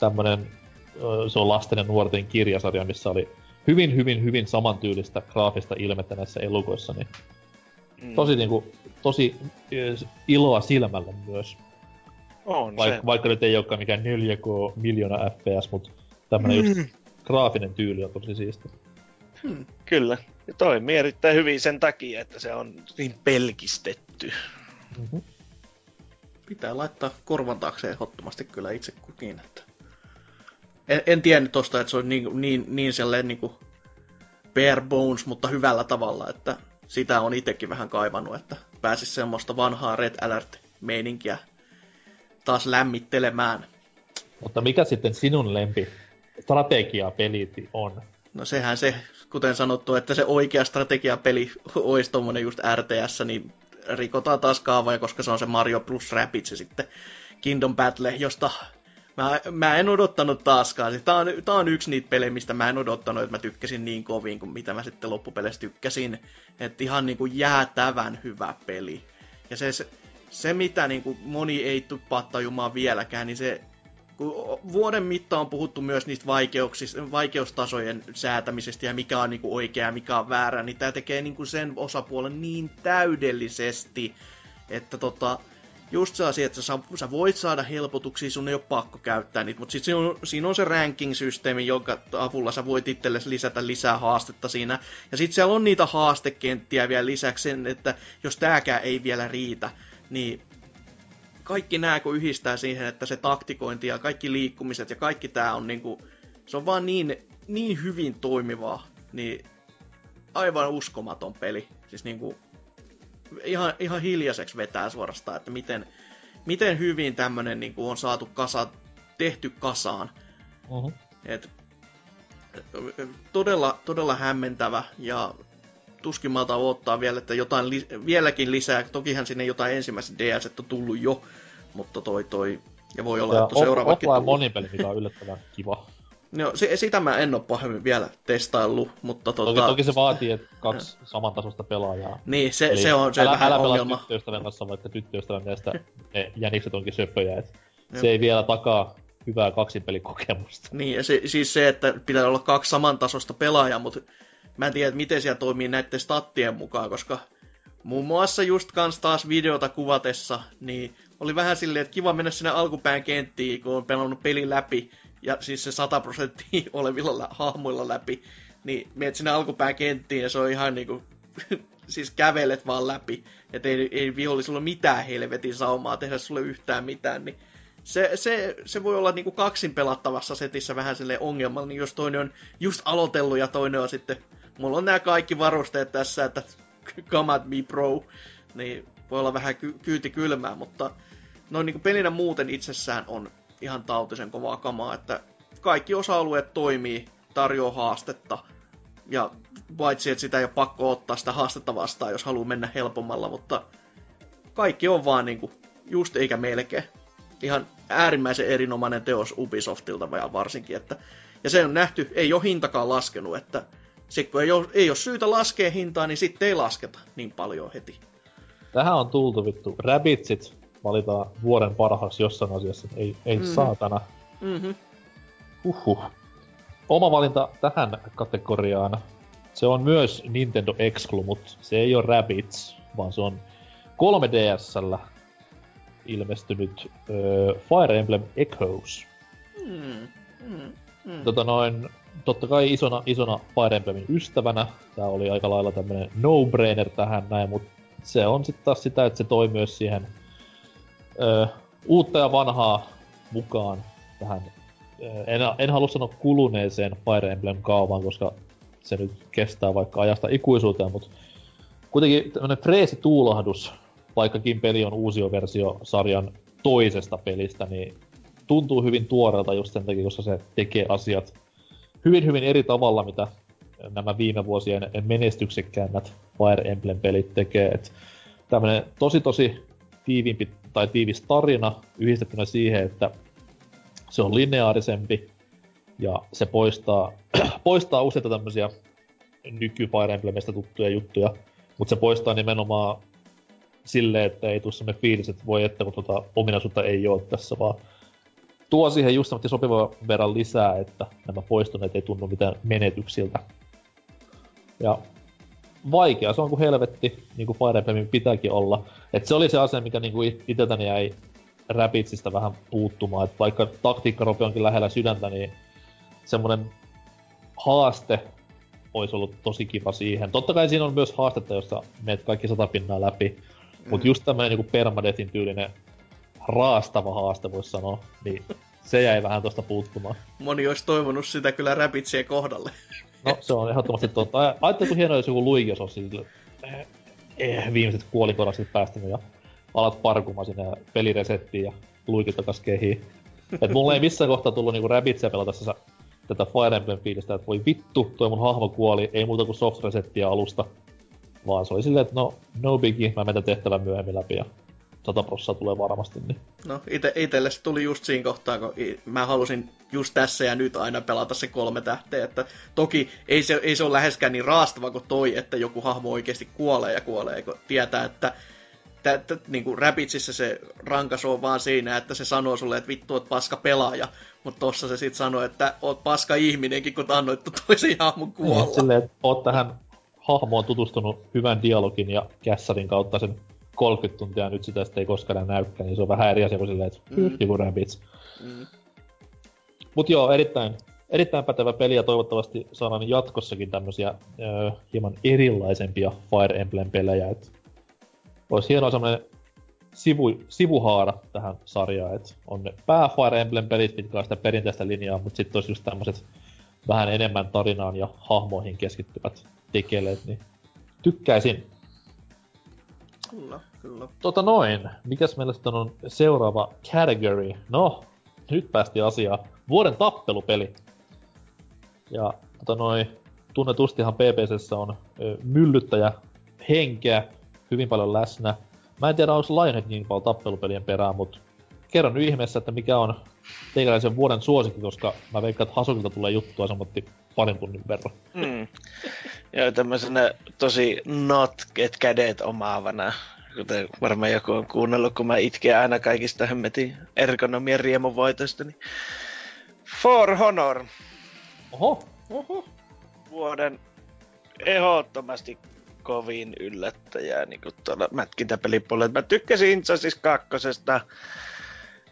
Tämmönen, uh, se on lasten ja nuorten kirjasarja, missä oli hyvin, hyvin, hyvin samantyylistä graafista ilmettä näissä elukoissa, niin Mm. tosi niinku, tosi ö, iloa silmälle myös. on Vaik, se. vaikka nyt ei olekaan mikään 4K miljoona FPS, mutta tämmönen Mm. just graafinen tyyli on tosi siisti. Kyllä. Ja toimii erittäin hyvin sen takia, että se on niin pelkistetty. Mm-hmm. Pitää laittaa korvan taakse ehdottomasti kyllä itse kukin. Että... En, en tiennyt tosta, että se on niin, niin, niin sellainen niin kuin bare bones, mutta hyvällä tavalla, että sitä on itsekin vähän kaivannut, että pääsis semmoista vanhaa Red Alert-meininkiä taas lämmittelemään. Mutta mikä sitten sinun lempi strategiapeli on? No sehän se, kuten sanottu, että se oikea strategiapeli olisi tommonen just RTS, niin rikotaan taas kaavoja, koska se on se Mario plus Rabbids ja sitten Kingdom Battle, josta mä, mä en odottanut taaskaan. Tää on, tää on yksi niitä pelejä, mistä mä en odottanut, että mä tykkäsin niin kovin kuin mitä mä sitten loppupeleissä tykkäsin. Että ihan niinku jäätävän hyvä peli. Ja se, se, se mitä niinku moni ei tuppaa tajumaan vieläkään, niin se kun vuoden mittaan on puhuttu myös niistä vaikeuksista, vaikeustasojen säätämisestä ja mikä on niinku oikea ja mikä on väärä, niin tämä tekee niinku sen osapuolen niin täydellisesti, että tota, just sellaisia, että sä, sä voit saada helpotuksia, sun ei ole pakko käyttää niitä, mutta sitten siinä siinä on se ranking-systeemi, jonka avulla sä voit itsellesi lisätä lisää haastetta siinä. Ja sitten siellä on niitä haastekenttiä vielä lisäksi sen, että jos tääkään ei vielä riitä, niin kaikki nämä kun yhdistää siihen, että se taktikointi ja kaikki liikkumiset ja kaikki tämä on niinku, se on vaan niin, niin hyvin toimivaa, niin aivan uskomaton peli. Siis niinku, ihan, ihan hiljaiseksi vetää suorastaan, että miten, miten hyvin tämmönen niinku on saatu kasa, tehty kasaan. Uh-huh. Et, todella, todella hämmentävä ja tuskin malta odottaa vielä, että jotain li- vieläkin lisää. Tokihan sinne jotain ensimmäiset DS on tullut jo, mutta toi toi, ja voi olla, Ja että seuraavakin offline tullut. monipeli, mikä on yllättävän kiva. No, se, sitä mä en ole pahemmin vielä testaillut, mutta tota, Toki, toki se vaatii, että kaksi samantasoista pelaajaa. niin, se, Eli se on se älä, vähän älä pelaa ongelma. tyttöystävän kanssa, vaikka tyttöystävän mielestä ne jänikset onkin söpöjä. Et se ei vielä takaa hyvää kaksinpelikokemusta. Niin, ja se, siis se, että pitää olla kaksi samantasosta pelaajaa, mutta mä en tiedä, miten siellä toimii näiden stattien mukaan, koska muun muassa just kans taas videota kuvatessa, niin oli vähän silleen, että kiva mennä sinne alkupään kenttiin, kun on pelannut peli läpi, ja siis se 100 prosenttia olevilla hahmoilla läpi, niin menet sinne alkupään kenttiin, ja se on ihan niinku, siis kävelet vaan läpi, että ei, ei vihollisella mitään helvetin saumaa tehdä sulle yhtään mitään, niin se, se, se voi olla niinku kaksin pelattavassa setissä vähän sille ongelmallinen, jos toinen on just aloitellut ja toinen on sitten, mulla on nämä kaikki varusteet tässä, että come at me bro, niin voi olla vähän ky- kyyti kylmää, mutta noin niinku pelinä muuten itsessään on ihan tautisen kovaa kamaa, että kaikki osa-alueet toimii, tarjoaa haastetta, ja paitsi, että sitä ei ole pakko ottaa sitä haastetta vastaan, jos haluaa mennä helpommalla, mutta kaikki on vaan niinku just eikä melkein ihan äärimmäisen erinomainen teos Ubisoftilta varsinkin. Että, ja se on nähty, ei ole hintakaan laskenut, että se, kun ei ole, ei ole syytä laskea hintaa, niin sitten ei lasketa niin paljon heti. Tähän on tultu vittu. Rabbitsit valitaan vuoden parhaaksi jossain asiassa. Ei, ei Mm. mm. saatana. Mm-hmm. Uhuh. Oma valinta tähän kategoriaan. Se on myös Nintendo Exclu, mutta se ei ole Rabbids, vaan se on 3DSllä ilmestynyt ö, Fire Emblem Echoes. Mm, mm, mm. Tota noin, totta kai isona, isona Fire Emblemin ystävänä, tää oli aika lailla tämmönen no-brainer tähän näin, mutta se on sitten taas sitä, että se toi myös siihen ö, uutta ja vanhaa mukaan tähän, en, en halua sanoa kuluneeseen Fire Emblem-kaavaan, koska se nyt kestää vaikka ajasta ikuisuuteen, mutta kuitenkin tämmönen freesi tuulahdus, vaikkakin peli on uusioversio sarjan toisesta pelistä, niin tuntuu hyvin tuoreelta just sen takia, koska se tekee asiat hyvin hyvin eri tavalla, mitä nämä viime vuosien menestyksekkäämmät Fire Emblem-pelit tekee. Et tämmönen tosi tosi tiiviimpi tai tiivis tarina yhdistettynä siihen, että se on lineaarisempi ja se poistaa, poistaa useita tämmöisiä nyky Fire Emblemistä tuttuja juttuja, mutta se poistaa nimenomaan silleen, että ei tule semmoinen fiilis, että voi että kun tuota ominaisuutta ei ole tässä, vaan tuo siihen just sopivan verran lisää, että nämä poistuneet ei tunnu mitään menetyksiltä. Ja vaikea se on kuin helvetti, niin kuin Fire Emblemin pitääkin olla. Et se oli se asia, mikä niin kuin iteltäni jäi Rabbidsista vähän puuttumaan. Et vaikka taktiikkarope onkin lähellä sydäntä, niin semmoinen haaste olisi ollut tosi kiva siihen. Totta kai siinä on myös haastetta, jossa meet kaikki sata pinnaa läpi. Mm. Mutta just tämmöinen niin permadeatin tyylinen raastava haaste, voisi sanoa, niin se jäi vähän tuosta puuttumaan. Moni olisi toivonut sitä kyllä Rabbidsien kohdalle. No, se on ehdottomasti totta. Ajattelin, kun hienoa, jos joku Luigi olisi sille, eh, eh, viimeiset kuolikorasit päästänyt ja alat parkumaan sinne ja peliresettiin ja Luigi takas kehiin. Et mulla ei missään kohtaa tullut niinku Rabbitsia pelatessa tätä Fire Emblem fiilistä, että voi vittu, toi mun hahmo kuoli, ei muuta kuin soft resettiä alusta. Vaan se oli silleen, että no, no biggie, mä menen tehtävän myöhemmin läpi ja 100 prossaa tulee varmasti, niin No, ite, itelle se tuli just siinä kohtaa, kun mä halusin just tässä ja nyt aina pelata se kolme tähteä. Että toki ei se, ei se ole läheskään niin raastava kuin toi, että joku hahmo oikeasti kuolee ja kuolee, kun tietää, että tä, tä, niin kuin se rankas on vaan siinä, että se sanoo sulle, että vittu oot paska pelaaja, mutta tossa se sitten sanoo, että oot paska ihminenkin, kun annoit toisen hahmon Niin, kuolla. silleen, että oot tähän hahmoon tutustunut hyvän dialogin ja kässarin kautta sen 30 tuntia nyt sitä sitten ei koskaan näykään, niin se on vähän eri asia kuin silleen, että mm. joku Rabbids. Mm. Mut joo, erittäin, erittäin pätevä peli ja toivottavasti saadaan jatkossakin tämmösiä öö, hieman erilaisempia Fire Emblem-pelejä. Et olisi hienoa semmoinen sivu, sivuhaara tähän sarjaan, että on ne pää Fire Emblem-pelit, mitkä on sitä perinteistä linjaa, mutta sitten olisi just tämmöiset vähän enemmän tarinaan ja hahmoihin keskittyvät tekeleet, niin tykkäisin. Kyllä, kyllä. Tota noin, mikäs meillä sitten on seuraava category? No, nyt päästiin asiaan. Vuoden tappelupeli. Ja tota noin, tunnetustihan PPCssä on ö, myllyttäjä henkeä hyvin paljon läsnä. Mä en tiedä, onko Lionhead niin paljon tappelupelien perään, mutta kerron nyt ihmeessä, että mikä on teikäläisen vuoden suosikki, koska mä veikkaan, että Hasukilta tulee juttua samotti parin tunnin verran. Mm. Joo, tämmöisenä tosi notket kädet omaavana, kuten varmaan joku on kuunnellut, kun mä itken aina kaikista hemmetin ergonomian riemuvoitoista, niin For Honor, Oho, Oho. vuoden ehdottomasti kovin yllättäjää niin kuin tuolla mätkintäpelipuolella. Mä tykkäsin Injustice kakkosesta,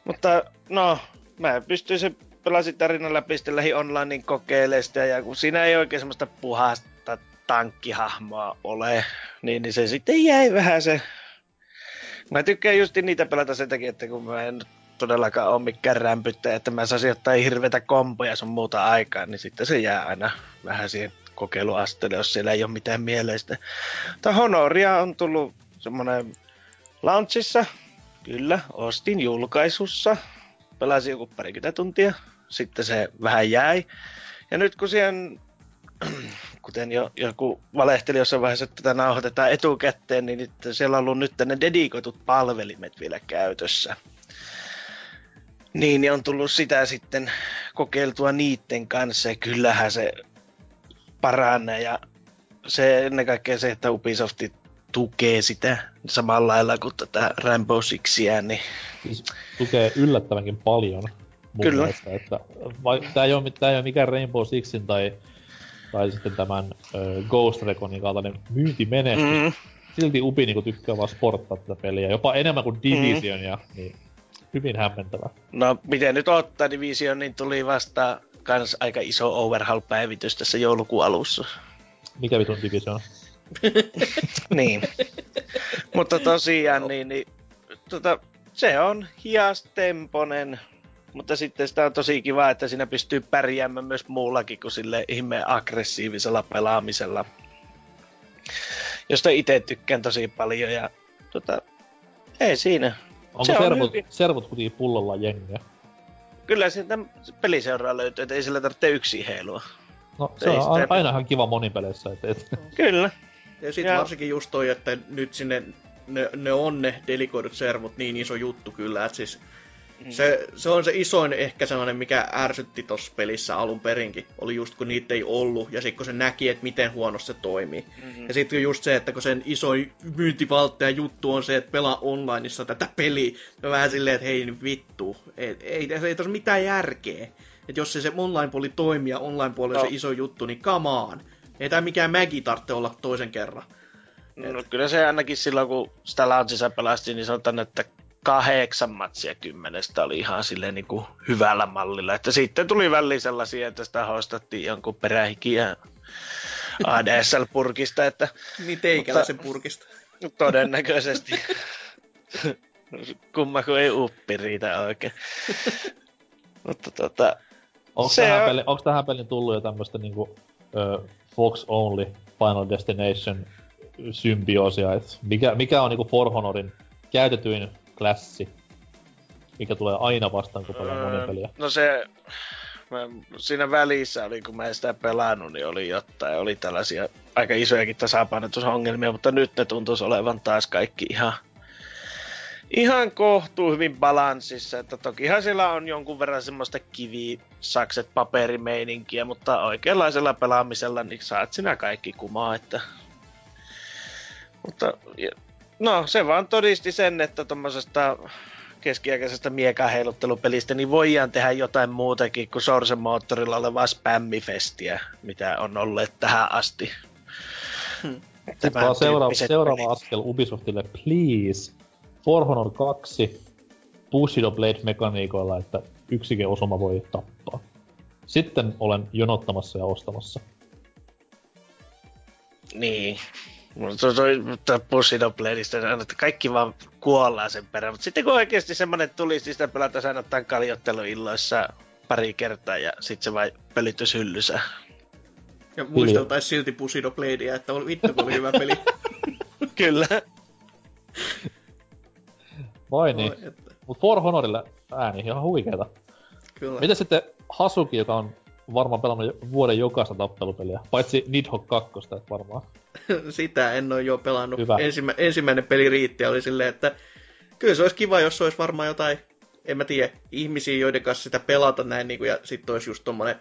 mutta no, mä pystyin sen pelasin tarinan läpi sitten lähi onlinein kokeilemaan sitä, ja kun siinä ei oikein semmoista puhasta tankkihahmoa ole, niin, niin se sitten jäi vähän se... Mä tykkään just niitä pelata sen takia, että kun mä en todellakaan ole mikään rämpyttäjä, että mä saisin ottaa hirveitä kompoja sun muuta aikaa, niin sitten se jää aina vähän siihen kokeiluasteelle, jos siellä ei ole mitään mieleistä. Mutta Honoria on tullut semmonen launchissa, kyllä, ostin julkaisussa, pelasin joku parikymmentä tuntia, sitten se vähän jäi. Ja nyt kun siihen, kuten jo joku valehteli jossain vaiheessa, että tätä nauhoitetaan etukäteen, niin nyt siellä on ollut nyt ne dedikoitut palvelimet vielä käytössä. Niin, niin on tullut sitä sitten kokeiltua niitten kanssa ja kyllähän se paranee ja se ennen kaikkea se, että Ubisoft tukee sitä samalla lailla kuin tätä Rainbow Sixiä, niin siis tukee yllättävänkin paljon. Kyllä. Mielestä, että vai, tää, ei ole, tää ei ole mikään Rainbow Sixin tai, tai sitten tämän ö, Ghost Reconin kaltainen myyntimenestys. Mm. mm, Silti Ubi niinku tykkää vaan sporttaa tätä peliä, jopa enemmän kuin Division, ja niin hyvin hämmentävä. no miten nyt ottaa Division, niin tuli vasta kans aika iso overhaul-päivitys tässä joulukuun alussa. Mikä vitun Division? niin. Mutta tosiaan, niin, niin tota, se on hiastemponen, mutta sitten sitä on tosi kiva, että siinä pystyy pärjäämään myös muullakin kuin sille ihme aggressiivisella pelaamisella. Josta itse tykkään tosi paljon ja tota, ei siinä. Onko Se on servut, hyvin. servut kuitenkin pullolla jengiä? Kyllä sieltä peliseuraa löytyy, että ei sillä tarvitse yksin heilua. No se Ei on sitä- aina ihan kiva monipeleissä, et, et, Kyllä. Ja sitten Ja- varsinkin just toi, että nyt sinne ne, ne on ne delikoidut servut niin iso juttu kyllä, että siis Mm. se, se on se isoin ehkä sellainen, mikä ärsytti tossa pelissä alun perinkin, oli just kun niitä ei ollut, ja sitten kun se näki, että miten huonosti se toimii. Mm-hmm. Ja sitten just se, että kun sen isoin myyntivalttaja juttu on se, että pelaa onlineissa tätä peliä, ja vähän silleen, että hei nyt vittu, ei, ei, ei, ei tässä mitään järkeä. Että jos se, se online-puoli toimii ja online-puoli on No. se iso juttu, niin on. Ei tää mikään Mägi tarvitse olla toisen kerran. No kyllä se ainakin silloin, kun sitä launchissa pelasti, niin sanotaan, että kahdeksan matsia kymmenestä oli ihan silleen niin kuin hyvällä mallilla. Että sitten tuli väliin sellaisia, että sitä hostattiin jonkun perähikiä ADSL-purkista, että Niin teikäläisen purkista. todennäköisesti kumma kun ei uppi riitä oikein. Mutta tota, onko, Se tähän on- peli, onko tähän peliin tullut jo tämmöstä niinku ö, Fox Only Final Destination symbioosia, et mikä, mikä on niinku For Honorin käytetyin klassi, mikä tulee aina vastaan, kun pelaa Öö, monipeliä. No se, mä, siinä välissä oli, kun mä en sitä pelannut, niin oli jotain, oli tällaisia aika isojakin tasapainotusongelmia, mutta nyt ne tuntuisi olevan taas kaikki ihan, ihan kohtuu hyvin balanssissa, että tokihan siellä on jonkun verran semmoista kivi, sakset, paperimeininkiä, mutta oikeanlaisella pelaamisella niin saat sinä kaikki kumaa, että mutta no se vaan todisti sen, että tuommoisesta keskiaikaisesta miekaheiluttelupelistä, niin voidaan tehdä jotain muutakin kuin Sourcen moottorilla olevaa spämmifestiä, mitä on ollut tähän asti. Hmm. Vaan seuraava, seuraava pelit. askel Ubisoftille, please. For Honor 2 Bushido Blade-mekaniikoilla, että yksikin osuma voi tappaa. Sitten olen jonottamassa ja ostamassa. Niin. Mutta toi, toi Bushido Bladeista, että kaikki vaan kuollaan sen perään. Mutta sitten kun oikeasti semmonen tuli, niin sitä pelata sanotaan kaljotteluilloissa pari kertaa ja sitten se vai pölytys hyllysä. Ja muisteltais silti Bushido Bladea, että oli vittu kun oli hyvä peli. Kyllä. Vai niin. Oi, että, Mut For Honorille ääni ihan huikeeta. kyllä. Miten sitten Hasuki, joka on varmaan pelannut vuoden jokaista tappelupeliä, paitsi Nidhogg 2, että varmaan. Sitä en ole jo pelannut. Hyvä. Ensimmä, ensimmäinen peli riitti oli silleen, että kyllä se olisi kiva, jos olisi varmaan jotain, en mä tiedä, ihmisiä, joiden kanssa sitä pelata näin, niin kuin, ja sitten olisi just tommonen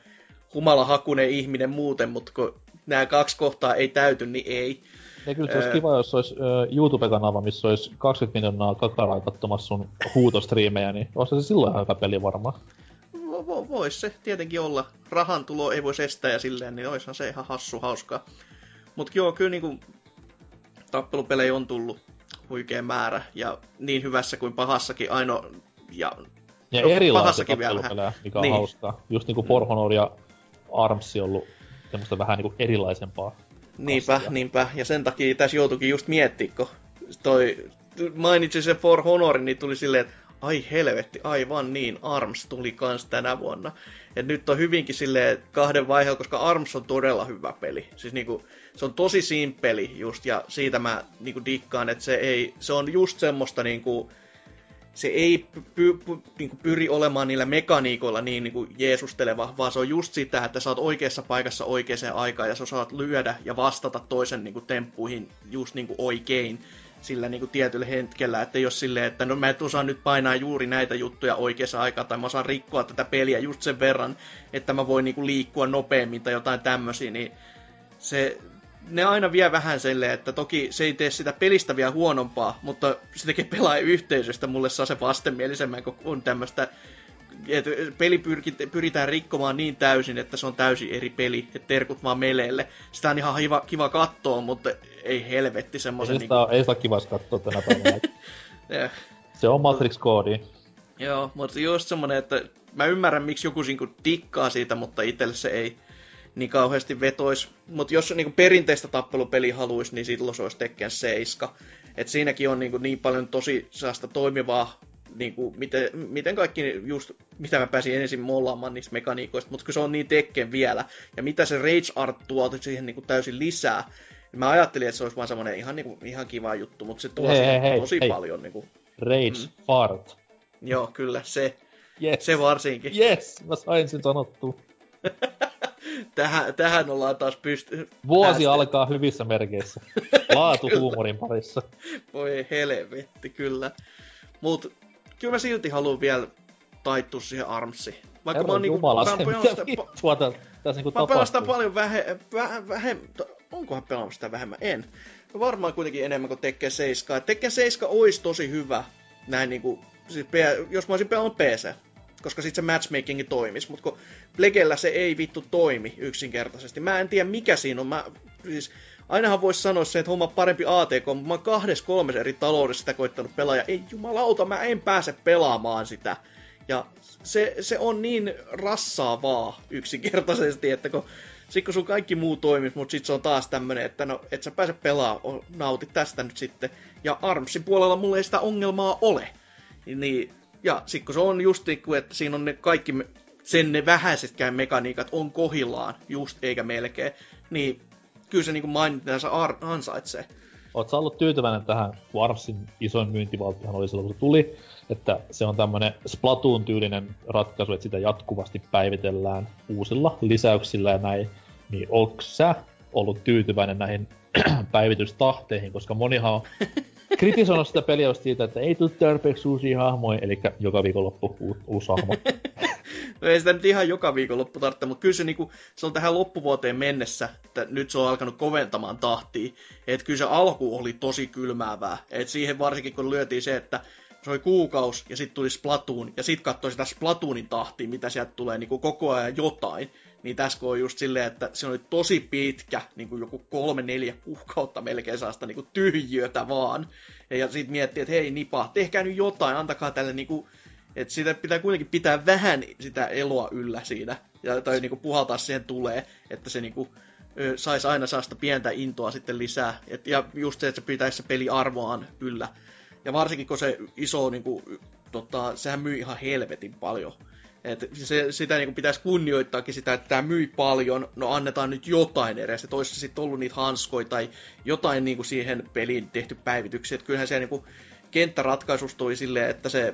humalahakunen ihminen muuten, mutta kun nämä kaksi kohtaa ei täyty, niin ei. Ja kyllä se olisi Öö. kiva, jos olisi YouTube-kanava, missä olisi 20 miljoonaa kakaraa katsomassa sun huutostriimejä, niin olisi se silloin ihan hyvä peli varmaan. Vo, vo, vois se tietenkin olla. Rahan tulo ei voisi estää ja silleen, niin oishan se ihan hassu hauskaa. Mutta joo, kyllä niinku tappelupelejä on tullut huikea määrä. Ja niin hyvässä kuin pahassakin ainoa... Ja Ja No, erilaisia tappelupelejä, mikä on Niin. hauskaa. Just niinku For Honor ja Arms ollut semmoista vähän niinku erilaisempaa. Niinpä, Asia. niinpä. Ja sen takia tässä joutuikin just miettiä, kun toi mainitsi se For Honorin, niin tuli silleen, että ai helvetti, aivan niin, Arms tuli kans tänä vuonna. Ja nyt on hyvinkin silleen kahden vaiheella, koska Arms on todella hyvä peli. Siis niinku, se on tosi simppeli just, ja siitä mä niinku dikkaan, että se, ei, se on just semmoista niinku, se ei py, py, niinku pyri olemaan niillä mekaniikoilla niin niinku jeesusteleva, vaan se on just sitä, että sä oot oikeassa paikassa oikeaan aikaan ja sä osaat lyödä ja vastata toisen niinku temppuihin just niinku oikein sillä niinku tietyllä hetkellä, että jos silleen, että no mä et osaa nyt painaa juuri näitä juttuja oikeassa aikaan, tai mä osaan rikkoa tätä peliä just sen verran, että mä voin niinku liikkua nopeammin tai jotain tämmöisiä, niin se, ne aina vie vähän silleen, että toki se ei tee sitä pelistä vielä huonompaa, mutta se tekee pelaajayhteisöstä mulle saa se vastenmielisemmän, kun on tämmöistä että peli pyritään rikkomaan niin täysin, että se on täysin eri peli, että terkut vaan meleelle. Sitä on ihan kiva, kiva katsoa, mutta ei helvetti Ei semmoisen... sitä, ei sitä ole kivas katsoa tänä päivänä. eh, se on Matrix-koodi. Joo, mutta just semmonen, että mä ymmärrän, miksi joku dikkaa siitä, mutta itselle se ei niin kauheasti vetois. Mutta jos niinku perinteistä tappelupeliä haluaisi, niin silloin se olisi Tekken 7. Et siinäkin on niinku niin paljon tosi sellaista toimivaa, niinku, miten, miten kaikki just, mitä mä pääsin ensin mollaamaan niistä mekaniikoista, mutta kun se on niin Tekken vielä, ja mitä se Rage Art tuo siihen niinku täysin lisää, niin mä ajattelin, että se olisi vaan semmoinen ihan, niinku, ihan kiva juttu, mutta se tuo Hei, hei, hei, tosi hei. paljon. Niinku. Rage Mm. Fart. Joo, kyllä, se, Yes. se varsinkin. Yes, mä sain sen sanottua. Tähän, tähän ollaan taas pysty... Vuosi päästy. alkaa hyvissä merkeissä. Laatu huumorin parissa. Voi helvetti, kyllä. Mut kyllä mä silti haluan vielä taittua siihen Armsiin. Vaikka mä Herran oon niinku... Jumala, mä se mitä pa- vittua tässä niinku mä pelaan sitä paljon vähe, väh, vähemmän... Onkohan pelannut sitä vähemmän? En. Varmaan kuitenkin enemmän kuin Tekken 7. Tekken 7 olisi tosi hyvä. Näin niinku... Siis, jos mä olisin pelannut PC. Koska sit se matchmakingi toimis. Mutta kun Plegellä se ei vittu toimi yksinkertaisesti. Mä en tiedä mikä siinä on. Mä, siis, ainahan voisi sanoa se, että homma parempi ATK, mutta mä oon kahdessa kolmessa eri taloudessa sitä koittanut pelaa, ja ei jumalauta, mä en pääse pelaamaan sitä. Ja se, se on niin rassaavaa yksinkertaisesti, että kun, sit kun sun kaikki muu toimii, mutta sit se on taas tämmönen, että no, et sä pääse pelaa, nauti tästä nyt sitten. Ja Armsin puolella mulla ei sitä ongelmaa ole. Niin, ja sit kun se on just niin kuin, että siinä on ne kaikki, sen ne vähäisetkään mekaniikat on kohillaan, just eikä melkein, niin kyllä se niin mainintansa ansaitsee. Oot sä ollut tyytyväinen tähän, kun Armsin isoin myyntivalttihan oli silloin, kun se tuli, että se on tämmönen Splatoon-tyylinen ratkaisu, että sitä jatkuvasti päivitellään uusilla lisäyksillä ja näin. Niin onks sä ollut tyytyväinen näihin päivitystahteihin, koska monihan on kritisoinut sitä peliä just siitä, että ei tule tarpeeksi uusia hahmoja, eli joka viikonloppu u- uusi hahmo. No ei sitä nyt ihan joka viikonloppu tarvitse, mutta kyllä se, niinku, se on tähän loppuvuoteen mennessä, että nyt se on alkanut koventamaan tahtia. Että kyllä se alku oli tosi kylmäävää. Et siihen varsinkin kun lyötiin se, että se oli kuukaus ja sitten tuli Splatoon ja sitten katsoi sitä Splatoonin tahtia, mitä sieltä tulee niinku koko ajan jotain. Niin tässä kun on just silleen, että se oli tosi pitkä, niin kuin joku kolme, neljä kuukautta melkein saasta niin kuin tyhjiötä vaan. Ja, sitten miettii, että hei Nipa, tehkää nyt jotain, antakaa tälle niin kuin, että sitä pitää kuitenkin pitää vähän sitä eloa yllä siinä. Ja, tai niin kuin puhaltaa siihen tulee, että se niin kuin, saisi aina saasta pientä intoa sitten lisää. Et, ja just se, että se pitäisi se peli arvoaan yllä. Ja varsinkin kun se iso, niin kuin, tota, sehän myy ihan helvetin paljon. Et se, sitä niin kuin pitäisi kunnioittaakin sitä, että tämä myi paljon, no annetaan nyt jotain edes, että olisi sitten ollut niitä hanskoja tai jotain niin kuin siihen peliin tehty päivityksiä. Että kyllähän se niin kuin, kenttäratkaisusta tuli silleen, että se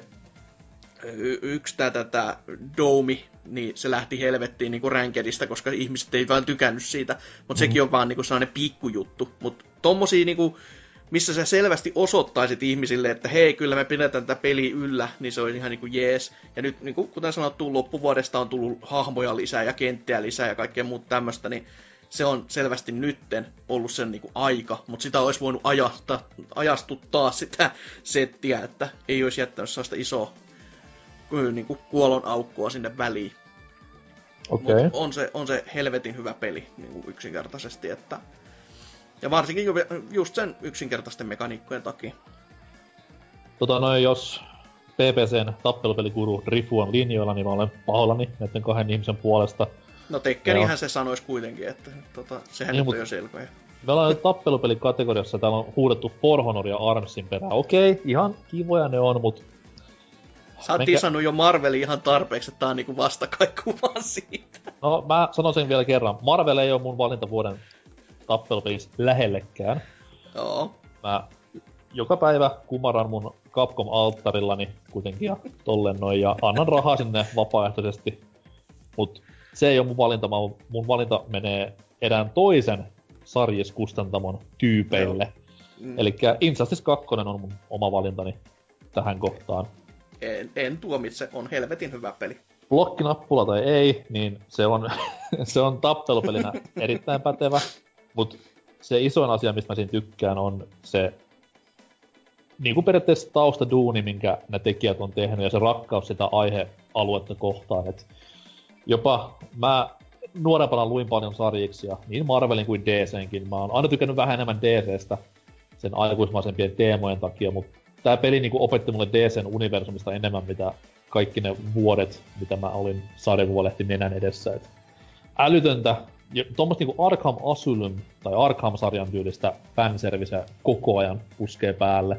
y- yksi tää, tätä Domi, niin se lähti helvettiin niinku ränkedistä, koska ihmiset ei vaan tykännyt siitä. Mutta mm. sekin on vaan niinku sellainen pikkujuttu. Mutta tommosia niinku, missä sä selvästi osoittaisit ihmisille, että hei, kyllä me pidetään tätä peli yllä, niin se on ihan niinku jees. Ja nyt, niinku, kuten sanottu, loppuvuodesta on tullut hahmoja lisää ja kenttiä lisää ja kaikkea muuta tämmöistä, niin se on selvästi nytten ollut sen niinku aika, mutta sitä olisi voinut ajasta, ajastuttaa sitä settiä, että ei olisi jättänyt sellaista isoa niin kuin kuolon aukkoa sinne väliin. Okay. on, se, on se helvetin hyvä peli niin kuin yksinkertaisesti. Että... Ja varsinkin ju- just sen yksinkertaisten mekaniikkojen takia. Tota noin, jos PPCn tappelupelikuru Rifu on linjoilla, niin mä olen pahoillani näiden kahden ihmisen puolesta. No Tekkenihän se sanoisi kuitenkin, että tota, sehän Niin, nyt on jo selkoja. Me ollaan tappelupelikategoriassa, täällä on huudettu For Honor ja Armsin perään. Okei, ihan kivoja ne on, mut Sä oot disannut jo Marvelin ihan tarpeeksi, että tää on niinku vastakaikku vaan siitä. No, mä sanon sen vielä kerran. Marvel ei ole mun valintavuoden tappelupelissä lähellekään. Joo. Mä joka päivä kumaran mun Capcom-alttarillani kuitenkin ja tollen noin ja annan rahaa sinne vapaaehtoisesti. Mut se ei ole mun valinta, mä, mun valinta menee erään toisen sarjiskustantamon tyypeille. Mm. Eli Injustice 2 on mun oma valintani tähän kohtaan. En, en tuomitse, on helvetin hyvä peli. blokkinappula tai ei, niin se on, se on tappelupelinä erittäin pätevä. Mutta se isoin asia, mistä mä siinä tykkään, on se niin kuin periaatteessa taustaduuni, minkä ne tekijät on tehnyt, ja se rakkaus sitä aihealuetta kohtaan. Et jopa mä nuorempana luin paljon sarjiksia, niin Marvelin kuin DCnkin. Mä oon aina tykännyt vähän enemmän DCstä sen aikuismaisempien teemojen takia, mutta tämä peli niinku opetti mulle DCn universumista enemmän, mitä kaikki ne vuodet, mitä mä olin sarjakuvalehti nenän edessä. Et älytöntä, tuommoista niinku Arkham Asylum tai Arkham-sarjan tyylistä fanservice koko ajan puskee päälle.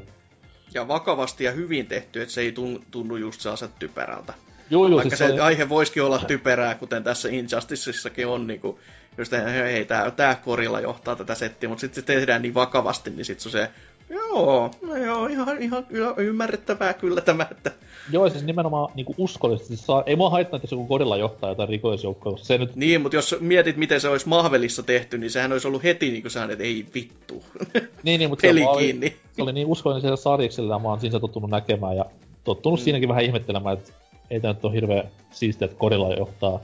Ja vakavasti ja hyvin tehty, että se ei tun- tunnu just sellaiset typerältä. Joo, joo, Vaikka siis se oli- aihe voisikin olla typerää, kuten tässä Injusticessakin on, niin kuin, just että hei, tää, tää korilla johtaa tätä settiä, mutta sitten se tehdään niin vakavasti, niin sitten se on se, joo, no joo, ihan, ihan kyllä ymmärrettävää kyllä tämä, että Joo, siis nimenomaan niinku uskollisesti saa, ei mua haittaa, että jos joku kodilla johtaa jotain rikollisjoukkoa, se nyt, niin, mutta jos mietit, miten se olisi Mahvelissa tehty, niin sehän olisi ollut heti niin kuin sellainen, että ei vittu, niin, niin, mutta peli se, oli, kiinni. se oli niin uskollinen siellä sarjiksella, mä oon siinä tottunut näkemään, ja tottunut mm. siinäkin vähän ihmettelemään, että ei tää nyt ole hirveä siistiä, että kodilla johtaa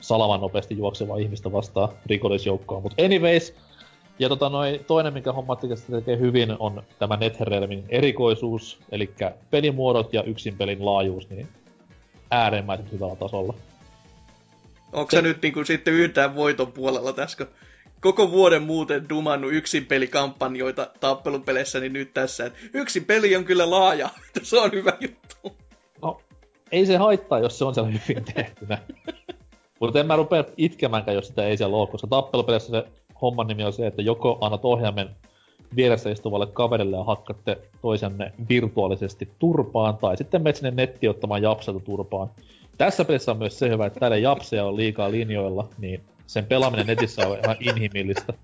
salaman nopeasti juoksevaa ihmistä vastaan rikollisjoukkoa. Mutta anyways, ja tota noi, toinen, minkä homma tekee hyvin, on tämä NetherRealmin erikoisuus, eli pelimuodot ja yksin pelin laajuus, niin äärimmäisen hyvällä tasolla. Onko se nyt niin kuin sitten yhtään voiton puolella tässä, kun koko vuoden muuten dumannut yksin pelikampanjoita tappelupeleissä, niin nyt tässä, että yksin peli on kyllä laaja, se on hyvä juttu. No, ei se haittaa, jos se on siellä hyvin tehtynä. Mutta en mä rupea itkemäänkään, jos sitä ei siellä ole, koska tappelupeleissä se homman nimi on se, että joko annat ohjaimen vieressä istuvalle kaverille ja hakkatte toisenne virtuaalisesti turpaan, tai sitten menet sinne nettiin ottamaan japselta turpaan. Tässä pelissä on myös se hyvä, että täällä japseja on liikaa linjoilla, niin sen pelaaminen netissä on ihan inhimillistä.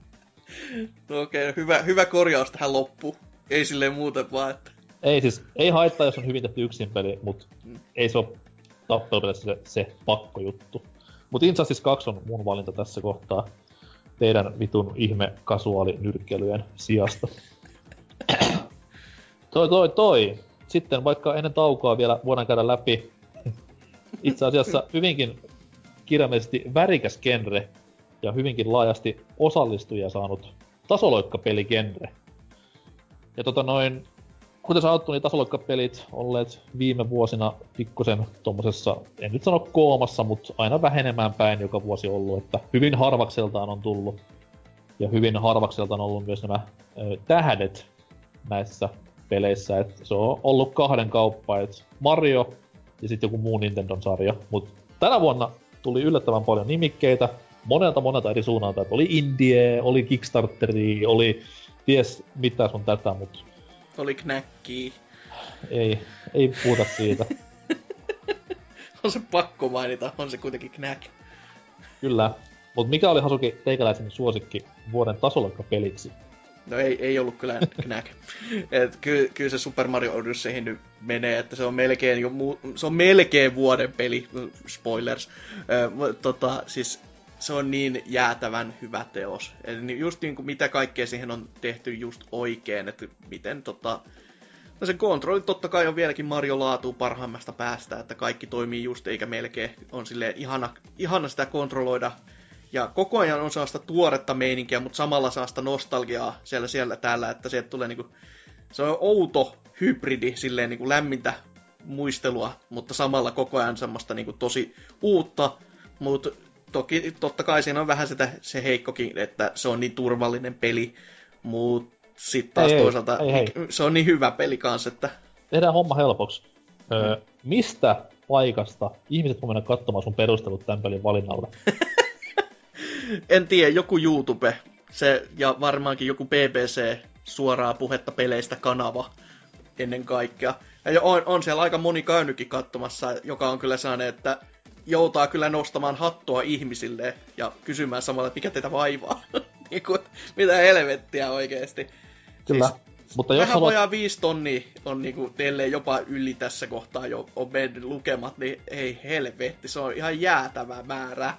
No okei, okay, hyvä, hyvä korjaus tähän loppuun. Ei silleen muuten vaan, että... Ei siis, ei haittaa, jos on hyvin tehty yksin peli, mutta ei se ole tappelupelissä se, se pakkojuttu. Mutta Injustice 2 on mun valinta tässä kohtaa teidän vitun ihme kasuaalinyrkkeilyjen sijasta. toi, toi, toi. Sitten vaikka ennen taukoa vielä voidaan käydä läpi itse asiassa hyvinkin kirjaimellisesti värikäs genre ja hyvinkin laajasti osallistujia saanut tasoloikkapeligenre. Ja tota noin, kuten sanottu, niin tasoloikkapelit olleet viime vuosina pikkusen tuommoisessa, en nyt sano koomassa, mutta aina vähenemään päin joka vuosi ollut, että hyvin harvakseltaan on tullut. Ja hyvin harvakseltaan on ollut myös nämä ö, tähdet näissä peleissä, että se on ollut kahden kauppa, että Mario ja sitten joku muu Nintendon sarja, mutta tänä vuonna tuli yllättävän paljon nimikkeitä monelta monelta eri suunnalta, että oli Indie, oli Kickstarteri, oli ties mitä sun tätä, mutta Oli knäkkiä. ei, ei puhuta siitä. On se pakko mainita, on se kuitenkin knäk. Kyllä. Mutta mikä oli Hasuki teikäläisen suosikki vuoden tasolla peliksi? No ei, ei ollut kyllä knäk. Et ky, kyllä se Super Mario Odysseyhin nyt menee, että se on melkein, jo mu, se on melkein vuoden peli, spoilers. Ö, tota, siis se on niin jäätävän hyvä teos. Eli just niin kuin mitä kaikkea siihen on tehty just oikein, että miten tota... No se kontrolli totta kai on vieläkin Mario laatu parhaimmasta päästä, että kaikki toimii just eikä melkein on sille ihana, ihana sitä kontrolloida. Ja koko ajan on sellaista tuoretta meininkiä, mutta samalla saa sitä nostalgiaa siellä, siellä täällä, että sieltä tulee niinku, se on outo hybridi, silleen niinku lämmintä muistelua, mutta samalla koko ajan semmoista niinku tosi uutta, mutta toki totta kai siinä on vähän sitä, se heikkokin, että se on niin turvallinen peli, mutta sitten taas Ei, toisaalta ei, ei. se on niin hyvä peli kanssa, että Tehdään homma helpoksi. Öö, mistä paikasta ihmiset voi mennä katsomaan sun perustelut tämän pelin valinnalle? en tiedä, joku YouTube, se, ja varmaankin joku BBC suoraa puhetta peleistä kanava ennen kaikkea. Ja on, on siellä aika moni käynytkin katsomassa, joka on kyllä sellainen, että joutaa kyllä nostamaan hattua ihmisille ja kysymään samalla, että mikä teitä vaivaa. niin kuin, mitä helvettiä oikeesti. Kyllä. Siis, Mutta jos Vähän haluat... vajaa viisi tonnia on niinku teille jopa yli tässä kohtaa jo on mennyt lukemat, niin ei helvetti, se on ihan jäätävä määrä.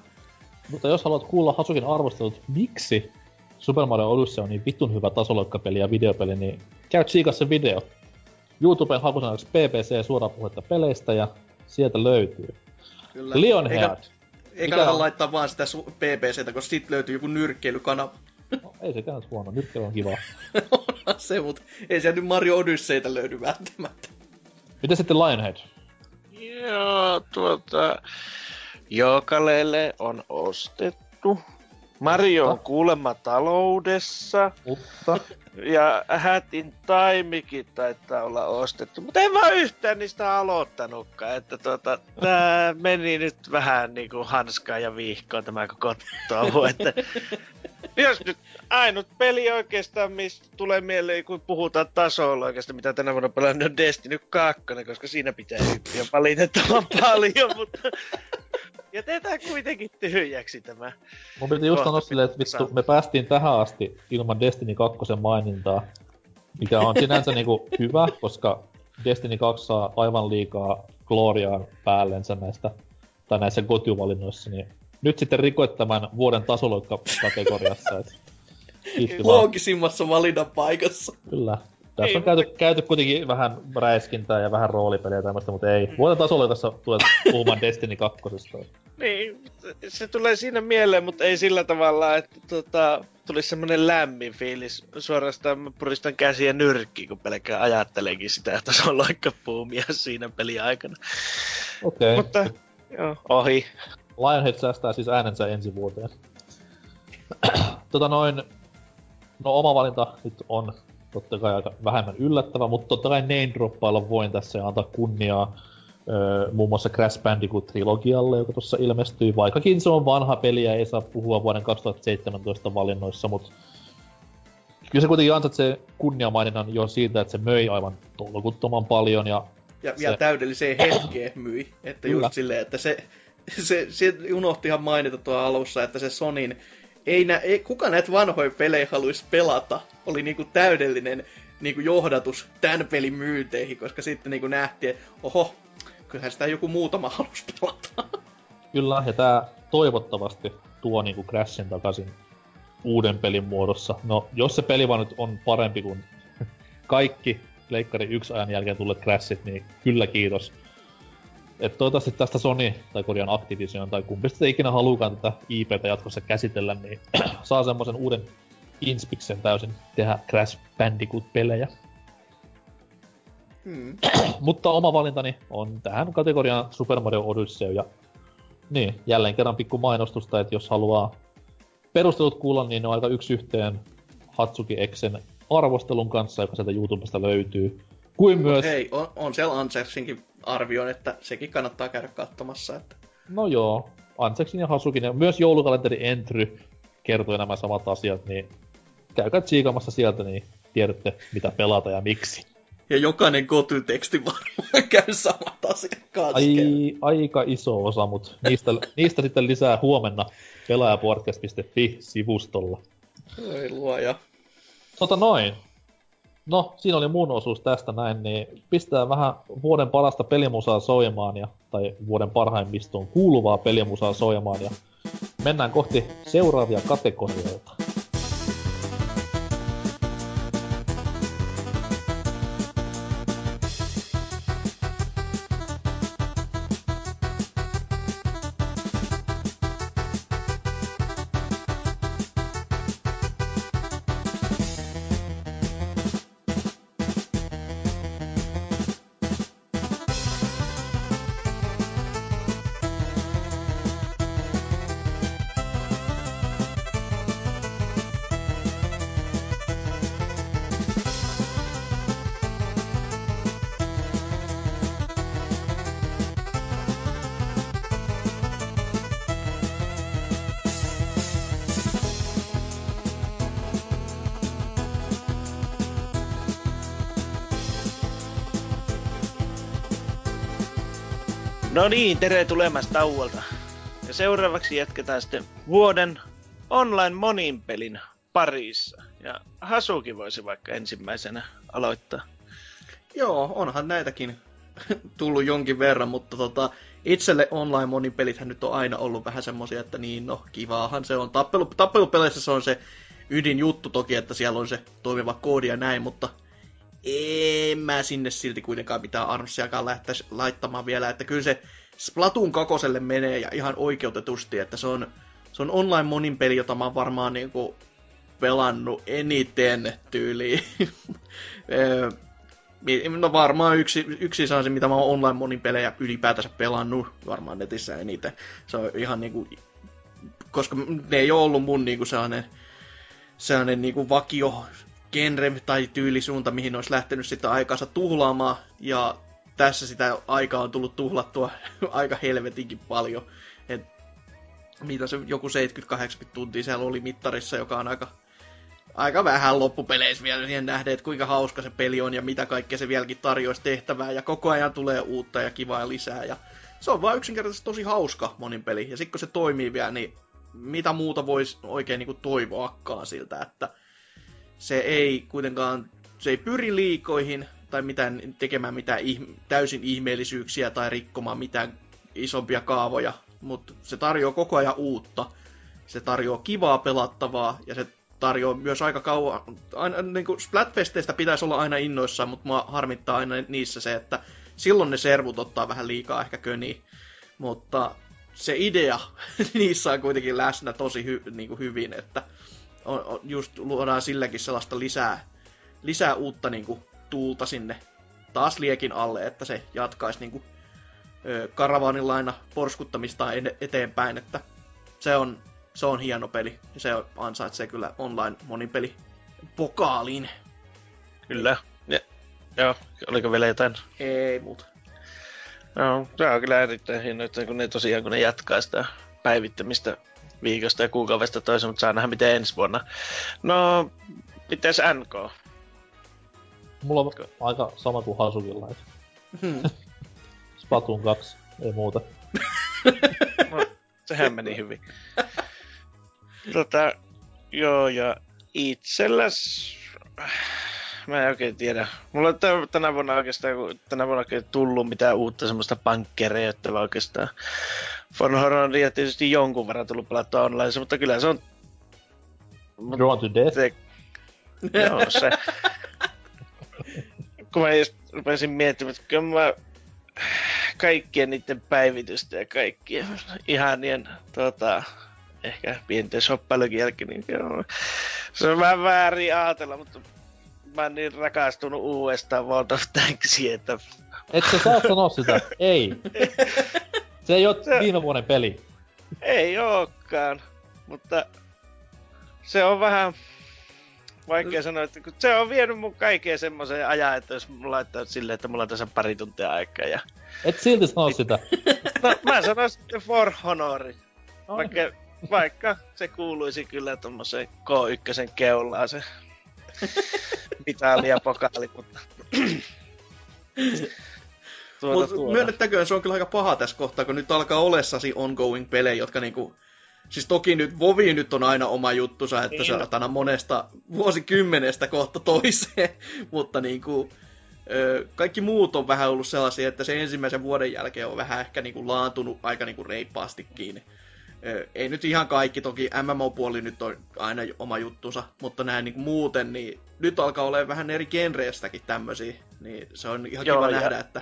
Mutta jos haluat kuulla Hasukin arvostelut, miksi Super Mario Odyssey on niin vittun hyvä tasoloikkapeli ja videopeli, niin käy tsiikaa se video. YouTuben hakusanaksi PPC suoraa puhetta peleistä ja sieltä löytyy. Kyllä. Lionhead. Eikä, ei Mikä kannata on? laittaa vaan sitä su- PPCtä, koska sit löytyy joku nyrkkeilykanava. No, ei se käy huono, nyt on kiva. Onhan se, mutta ei siellä nyt Mario Odysseytä löydy välttämättä. Miten sitten Lionhead? Joo, tuota... Jokalele on ostettu. Mario on kuulemma taloudessa. Mutta Ja Hätin taimikin taitaa olla ostettu. Mutta en mä yhtään niistä aloittanutkaan. Että tuota, tää meni nyt vähän niinku hanskaan ja vihkoon tämä koko touhu. Että jos nyt ainut peli oikeastaan, mistä tulee mieleen, kun puhutaan tasolla oikeastaan, mitä tänä vuonna pelannut, on Destiny 2, koska siinä pitää hyppiä valitettavan paljon, mutta jätetään kuitenkin tyhjäksi tämä. mun piti just sanoa silleen, että vittu, me päästiin tähän asti ilman Destiny 2 mainintaa, mikä on sinänsä niinku hyvä, koska Destiny 2 saa aivan liikaa gloriaa päällensä näistä, tai näissä kotivalinnoissa, niin nyt sitten rikoit tämän vuoden tasoloikka-kategoriassa. Loogisimmassa valinnan paikassa. Kyllä. Tässä Ei, on käyty, käyty kuitenkin vähän räiskintää ja vähän roolipeliä ja tämmöistä, mutta ei. Vuoden tasoloikassa tulet puhumaan Destiny 2. Niin, se tulee siinä mieleen, mutta ei sillä tavalla, että tota, tulisi semmoinen lämmin fiilis. Suorastaan mä puristan käsiä nyrkkiin, kun pelkään ajattelenkin sitä, että se on loikkapuumia siinä pelin aikana. Okei. Okay. Mutta, joo, ohi. Lionhead säästää siis äänensä ensi vuoteen. tota noin, no oma valinta nyt on totta kai aika vähemmän yllättävä, mutta totta kai name droppailla voin tässä ja antaa kunniaa öö, muun muassa Crash Bandicoot-trilogialle, joka tuossa ilmestyi, vaikkakin se on vanha peli ja ei saa puhua vuoden 2017 valinnoissa, mutta kyllä se kuitenkin ansaitsee kunniamaininnan jo siitä, että se möi aivan tolkuttoman paljon ja Ja Se- vielä täydelliseen hetkeen myi. Että Kyllä. just silleen, että se, se, se unohti ihan mainita tuo alussa, että se Sonin, ei, nä, ei kuka näitä vanhoja pelejä haluaisi pelata, oli niinku täydellinen niinku johdatus tämän pelin myynteihin, koska sitten niinku nähtiin, että oho, kyllähän sitä joku muutama halusi pelata. Kyllä, ja tää toivottavasti tuo niinku Crashin takaisin uuden pelin muodossa. No, jos se peli vaan nyt on parempi kuin kaikki Leikkari yksi ajan jälkeen tulleet Crashit, niin kyllä kiitos. Et toivottavasti tästä Sony, tai korjaan Activision, tai kumpi sitten ikinä haluukaan tätä IPtä jatkossa käsitellä, niin saa semmoisen uuden Inspiksen täysin tehdä Crash Bandicoot-pelejä. Mm. Mutta oma valintani on tähän kategoriaan Super Mario Odyssey ja niin, jälleen kerran pikku mainostusta, että jos haluaa perustelut kuulla, niin ne on aika yksi yhteen Hatsuki Exen arvostelun kanssa, joka sieltä YouTubesta löytyy. Kuin myös, Hei, on, on siellä Ansersinkin arvioin, että sekin kannattaa käydä katsomassa. Että... no joo, Anseksin ja Hasukin ja myös joulukalenteri Entry kertoi nämä samat asiat, niin käykää tsiikamassa sieltä, niin tiedätte mitä pelata ja miksi. Ja jokainen kotyteksti varmaan käy samat asiat kanssa. Ai, aika iso osa, mutta niistä, niistä sitten lisää huomenna pelaajapodcast.fi-sivustolla. Oi luoja. Tota noin. No, siinä oli mun osuus tästä näin, niin pistää vähän vuoden parasta pelimusaa soimaan, ja, tai vuoden parhaimmistoon kuuluvaa pelimusaa soimaan, ja mennään kohti seuraavia kategorioita. Niin, tere tulemasta tauolta. Ja seuraavaksi jatketaan sitten vuoden online monin pelin parissa. Ja Hasuki voisi vaikka ensimmäisenä aloittaa. Joo, onhan näitäkin tullut jonkin verran, mutta tota, itselle online monipelithän nyt on aina ollut vähän semmosia, että niin no, kivaahan se on. Tappelu, tappelupeleissä se on se ydinjuttu toki, että siellä on se toimiva koodi ja näin, mutta en mä sinne silti kuitenkaan mitään armsiakaan lähtäisi laittamaan vielä, että kyllä se Splatoon kakoselle menee ja ihan oikeutetusti, että se on, se on online monin peli, jota mä oon varmaan niinku pelannut eniten tyyliin. Ö, mi- no varmaan yksi, yksi saa se, mitä mä oon online monin pelejä ylipäätänsä pelannut, varmaan netissä eniten. Se on ihan niinku, koska ne ei ole ollut mun niinku sellainen, sellainen niinku vakio genre tai tyylisuunta, mihin olisi lähtenyt sitä aikaansa tuhlaamaan, ja tässä sitä aikaa on tullut tuhlattua aika helvetinkin paljon. Et mitä se joku 70-80 tuntia siellä oli mittarissa, joka on aika, aika vähän loppupeleissä vielä siihen nähden, että kuinka hauska se peli on ja mitä kaikkea se vieläkin tarjoaisi tehtävää. Ja koko ajan tulee uutta ja kivaa lisää. Ja se on vaan yksinkertaisesti tosi hauska monin peli. Ja sitten kun se toimii vielä, niin mitä muuta voisi oikein niin toivoakaan siltä, että se ei kuitenkaan, se ei pyri liikoihin tai mitään, tekemään mitään ihm- täysin ihmeellisyyksiä tai rikkomaan mitään isompia kaavoja, mutta se tarjoaa koko ajan uutta. Se tarjoaa kivaa pelattavaa ja se tarjoaa myös aika kauan, aina, niin kuin Splatfesteistä pitäisi olla aina innoissaan, mutta mua harmittaa aina niissä se, että silloin ne servut ottaa vähän liikaa ehkä köniä, mutta se idea niissä on kuitenkin läsnä tosi hy, niin kuin hyvin, että on, on, just luodaan silläkin sellaista lisää, lisää uutta niin kuin, tuulta sinne taas liekin alle, että se jatkaisi niin kuin, ö, porskuttamista eteenpäin, että se on, se on hieno peli ja se ansaitsee kyllä online monipeli pokaalin. Kyllä. Ja, joo, oliko vielä jotain? Ei muuta. No, se on kyllä erittäin että kun ne tosiaan kun ne jatkaa sitä päivittämistä viikosta ja kuukaudesta toisen, mutta saa nähdä miten ensi vuonna. No, mites NK? Mulla on aika sama kuin Hasukilla. et Hmm. Splatoon 2, ei muuta. No, sehän meni hyvin. Tota, joo, ja itselläs... Mä en oikein tiedä. Mulla on tän- tänä vuonna oikeastaan, kun tänä vuonna oikein tullut mitään uutta semmoista pankkerejoittavaa oikeastaan. For Hororia tietysti jonkun verran tullut pelattua online, mutta kyllä se on... Drawn to Death. Se, joo, se. kun mä just rupesin miettimään, että kyllä mä kaikkien niiden päivitystä ja kaikkien ihanien tota, ehkä pienten shoppailukin jälkeen, niin joo, se on vähän väärin ajatella, mutta mä oon niin rakastunut uudestaan World of Tanksiin, että Et sä saa sanoa sitä. Ei. Se ei oo Se- viime vuoden peli. ei ookaan. Mutta se on vähän vaikea sanoa, että kun se on vienyt mun kaikkeen semmoiseen ajan, että jos mulla laittaa silleen, että mulla on tässä pari tuntia aikaa. Ja... Et silti sano sitä. No, mä sanon sitten For Honor. Vaikka, vaikka se kuuluisi kyllä tommoseen K1 keulaan se mitali ja pokaali, mutta... tuota, Mutta tuota. myönnettäköön, se on kyllä aika paha tässä kohtaa, kun nyt alkaa olessasi ongoing pelejä, jotka niinku... Siis toki nyt Vovi nyt on aina oma juttusa, että Niin. se on monesta vuosikymmenestä kohta toiseen, mutta niinku... ö, Kaikki muut on vähän ollut sellaisia, että se ensimmäisen vuoden jälkeen on vähän ehkä niinku laantunut aika niinku reippaastikin. Ö, Ei nyt ihan kaikki, toki MMO-puoli nyt on aina oma juttunsa, mutta näin niinku muuten, niin nyt alkaa olla vähän eri genreistäkin tämmöisiä, niin se on ihan Joo, kiva ja- nähdä, että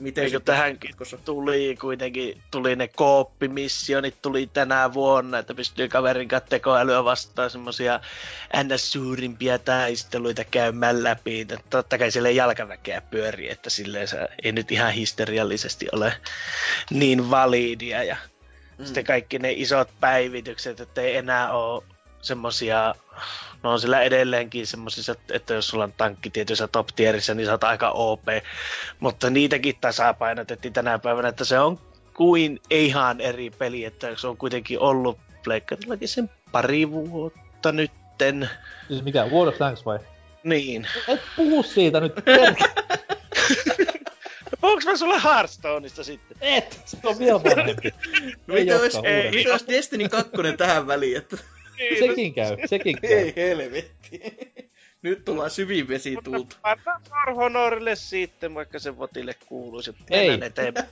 miten Eikö tähänkin jatkossa. tuli kuitenkin, tuli ne kooppimissionit tuli tänä vuonna, että pystyy kaverin kanssa tekoälyä vastaan semmosia ns. suurimpia taisteluita käymään läpi. Totta kai siellä jalkaväkeä pyörii, että silleen se ei nyt ihan historiallisesti ole niin validia ja Mm. sitten kaikki ne isot päivitykset, että ei enää ole semmosia, no on sillä edelleenkin semmoisissa, että jos sulla on tankki tietyissä top tierissä, niin sä oot aika OP. Mutta niitäkin tasapainotettiin tänä päivänä, että se on kuin ihan eri peli, että se on kuitenkin ollut Pleikkarillakin sen pari vuotta nytten. Siis mikä, World of Tanks vai? Niin. Et puhu siitä nyt. Puhuks mä sulle Hearthstoneista sitten? Et! Se on vielä vanhempi. No Ei mitä mitä olisi Destiny 2 tähän väliin, että Sekin käy, sekin käy. ei helvetti. Nyt tullaan syviin vesiin tultu. Anna For Honorille sitten, vaikka se votille kuuluisi. Ei. Eteenpäin.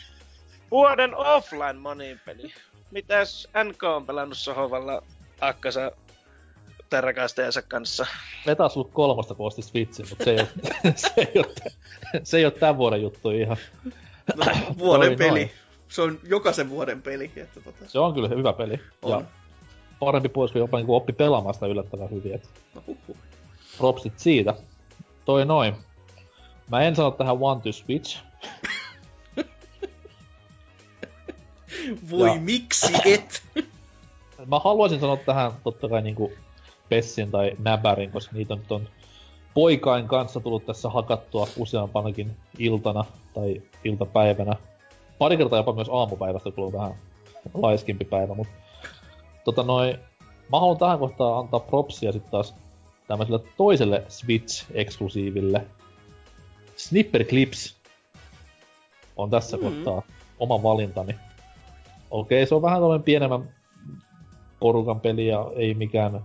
Vuoden offline monin peli. Mitäs NK on pelannut sohovalla akkansa tai rakastajansa kanssa? Me taas ollut kolmosta koosti Switchin, mutta se ei oo, se ei oo, se ei oo tän vuoden juttu ihan. No, vuoden peli. noin. Se on jokaisen vuoden peli. Että tota, Se on kyllä hyvä peli. Ja on. Parempi pois, kun jopa niinku oppi pelaamaan sitä yllättävän hyvin. Et No, propsit siitä. Toi noin. Mä en sano tähän One to Switch. Voi Ja- miksi et? Mä haluaisin sanoa tähän totta kai niinku Pessin tai Näbärin, koska niitä nyt on poikain kanssa tullut tässä hakattua useampanakin iltana tai iltapäivänä. Pari kertaa jopa myös aamupäivästä tullut vähän laiskimpi päivä, mutta tota noin, mä haluan tähän kohtaan antaa propsia sitten taas tämmöiselle toiselle Switch-eksklusiiville. Snipper Clips on tässä Mm. mm. kohtaa oma valintani. Okei, se on vähän tämmöinen pienemmän porukan peli ja ei mikään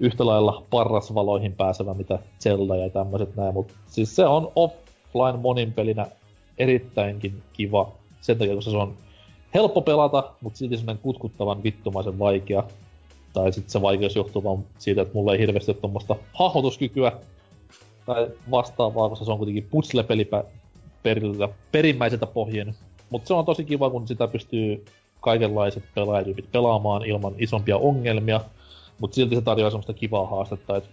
yhtä lailla parrasvaloihin pääsevä mitä Zelda ja tämmöiset näin, mutta siis se on offline monin pelinä erittäinkin kiva. Sen takia, koska se on helppo pelata, mutta silti semmoinen kutkuttavan vittumaisen vaikea. Tai sitten se vaikeus johtuu vaan siitä, että mulla ei hirveästi ole tuommoista hahmotuskykyä tai vastaavaa, koska se on kuitenkin puzzle-peli pä- periltä, perimmäiseltä pohjin. Mutta se on tosi kiva, kun sitä pystyy kaikenlaiset pelaajatyypit pelaamaan ilman isompia ongelmia, mutta silti se tarjoaa semmoista kivaa haastetta, että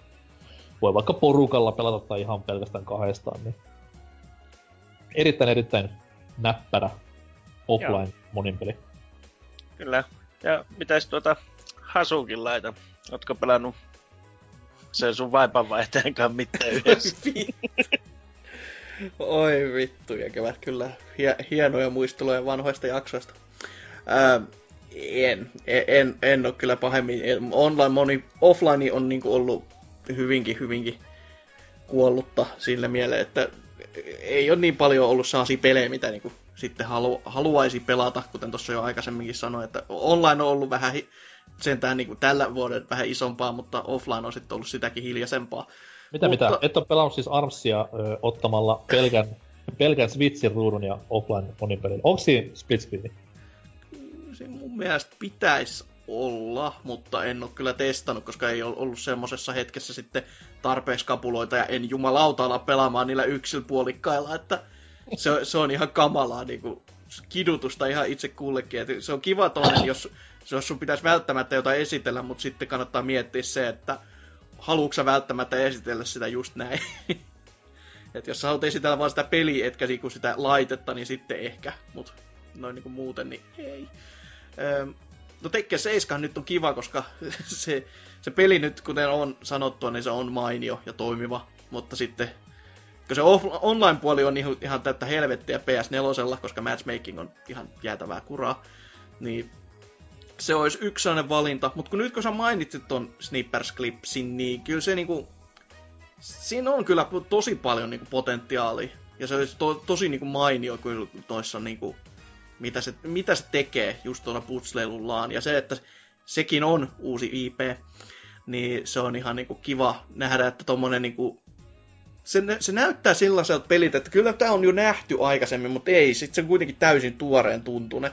voi vaikka porukalla pelata tai ihan pelkästään kahdestaan, niin erittäin erittäin näppärä offline monin peli. Kyllä. Ja mitäs tuota Hasukin laita? Ootko pelannut sen sun vaipanvaihtajan kanssa mitään yhdessä? Oi vittu, ja kevät kyllä hie- hienoja muisteluja vanhoista jaksoista. Ää, en, en, en, en ole kyllä pahemmin. Online moni, offline on niinku ollut hyvinkin, hyvinkin kuollutta sillä mieleen, että ei ole niin paljon ollut sellaisia pelejä, mitä niinku sitten halu, haluaisi pelata, kuten tuossa jo aikaisemminkin sanoin, että online on ollut vähän hi- sentään niinku tällä vuoden vähän isompaa, mutta offline on sitten ollut sitäkin hiljaisempaa. Mitä Mutta- mitä? Et ole pelannut siis Armsia ö, ottamalla pelkän, pelkän Switchin ruudun ja offline monin pelin. Onko siinä split screeni? Se mun mielestä pitäisi olla, mutta en ole kyllä testannut, koska ei ole ollut semmoisessa hetkessä sitten tarpeeksi kapuloita ja en jumalauta ala pelaamaan niillä yksilpuolikkailla, että se, se on ihan kamalaa niin kuin, kidutusta ihan itse kullekin. Et se on kiva toinen, jos, jos sun pitäisi välttämättä jotain esitellä, mutta sitten kannattaa miettiä se, että haluatko välttämättä esitellä sitä just näin. Et jos sä haluat esitellä vaan sitä peliä, etkä niinku sitä laitetta, niin sitten ehkä. Mut noin niinku muuten, niin ei. Öö, no Tekken 7 nyt on kiva, koska se, se peli nyt, kuten on sanottua, niin se on mainio ja toimiva. Mutta sitten, kun se off- online-puoli on ihan, täyttä helvettiä PS4, koska matchmaking on ihan jäätävää kuraa, niin se olisi yksi sellainen valinta. Mutta kun nyt kun sä mainitsit ton Snippers Clipsin, niin kyllä se niinku... Siinä on kyllä tosi paljon niinku potentiaalia. Ja se olisi to, tosi niinku mainio kyllä noissa niinku... Mitä se, mitä se tekee just tuolla putsleilullaan. Ja se, että sekin on uusi IP, niin se on ihan niinku kiva nähdä, että tommonen niinku se, se näyttää sellaiselta peliltä, että kyllä tämä on jo nähty aikaisemmin, mutta ei, sit se on kuitenkin täysin tuoreen tuntune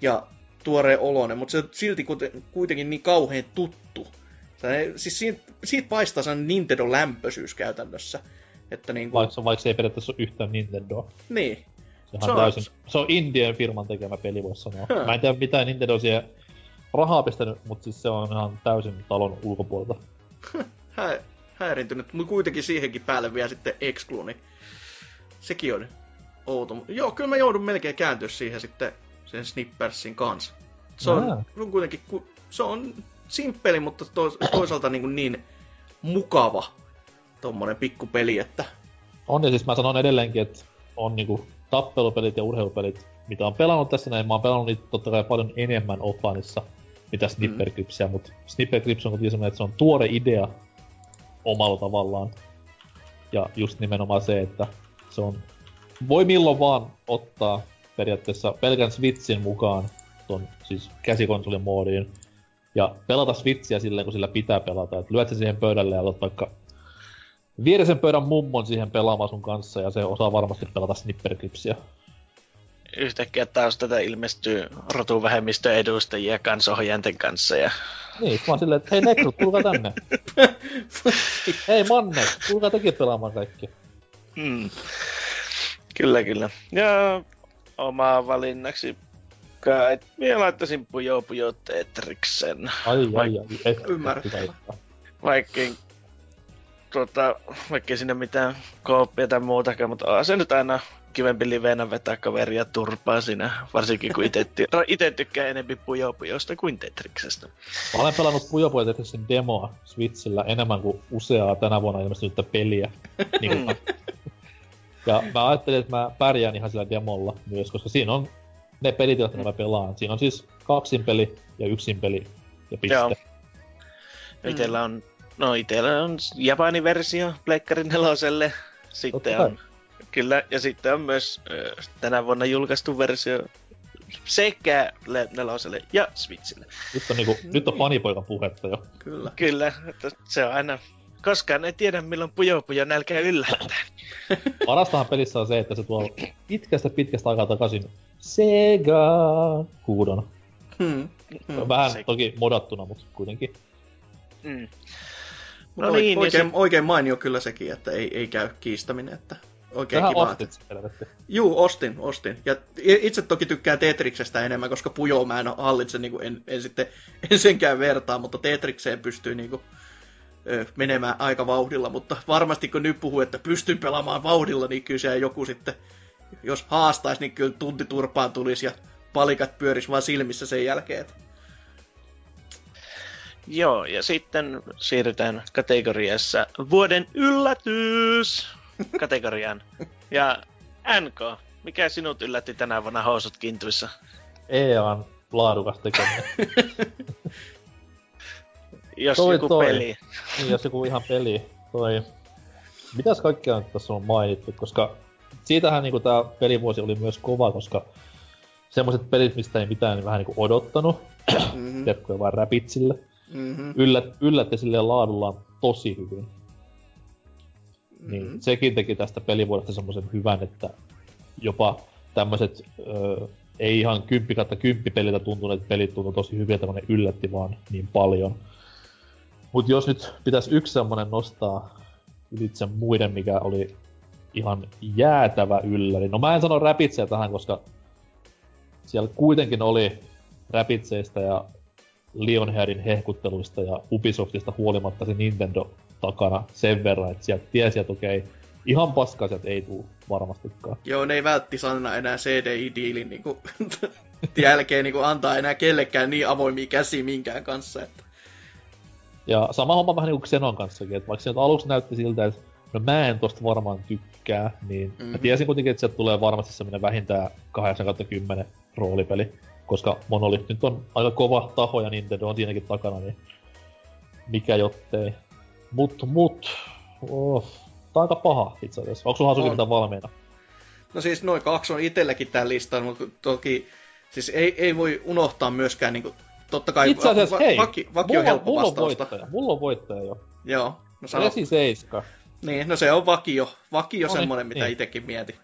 ja tuoreen oloinen, mutta se on silti kuitenkin niin kauhean tuttu. Se, siis siitä, siitä paistaa sen Nintendo-lämpöisyys käytännössä. Että niin kuin, Vaikka, vaikka se ei periaatteessa ole yhtään Nintendoa. niin. Sehän Se on- täysin, se on Indien firman tekemä peli, voisi sanoa. Huh. Mä en tiedä mitä Nintendo siihen rahaa pistänyt, mutta siis se on ihan täysin talon ulkopuolelta. hä- häirintynyt, mutta kuitenkin siihenkin päälle vielä sitten Exclu, niin sekin on outo. Joo, kyllä mä joudun melkein kääntyä siihen sitten sen Snippersin kanssa. Se on, Aa. on kuitenkin, ku- se on simppeli, mutta tois, toisaalta niin, niin mukava tommonen pikkupeli, että On ja siis mä sanon edelleenkin, että on niinku tappelupelit ja urheilupelit, mitä on pelannut tässä näin. Mä oon pelannut niitä totta kai paljon enemmän offlineissa, mitä Snipper Clipsia, mm. mutta Snipper Clips on kuitenkin semmoinen, että se on tuore idea omalla tavallaan. Ja just nimenomaan se, että se on, voi milloin vaan ottaa periaatteessa pelkän Switchin mukaan ton siis käsikonsolin moodiin ja pelata Switchiä silleen, kun sillä pitää pelata. Et lyöt sen siihen pöydälle ja otat vaikka vierisen pöydän mummon siihen pelaamaan sun kanssa ja se osaa varmasti pelata snipperclipsiä. Yhtäkkiä taas tätä ilmestyy rotuvähemmistön edustajia kansohjänten kanssa ja Niin, vaan silleen, että hei nekrut, tulkaa tänne. hei manne, tulkaa tekin pelaamaan kaikki. Mm. Kyllä, kyllä. Ja omaa valinnaksi kai minä laittaisin Pujo Pujo Tetriksen. Ai, ai, ai, Ymmärrettävä. hyvä. Vaikkei, tuota, vaikkei sinne mitään kooppia tai muutakaan, mutta on se nyt aina kivempi livenä vetää kaveria turpaa siinä, varsinkin kun itse, ty- ite tykkää enemmän Pujo Pujosta kuin Tetriksestä. Mä olen pelannut Puyo Tetriksin demoa Switchillä enemmän kuin useaa tänä vuonna ilmestynyttä peliä. niin kuin, ja mä ajattelin, että mä pärjään ihan sillä demolla myös, koska siinä on ne pelit, joita mä pelaan. Siinä on siis kaksin peli ja yksin peli ja piste. Joo. Itellä on, no itellä on Japanin versio Pleikkarin neloselle. Sitten on, kyllä, ja sitten on myös ö, tänä vuonna julkaistu versio sekä le- neloselle ja Switchille. Nyt on, niinku, nyt on fanipoikan puhetta jo. kyllä. Kyllä, että se on aina, koskaan ei tiedä milloin Pujo Pujo nälkä yllättää. Parastahan pelissä on se, että se tuo pitkästä pitkästä aikaa takaisin Sega huudon. Hmm. Hmm, Vähän se- toki modattuna, mutta kuitenkin. Mm. Mut No no niin, oikein, se- oikein mainio kyllä sekin, että ei, ei käy kiistäminen, että oikein Tähän kiva. ostit. Juu, ostin, ostin. Ja itse toki tykkään Tetriksestä enemmän, koska Pujo mä en hallitse, niin en, en sitten en senkään vertaa, mutta Tetrikseen pystyy niin kuin, menemään aika vauhdilla, mutta varmasti kun nyt puhuu, että pystyn pelaamaan vauhdilla, niin kyllä siellä joku sitten, jos haastaisi, niin kyllä tunti turpaan tulisi ja palikat pyöris vaan silmissä sen jälkeen. Että... Joo, ja sitten siirrytään kategoriassa vuoden yllätys kategoriaan. Ja NK, mikä sinut yllätti tänä vuonna housut kintuissa? EAN laadukas tekeminen. Jos Toi, joku toi. peli. niin, jos joku ihan peli, toi... Mitäs kaikkea nyt tässä on mainittu, koska siitähän niinku tää pelivuosi oli myös kova, koska semmoiset pelit, mistä ei mitään niin vähän niinku odottanut, Mm-hmm. terkkuja vaan räpitsille, Mm-hmm. yllät, yllätti silleen laadullaan tosi hyvin. Niin Mm-hmm. sekin teki tästä pelivuodesta semmoisen hyvän, että jopa tämmöiset ei ihan kymppi kautta kymppi peliltä tuntuneet pelit tuntui tosi hyviltä, kun ne yllätti vaan niin paljon. Mut jos nyt pitäisi yksi semmonen nostaa ylitse muiden, mikä oli ihan jäätävä ylläri. No mä en sano räpitseä tähän, koska siellä kuitenkin oli räpitseistä ja Lionheadin hehkutteluista ja Ubisoftista huolimatta se Nintendo takana sen verran, että sieltä tiesi, että okei, ihan paskaa sieltä ei tuu varmastikaan. Joo, ne ei vältti sanna enää CDI-diilin niin kuin, jälkeen niin kuin, antaa enää kellekään niin avoimia käsiä minkään kanssa. Että... Ja sama homma vähän niinku Xenon kanssakin, että vaikka se nyt aluksi näytti siltä, että no mä en tosta varmaan tykkää, niin mm-hmm. mä Mhm. tiesin kuitenkin, että sieltä tulee varmasti semmoinen vähintään 8-10 roolipeli, koska Monolith nyt on aika kova taho ja Nintendo on siinäkin takana, niin mikä jottei. Mut, mut, oh, tää on aika paha itse asiassa. Onko sulla Hasuki On. mitään valmiina? No siis noin kaksi on itselläkin tää listalla, mutta toki siis ei, ei voi unohtaa myöskään niin kuin, totta kai Itse asiassa, hei, vaki, vaki mulla, on helppo mulla on vastausta. voittaja, mulla on voittaja jo. Joo, no sano. Resi 7. Niin, no se on vakio. Vakio No niin, semmonen, mitä niin. itekin mietin.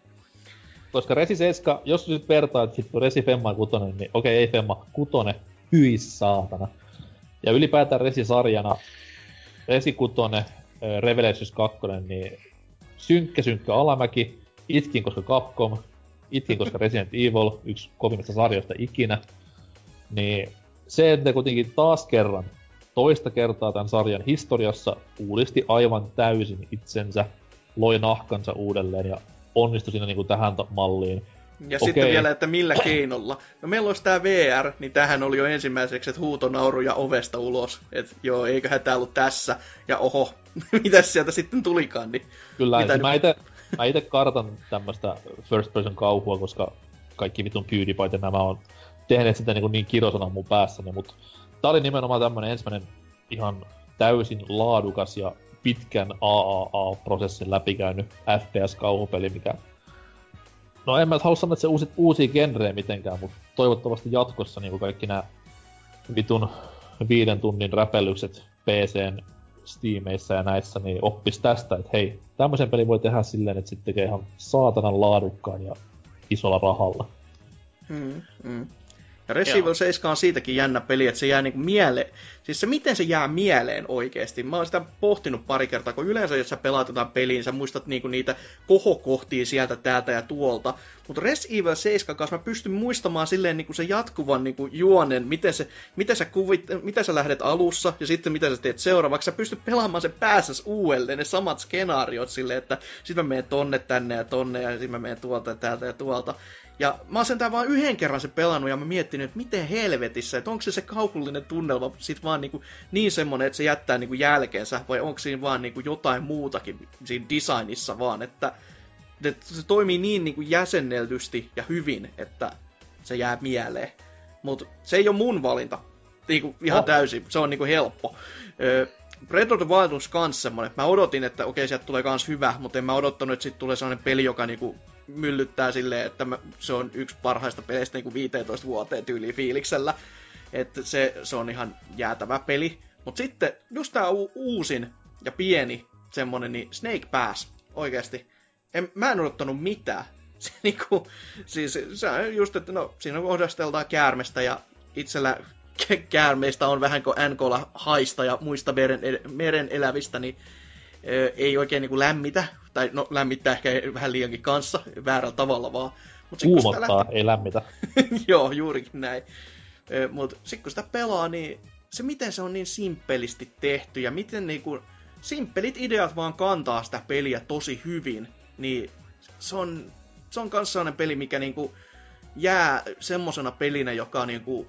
Koska Resi 7, jos nyt vertaat hitto Resi Femma ja Kutonen, niin okei, ei Femma, Kutonen, hyi saatana. Ja ylipäätään Resi-sarjana, Resi Kutonen, äh, Revelations 2, niin synkkä synkkä alamäki, itkin koska Capcom, itkin koska Resident Evil, yksi kovimmista sarjoista ikinä, niin se, että kuitenkin taas kerran, toista kertaa tämän sarjan historiassa uudisti aivan täysin itsensä, loi nahkansa uudelleen ja onnistui siinä niinku tähän ta- malliin. Ja Okei. sitten vielä, että millä keinolla. No meillä olisi tää VR, niin tähän oli jo ensimmäiseksi, että huutonauru ja ovesta ulos. Et joo, eiköhän tää ollut tässä. Ja oho, mitäs sieltä sitten tulikaan, niin Kyllä, Mitä nyt- mä ite, mä ite kartan tämmöstä first person kauhua, koska kaikki vitun PewDiePie nämä on tehneet sitä niin, niin kirosana mun päässäni, mutta tää oli nimenomaan tämmönen ensimmäinen ihan täysin laadukas ja pitkän AAA-prosessin läpikäynyt FPS-kauhupeli, mikä... No en mä halua sanoa, että se uusi, uusia genrejä mitenkään, mutta toivottavasti jatkossa niin kaikki nämä vitun viiden tunnin räpellykset PCn Steamissa ja näissä, niin oppis tästä, että hei, tämmöisen pelin voi tehdä silleen, että sitten tekee ihan saatanan laadukkaan ja isolla rahalla. Mm, mm. Ja Resident Evil 7 on siitäkin jännä peli, että se jää niinku mieleen. Siis se, miten se jää mieleen oikeasti. Mä oon sitä pohtinut pari kertaa, kun yleensä jos sä pelaat jotain peliä, niin sä muistat niinku niitä kohokohtia sieltä, täältä ja tuolta. Mutta Resident Evil 7 kanssa mä pystyn muistamaan silleen niinku se jatkuvan niinku juonen, miten, se, miten, sä kuvit, miten sä lähdet alussa ja sitten mitä sä teet seuraavaksi. Sä pystyt pelaamaan sen päässäs uudelleen, ne samat skenaariot silleen, että sit mä menen tonne, tänne ja tonne ja sitten mä menen tuolta ja täältä ja tuolta. Ja mä oon sentään vaan yhden kerran se pelannut ja mä miettinyt, että miten helvetissä, että onko se se kauhullinen tunnelma sit vaan niinku niin semmonen, että se jättää niinku jälkeensä, vai onko siinä vaan niinku jotain muutakin siinä designissa vaan, että, että se toimii niin niinku jäsenneltysti ja hyvin, että se jää mieleen. Mutta se ei ole mun valinta. Niinku ihan Oh. täysin, se on niinku helppo. Ö, Breath of the Wild on kans semmonen. Mä odotin, että okei, sieltä tulee kans hyvä, mutta en mä odottanut, että siitä tulee sellainen peli, joka niinku myllyttää silleen, että se on yksi parhaista peleistä niinku 15 vuoteen tyyliin fiiliksellä. Että se, se on ihan jäätävä peli. Mutta sitten just tää u- uusin ja pieni semmonen, niin Snake Pass, oikeasti. En, mä en odottanut mitään. Se, niinku, siis se on just, että no, siinä kohdasteltaan käärmestä ja itsellä kä- käärmeistä on vähän kuin NKlla haista ja muista meren, meren elävistä, niin ei oikein niinku lämmitä. Tai no lämmittää ehkä vähän liiankin kanssa, väärällä tavalla vaan. Mut sit Kuumottaa, ei lämmitä. Joo, juurikin näin. Mutta sitten kun sitä pelaa, niin se miten se on niin simppelisti tehty ja miten niinku simppelit ideat vaan kantaa sitä peliä tosi hyvin, niin se on, se on kans sellainen peli, mikä niinku jää semmosena pelinä, joka niinku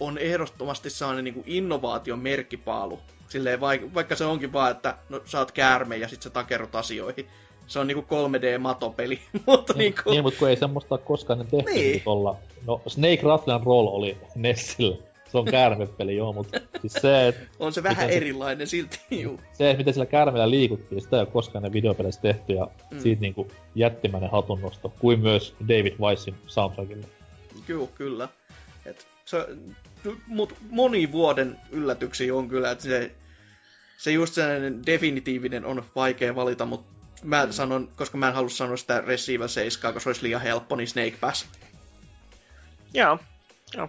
on ehdottomasti sellainen niinku innovaation merkkipaalu. Silleen, vaikka, vaikka se onkin vaan, että no, sä oot käärme ja sit sä takerrut asioihin. Se on niinku 3D-matopeli, mutta Niin, niinku... niin, mutta kun ei semmoista koskaan ne tehty Niin. niin. olla. No, Snake Rattlen Roll oli Nessillä. Se on käärmepeli, joo, mutta siis se, että On se vähän Miten se- erilainen silti, juu. se, että miten sillä käärmeellä liikuttiin, sitä ei ole koskaan ne videopeleissä tehty, ja Mm. mm. siitä niinku jättimäinen hatunnosto, kuin myös David Weissin soundtrackille. Kyllä, kyllä. Et se, mut moni vuoden yllätyksiä on kyllä, että se, se just sellainen definitiivinen on vaikea valita, mutta mä sanon, koska mä en halua sanoa sitä Resident 7, koska se olisi liian helppo, niin Snake Pass. Joo.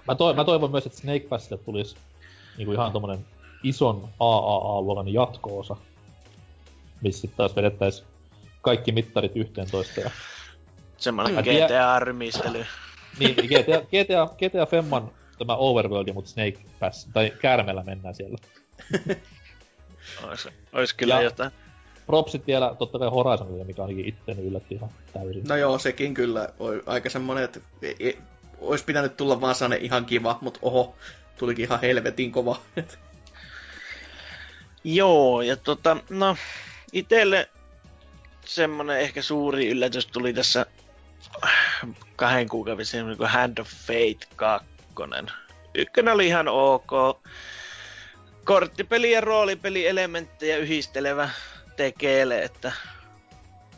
Mä, toi, mä toivon myös, että Snake Passille tulisi niinku ihan tommonen ison AAA-luokan jatko-osa, missä sitten taas vedettäis kaikki mittarit yhteen toista. Ja... Semmoinen GTA-rymistely. Niin, niin GTA, GTA, GTA Femman tämä Overworld, mutta Snake Pass, tai käärmeellä mennään siellä. Ois, ois kyllä Ja- jotain. Propsit vielä totta kai Horizonille, mikä ainakin itteni yllätti ihan täysin. No joo, sekin kyllä on aika semmonen, että ei, ei, olisi pitänyt tulla vaan sellainen ihan kiva, mutta oho, tulikin ihan helvetin kova. Joo, ja tota, no, itelle semmonen ehkä suuri yllätys tuli tässä kahden kuukauden niin kuin Hand of Fate 2. Ykkönen oli ihan ok. Korttipeli ja roolipelielementtejä yhdistelevä tekele, että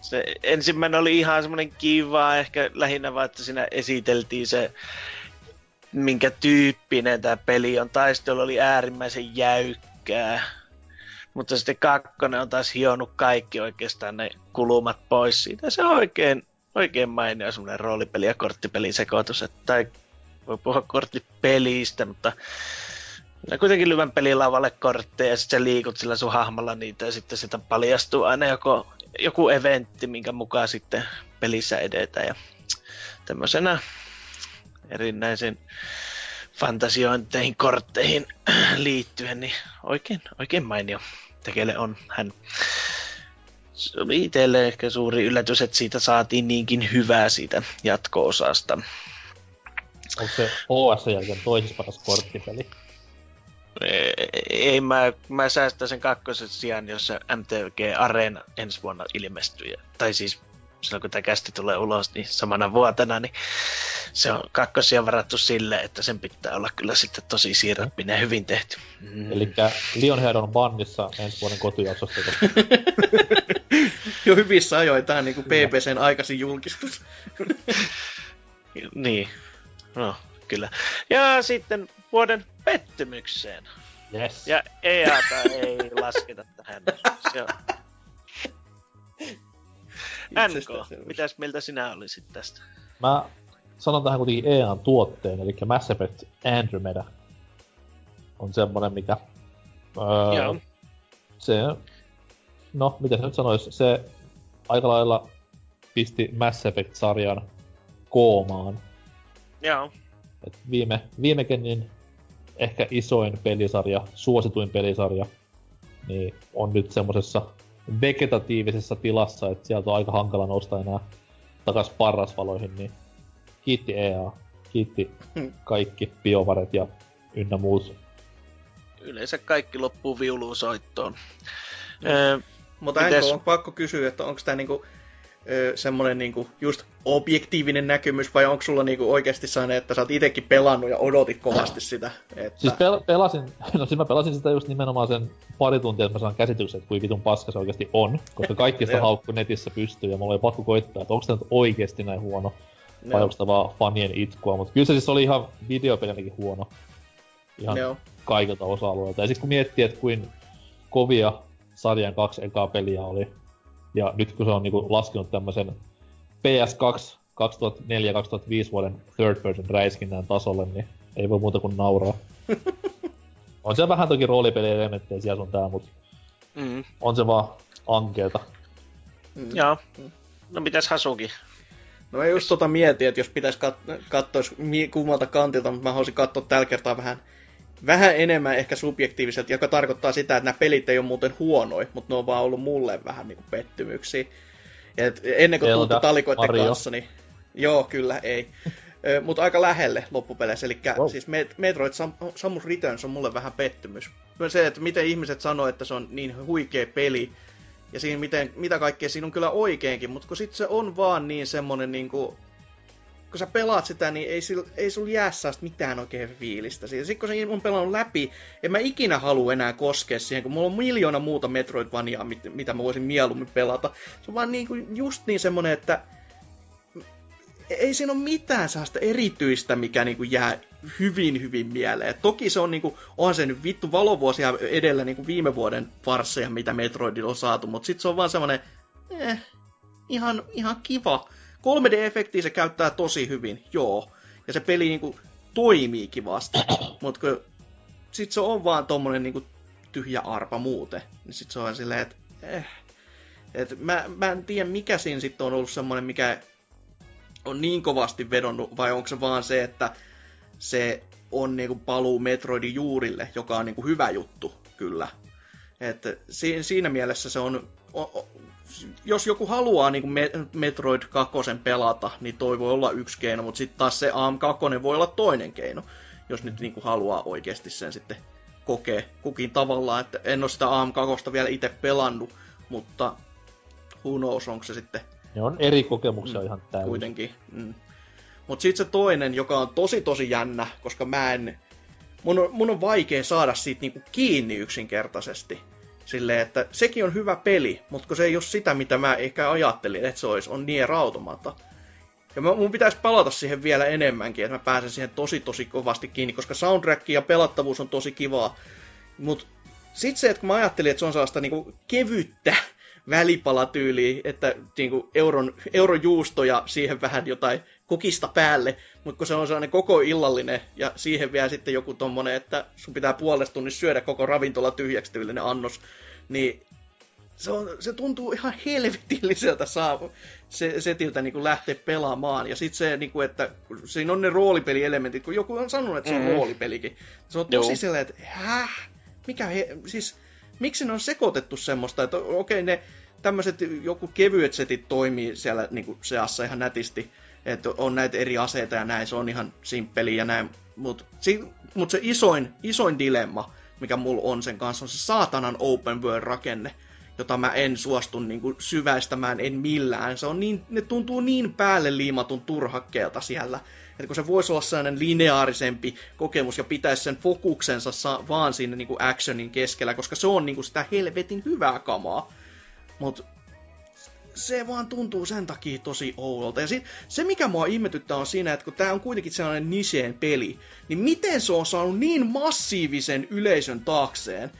se ensimmäinen oli ihan semmonen kiva, ehkä lähinnä vaan, että siinä esiteltiin se, minkä tyyppinen tämä peli on. Taistelu oli äärimmäisen jäykkää. Mutta sitten kakkonen on taas hionut kaikki oikeastaan ne kulumat pois siitä. Se on oikein, oikein mainio semmoinen roolipeli ja korttipelin sekoitus. Että, tai voi puhua korttipelistä, mutta ja kuitenkin lyvän pelilavalle kortteja ja sitten sä liikut sillä sun hahmolla niitä ja sitten sitä paljastuu aina joko, joku eventti, minkä mukaan sitten pelissä edetään. Ja tämmöisenä erinäisen fantasiointeihin, kortteihin liittyen, niin oikein, oikein mainio tekele on hän. Se oli itselle ehkä suuri yllätys, että siitä saatiin niinkin hyvää siitä jatko-osasta. Onko se OS jälkeen toisessa paras korttipeli? Ei, ei mä, mä säästän sen kakkosen sijaan, jos se MTG Arena ensi vuonna ilmestyy. Tai siis silloin kun tämä kästi tulee ulos, niin samana vuotena, niin se on kakkosia varattu sille, että sen pitää olla kyllä sitten tosi siirräppinen ja hyvin tehty. Mm. Eli Lionhead on bannissa ensi vuoden kotijaksosta. koska jo hyvissä ajoin tää on niinku BBCn aikaisin julkistus. Niin, no kyllä. Ja sitten vuoden pettymykseen. yes. Ja EAta ei lasketa tähän. Se on. NK, mitäs mieltä sinä olisit tästä? Mä sanon tähän kuitenkin EAN tuotteen, eli Mass Effect Andromeda on semmonen, mikä... Öö, Joo. Se, no, miten se nyt sanois, se aika lailla pisti Mass Effect-sarjan koomaan. Joo, Et viime, viime genin ehkä isoin pelisarja, suosituin pelisarja, niin on nyt semmosessa vegetatiivisessa tilassa, että sieltä on aika hankala nousta enää takas parrasvaloihin, niin kiitti EA, kiitti kaikki biovaret ja ynnä muut. yleensä kaikki loppuu viuluun Öö, Mutta Mites- Enko on pakko kysyä, että onko tämä niinku, ö, semmonen niinku just objektiivinen näkemys, vai onko sulla niinku oikeasti sellainen, että sä oot itekin pelannut ja odotit kovasti sitä? Että... Siis pel- pelasin, no siis mä pelasin sitä just nimenomaan sen pari tuntia, että mä saan käsityksen, että kuinka vitun paska se oikeasti on, koska kaikki sitä haukku netissä pystyy ja mulla oli pakko koittaa, että onko tämä nyt oikeasti näin huono, vai Joo. onko tämä vaan fanien itkua, mutta kyllä se siis oli ihan videopelinäkin huono. Ihan Joo. kaikilta osa-alueilta. Ja sitten kun miettii, että kuin kovia sarjan kaksi ekaa peliä oli, ja nyt kun se on niinku laskenut tämmöisen PS2 2004-2005 vuoden third person räiskinnän tasolle, niin ei voi muuta kuin nauraa. on se vähän toki roolipelielementtejä siellä sun tää, mutta mm, on se vaan ankeeta. Mm. joo. No mitäs Hasuki? No mä just tota mietin, että jos pitäisi kat- katsoa mi- kummalta kantilta, mutta mä haluaisin katsoa tällä kertaa vähän, vähän enemmän ehkä subjektiiviselta, joka tarkoittaa sitä, että nämä pelit ei ole muuten huonoja, mutta ne on vaan ollut mulle vähän niin kuin pettymyksiä. Ja et ennen kuin tuutte talikoiden Mario. kanssa, niin joo, kyllä, ei. mutta aika lähelle loppupeleissä, eli Wow. siis Met- Metroid Sam- Samus Returns on mulle vähän pettymys. Se, että miten ihmiset sanoo, että se on niin huikea peli, ja siinä miten, mitä kaikkea siinä on kyllä oikeinkin, mutta kun sit se on vaan niin semmonen niinku... Kun sä pelaat sitä, niin ei, sil, ei sul jää sellaista mitään oikein fiilistä. siitä. Sitten kun se on pelannut läpi, en mä ikinä halua enää koskea siihen, kun mulla on miljoona muuta Metroidvaniaa, mit, mitä mä voisin mieluummin pelata. Se on vaan niinku just niin semmonen, että ei siinä ole mitään sellaista erityistä, mikä niinku jää hyvin, hyvin mieleen. Toki se on niinku, onhan se nyt vittu valovuosia edellä niinku viime vuoden farsseja, mitä Metroidilla on saatu, mutta sitten se on vaan semmoinen, eh, ihan, ihan kiva. 3D-efektiä se käyttää tosi hyvin, joo. Ja se peli niinku toimii kivasti, mutta kun sit se on vaan tommonen niinku tyhjä arpa muuten, niin sit se on silleen, että eh. Et mä, mä en tiedä, mikä siinä sitten on ollut semmoinen, mikä on niin kovasti vedonnut, vai onko se vaan se, että se on niinku paluu Metroidin juurille, joka on niinku hyvä juttu, kyllä. Si- siinä mielessä se on, o- o- jos joku haluaa niin Me- Metroid 2 pelata, niin toi voi olla yksi keino, mutta sitten taas se AM2 voi olla toinen keino, jos nyt niin haluaa oikeasti sen sitten kokea kukin tavallaan, että en ole sitä AM2 vielä itse pelannut, mutta who knows, onko se sitten Ne on eri kokemuksia Mm, ihan täysin. kuitenkin. Mm. Mutta sitten se toinen, joka on tosi tosi jännä, koska mä en... Mun on, mun on vaikea saada siitä niinku kiinni yksinkertaisesti. Silleen, että sekin on hyvä peli, mutta se ei ole sitä, mitä mä ehkä ajattelin, että se olisi, on Nier Automata. Ja mä, mun pitäisi palata siihen vielä enemmänkin, että mä pääsen siihen tosi tosi kovasti kiinni, koska soundtrack ja pelattavuus on tosi kivaa. Mutta sitten se, että kun mä ajattelin, että se on sellaista niinku kevyttä välipalatyyliä, että niinku euron, eurojuusto ja siihen vähän jotain kokista päälle, mutta kun se on sellainen koko illallinen ja siihen vielä sitten joku tommonen, että sun pitää puolesta tunnissa syödä koko ravintola tyhjäksi tyylinen annos, niin se, on, se tuntuu ihan helvetilliseltä saa se, setiltä niin lähteä pelaamaan. Ja sitten se, niin kuin, että siinä on ne roolipelielementit, kun joku on sanonut, että se on Mhm. roolipelikin. Se on tosi sellainen, että häh? Mikä he, siis, miksi ne on sekoitettu semmoista, että okei ne tämmöiset joku kevyet setit toimii siellä niin kuin seassa ihan nätisti, että on näitä eri aseita ja näin, se on ihan simppeli ja näin, mutta mut se isoin, isoin dilemma, mikä mulla on sen kanssa, on se saatanan open world rakenne, jota mä en suostu niin kuin syväistämään, en millään. Se on niin, ne tuntuu niin päälle liimatun turhakkeelta siellä, että kun se voisi olla sellainen lineaarisempi kokemus ja pitäisi sen fokuksensa sa- vaan siinä niin kuin actionin keskellä, koska se on niin kuin sitä helvetin hyvää kamaa. Mutta se vaan tuntuu sen takia tosi oudolta. Ja sit, se, mikä mua ihmetyttää, on siinä, että kun tämä on kuitenkin sellainen niseen peli, niin miten se on saanut niin massiivisen yleisön taakseen?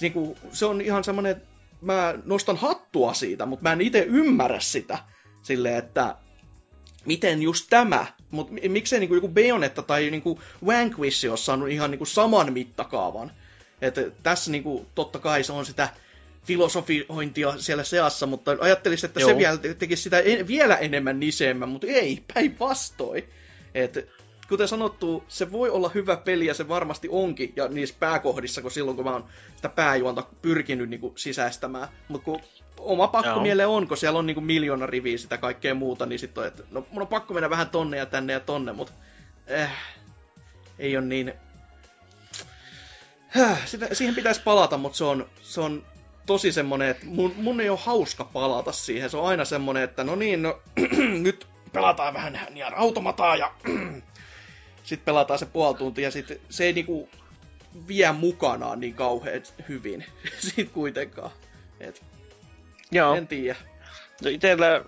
Niin kuin, se on ihan semmoinen, että mä nostan hattua siitä, mutta mä en itse ymmärrä sitä. Silleen, että miten just tämä, mutta miksei niinku joku Bayonetta tai niinku Vanquish ole saanut ihan niinku saman mittakaavan. Että tässä niinku, totta kai se on sitä filosofiointia siellä seassa, mutta ajattelisin, että Joo. Se vielä te- tekisi sitä en, vielä enemmän niseemmän, mutta ei, päinvastoin. Et, kuten sanottu, se voi olla hyvä peli ja se varmasti onkin, ja niissä pääkohdissa, kun silloin kun mä oon sitä pääjuonta pyrkinyt niinku sisäistämään. Mutta kun oma pakko mieleen on, kun siellä on niinku miljoona riviä sitä kaikkea muuta, niin sitten on, että no mun on pakko mennä vähän tonne ja tänne ja tonne, mutta eh, ei on niin... Häh, Sitä, siihen pitäisi palata, mutta se on, se on tosi semmonen, että mun, mun ei ole hauska palata siihen. Se on aina semmonen, että no niin, no nyt pelataan vähän Nier Automataa ja sitten pelataan se puoli tuntia ja sitten se ei niinku vie mukanaan niin kauhean hyvin siitä kuitenkaan. Et, Joo. en tiedä. No itellä,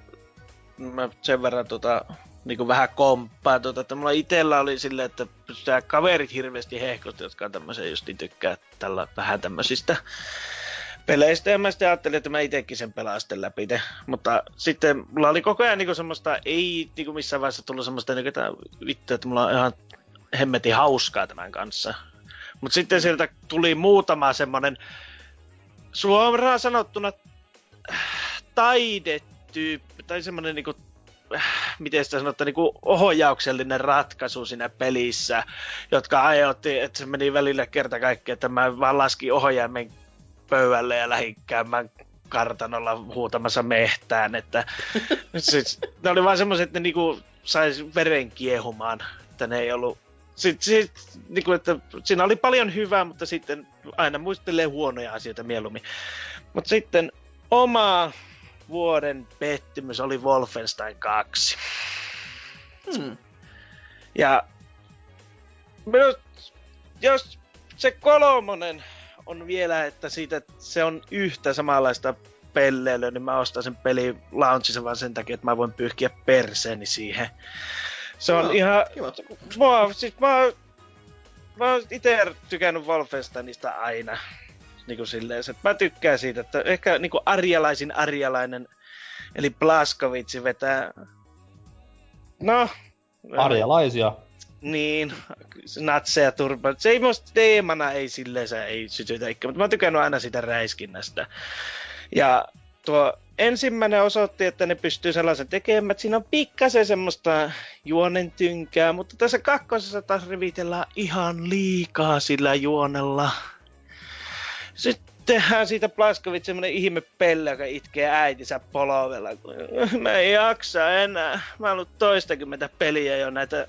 mä sen verran tota, niin vähän komppaan, tota, että mulla itellä oli silleen, että tää kaverit hirveästi hehkosti, jotka on tämmöisiä just tykkää tällä, vähän tämmöisistä peleistä, ja mä sitten ajattelin, että mä itekin sen pelaan sitten läpi. Mutta sitten mulla oli koko ajan niinku semmoista, ei niinku missään vaiheessa tullut semmoista, niinku, että vittu, että mulla on ihan hemmetin hauskaa tämän kanssa. Mutta sitten sieltä tuli muutama semmonen suoraan sanottuna taidetyyppi, tai semmoinen niinku, äh, miten sitä sanotaan, niinku ohjauksellinen ratkaisu siinä pelissä, jotka aiheutti, että se meni välillä kerta kaikkiaan, että mä vaan laskin ohjaimen pöydälle ja lähdin käymään kartanolla huutamassa mehtään, että siis, ne oli vaan semmoiset, että ne niinku sais veren kiehumaan, että ne ei ollut sit, sit, niinku, että siinä oli paljon hyvää, mutta sitten aina muistelee huonoja asioita mieluummin. Mutta sitten oma vuoden pettymys oli Wolfenstein 2. Hmm. Ja myös, jos se kolmonen on vielä, että siitä se on yhtä samanlaista pelleilyä, niin mä ostan sen peli launchissa vaan sen takia, että mä voin pyyhkiä perseeni siihen. Se on Joo, ihan... kiva. Mä, siis mä, mä oon ite tykännyt Wolfensteinista aina. Niin kuin silleen, että mä tykkään siitä, että ehkä niin kuin arjalaisin arjalainen, eli Blaskovitsi vetää... No... Arjalaisia. Niin, natseja turpa. Se ei musta teemana ei silleen se ei sytytä ikkä, mutta mä oon tykännyt aina sitä räiskinnästä. Ja tuo ensimmäinen osoitti, että ne pystyy sellaisen tekemään, että siinä on pikkasen semmoista juonen tynkää, mutta tässä kakkosessa taas rivitellään ihan liikaa sillä juonella. Sitten tehdään siitä Blaskovit semmonen ihme pelle, joka itkee äitinsä polovella. Mä en jaksa enää. Mä oon ollut toistakymmentä peliä jo näitä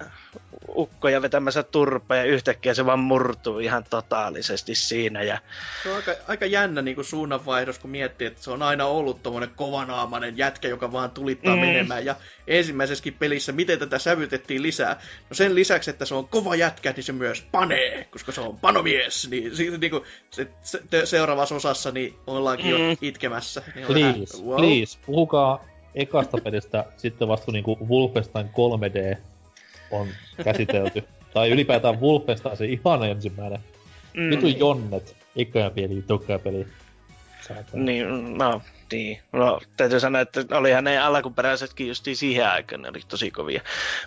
ukkoja vetämässä turpaa ja yhtäkkiä se vaan murtuu ihan totaalisesti siinä. Ja Se on aika, aika jännä niin kuin suunnanvaihdos, kun miettii, että se on aina ollut tommonen kovanaamainen jätkä, joka vaan tulittaa Mm. menemään. Ja ensimmäisessäkin pelissä, miten tätä sävytettiin lisää? No sen lisäksi, että se on kova jätkä, niin se myös panee, koska se on panomies. Niin, siitä, niin kuin, se, se, te, seuraavassa osassa niin ollaankin mm. Jo itkemässä. Niin on vähän, Please, wow. please, puhukaa ekasta pelistä sitten vasta niinku Wolfenstein 3D on käsitelty. tai ylipäätään Wolfenstein se ihan ensimmäinen. Mm. Vitu Jonnet, eka peli, toka peli. Niin, no, niin. No, täytyy sanoa, että olihan ne alkuperäisetkin justiin siihen aikaan, ne oli tosi kovia.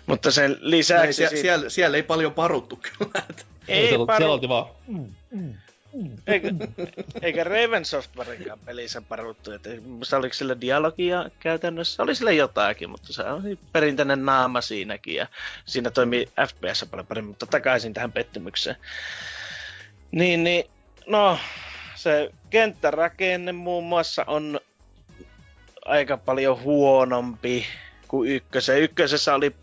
Mutta sen No, ei, lisäksi... siellä, sit- siellä, siellä ei paljon paruttu kyllä. että- ei siellä, paru- siellä oltiin vaan, Eikä, eikä Raven Softwarenkaan pelissä paruttu. Että oliko sillä dialogia käytännössä? Oli sillä jotakin, mutta se oli perinteinen naama siinäkin. Ja siinä toimii FPS paljon paremmin, mutta takaisin tähän pettymykseen. Niin, niin, no, se kenttärakenne muun muassa on aika paljon huonompi kuin ykkösen. Ykkösessä oli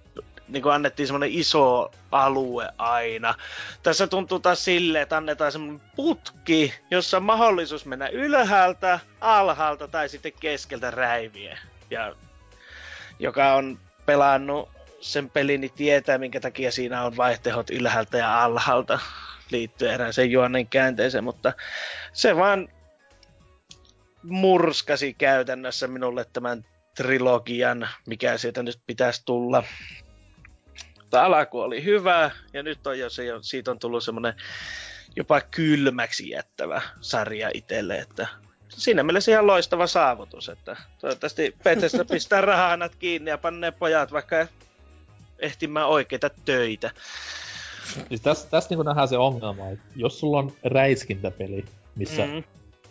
niin annettiin semmoinen iso alue aina. Tässä tuntuu taas silleen, että annetaan semmoinen putki, jossa on mahdollisuus mennä ylhäältä, alhaalta tai sitten keskeltä räiviä. Ja joka on pelannut sen pelin, niin tietää, minkä takia siinä on vaihtehot ylhäältä ja alhaalta liittyen erääseen juonen käänteeseen, mutta se vaan murskasi käytännössä minulle tämän trilogian, mikä sieltä nyt pitäisi tulla. Mutta alku oli hyvä, ja nyt on jo se, siitä on tullut semmoinen jopa kylmäksi jättävä sarja itselle, että siinä mielessä ihan loistava saavutus, että toivottavasti Bethesda pistää rahanat kiinni ja panee pojat vaikka ehtimään oikeita töitä. Siis tässä täs niinku nähdään se ongelma, että jos sulla on räiskintäpeli, missä mm.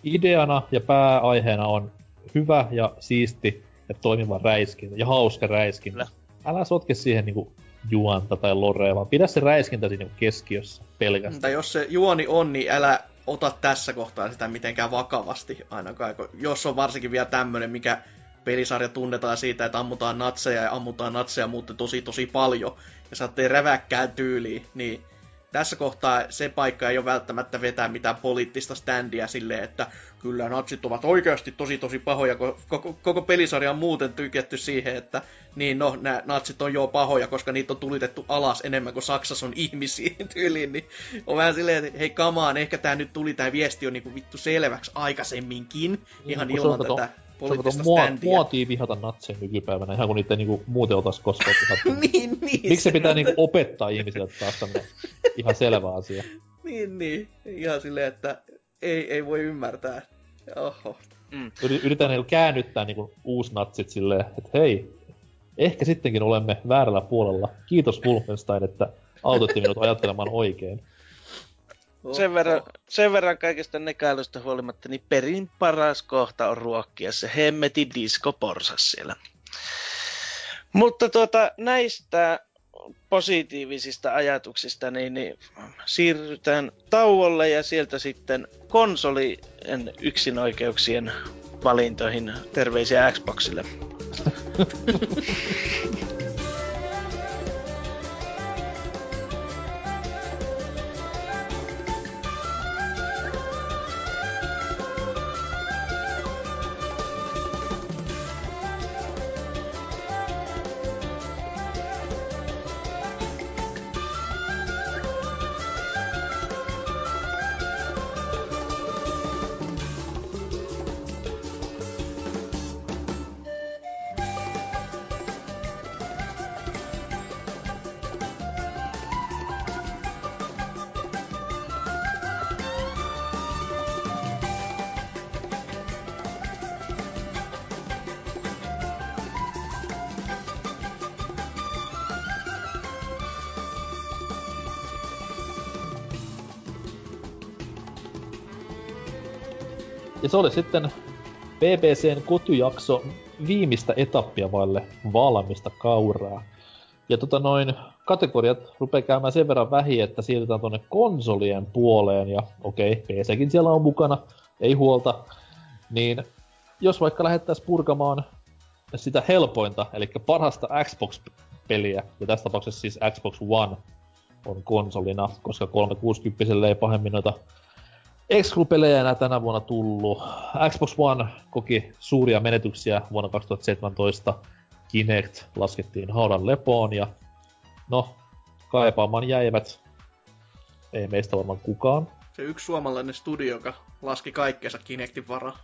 Ideana ja pääaiheena on hyvä ja siisti ja toimiva räiskintä ja hauska räiskintä, älä sotke siihen niinku juonta tai lorea, vaan pidä se räiskintä siinä niinku keskiössä pelkästään. Tai jos se juoni on, niin älä ota tässä kohtaa sitä mitenkään vakavasti ainakaan. Jos on varsinkin vielä tämmönen, mikä pelisarja tunnetaan siitä, että ammutaan natseja ja ammutaan natseja muuten tosi tosi paljon, ja saatte räväkkään tyyliin, niin tässä kohtaa se paikka ei ole välttämättä vetää mitään poliittista standia silleen, että kyllä natsit ovat oikeasti tosi tosi pahoja, ko- koko, koko pelisarja on muuten tykätty siihen, että niin no, nämä natsit on jo pahoja, koska niitä on tulitettu alas enemmän kuin Saksassa on ihmisiä tyyliin, niin on vähän silleen, että hei kamaan, ehkä tää nyt tuli tää viesti on niinku vittu selväksi aikaisemminkin, ihan kun se on ilman tätä Se on standia. muotia vihata natseja nykypäivänä, ihan kun niitä niinku muuten otais koskaan vihattu. niin, niin. Miksi se pitää on- niinku opettaa ihmisille taas tämmönen ihan selvä asia? Niin, niin. Ihan silleen, että ei, ei voi ymmärtää. Oho. Yri- Yritän niinku käännyttää niinku uusnatsit silleen, että hei, ehkä sittenkin olemme väärällä puolella. Kiitos Wolfenstein, että autoitte minut ajattelemaan oikein. Oho. Sen verran, sen verran kaikesta nekailusta huolimatta, niin perin paras kohta on ruokkia se hemmeti diskoporsas siellä. Mutta tuota, näistä positiivisista ajatuksista, niin, niin siirrytään tauolle ja sieltä sitten konsolien yksinoikeuksien valintoihin. Terveisiä Xboxille. se oli sitten BBCn kotijakso viimeistä etappia vaille valmista kauraa. Ja tota noin, kategoriat rupeaa käymään sen verran vähin, että siirrytään tonne konsolien puoleen, ja okei, PCkin siellä on mukana, ei huolta. Niin jos vaikka lähettäisiin purkamaan sitä helpointa, eli parasta Xbox-peliä, ja tässä tapauksessa siis Xbox One on konsolina, koska 360 ei pahemmin noita Exclu-pelejä enää tänä vuonna tullut. Xbox One koki suuria menetyksiä vuonna 2017. Kinect laskettiin haudan lepoon ja no, kaipaamaan jäivät ei meistä varmaan kukaan. Se yksi suomalainen studio, joka laski kaikkeensa Kinectin varaa.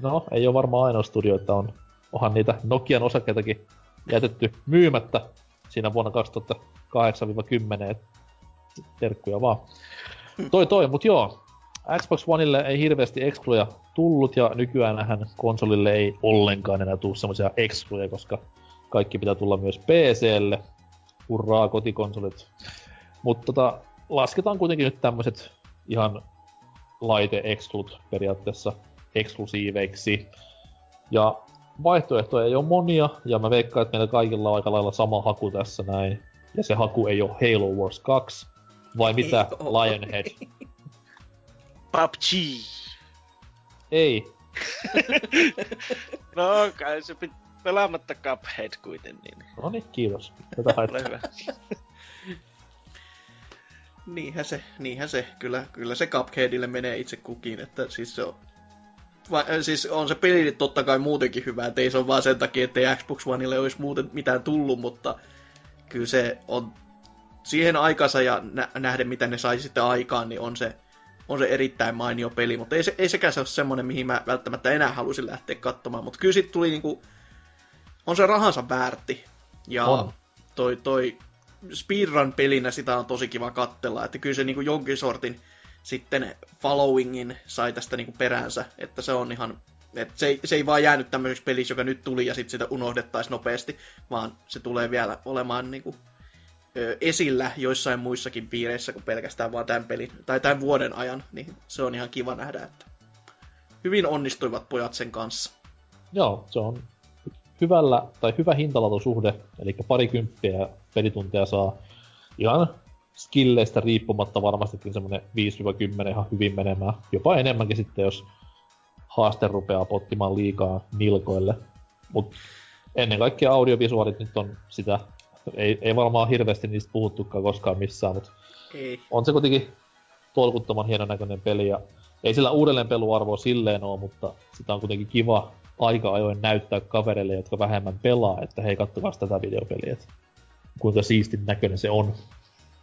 No, ei ole varmaan ainoa studio, että on, onhan niitä Nokian osakkeitakin jätetty myymättä siinä vuonna 2008-10, et terkkuja vaan. Toi toi, mut joo, Xbox Oneille ei hirveästi excluja tullut ja nykyään konsolille ei ollenkaan enää tule semmoisia excluja, koska kaikki pitää tulla myös PClle. Hurraa kotikonsolit. Mutta tota, lasketaan kuitenkin nyt tämmöiset ihan laite exclut periaatteessa eksklusiiveiksi. Ja vaihtoehtoja ei ole monia, ja mä veikkaan, että meillä kaikilla on aika lailla sama haku tässä näin. Ja se haku ei ole Halo Wars 2, vai mitä, Ei. Lionhead? PUBG. Ei, No, kai se pit... pelaamatta Cuphead kuitenkin. Niin. no niin, kiitos. Tätä Ole haittaa. hyvä. Niinhän se, niinhän se. Kyllä, kyllä se Cupheadille menee itse kukin, että siis se on... Va, äh, siis on se peli totta kai muutenkin hyvä, että ei se ole vaan sen takia, että ei Xbox Oneille olisi muuten mitään tullut, mutta kyllä se on siihen aikansa ja nä- nähden, mitä ne sai sitten aikaan, niin on se, on se erittäin mainio peli, mutta ei, se, ei sekään se ole semmoinen, mihin mä välttämättä enää halusin lähteä katsomaan, mutta kyllä sitten tuli niinku, on se rahansa väärti, ja On. toi, toi speedrun-pelinä sitä on tosi kiva kattella, että kyllä se niinku jonkin sortin sitten followingin sai tästä niinku peräänsä, että se on ihan, että se, ei, se ei vaan jäänyt tämmöiseksi peliksi, joka nyt tuli ja sitten sitä unohdettaisiin nopeasti, vaan se tulee vielä olemaan niinku esillä joissain muissakin piireissä kuin pelkästään vaan tämän pelin, tai tämän vuoden ajan, niin se on ihan kiva nähdä, että hyvin onnistuivat pojat sen kanssa. Joo, se on hyvällä, tai hyvä hintalatusuhde, eli parikymppiä ja pelitunteja saa ihan skilleistä riippumatta varmastikin semmonen 5-10 ihan hyvin menemään. Jopa enemmänkin sitten, jos haaste rupeaa pottimaan liikaa nilkoille. Mut ennen kaikkea audiovisuaalit nyt on sitä, ei, ei varmaan hirveästi niistä puhuttukaan koskaan missään, mutta Ei. on se kuitenkin tolkuttoman hienon näköinen peli ja ei sillä uudelleen peluarvoa silleen oo, mutta sitä on kuitenkin kiva aika ajoin näyttää kavereille, jotka vähemmän pelaa, että hei kattokaa tätä videopeliä, että kuinka siistin näköinen se on.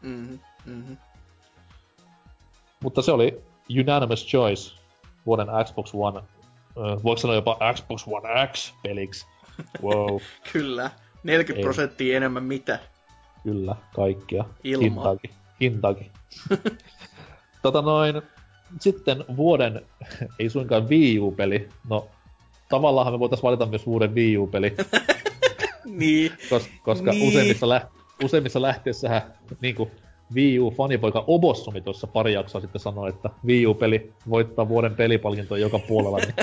Mm-hmm. Mm-hmm. Mutta se oli unanimous choice vuoden Xbox One, äh, voiko sanoa jopa Xbox One X peliksi. Wow, Kyllä. 40 Ei. prosenttia enemmän mitä. kyllä, kaikkia. Ilmaa. Hintaakin. Hintaakin. tota noin, sitten vuoden, ei suinkaan Wii U-peli, no tavallaan me voitais valita myös vuoden Wii U-peli, niin. kos, koska Niin. niin. useimmissa, lä- useimmissa lähteessähän niinku Wii U-fanipoika Obossumi tuossa pari jaksoa sitten sanoi, että Wii U-peli voittaa vuoden pelipalkintoa joka puolella, niin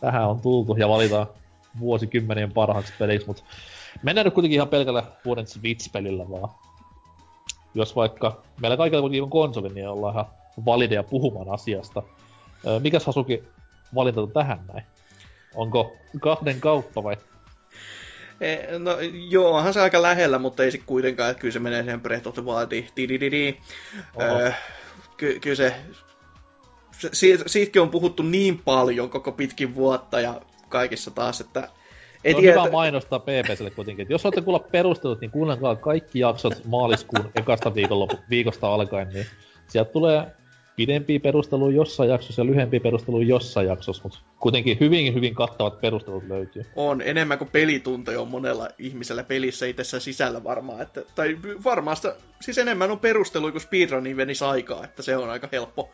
tähän on tultu ja valitaan vuosikymmenien parhaaksi peliksi, mutta mennään nyt kuitenkin ihan pelkällä vuoden Switch-pelillä vaan. Jos vaikka meillä kaikilla kuitenkin on konsoli, niin ollaan ihan valideja puhumaan asiasta. Mikäs Hasuki valinta tähän näin? Onko kahden kauppa vai E, no joo, onhan se aika lähellä, mutta ei se kuitenkaan, että kyllä se menee siihen Breath of the. Oho. Öö, ky- kyllä se, siitä, siitäkin on puhuttu niin paljon koko pitkin vuotta ja kaikissa taas, että ei on tiedä, hyvä mainostaa PPSlle kuitenkin. että jos haluatte kuulla perustelut, niin kuunnelkaa kaikki jaksot maaliskuun ekasta viikonlopu, viikosta alkaen, niin sieltä tulee pidempiä perusteluja jossain jaksossa ja lyhempiä perusteluja jossain jaksossa, mutta kuitenkin hyvin, hyvin kattavat perustelut löytyy. on enemmän kuin pelitunteja on monella ihmisellä pelissä itsessä sisällä varmaan. Että, tai varmaan sitä, siis enemmän on perustelua kuin speedruniin venisi aikaa, että se on aika helppo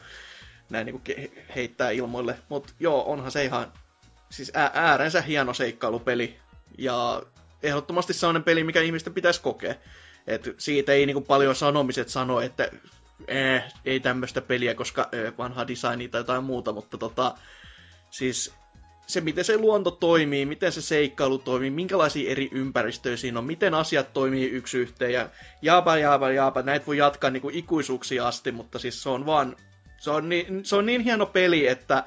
näin niin kuin heittää ilmoille. Mutta joo, onhan se ihan siis ää- äärensä hieno seikkailupeli. Ja ehdottomasti sellainen peli, mikä ihmisten pitäisi kokea. Et siitä ei niinku paljon sanomiset sano, että eh, ei tämmöistä peliä, koska eh, vanha designi tai jotain muuta, mutta tota, siis se, miten se luonto toimii, miten se seikkailu toimii, minkälaisia eri ympäristöjä siinä on, miten asiat toimii yksi yhteen ja jaapa, jaapa, jaapa, näitä voi jatkaa niinku ikuisuuksia asti, mutta siis se on vaan, Se on, niin, se on niin hieno peli, että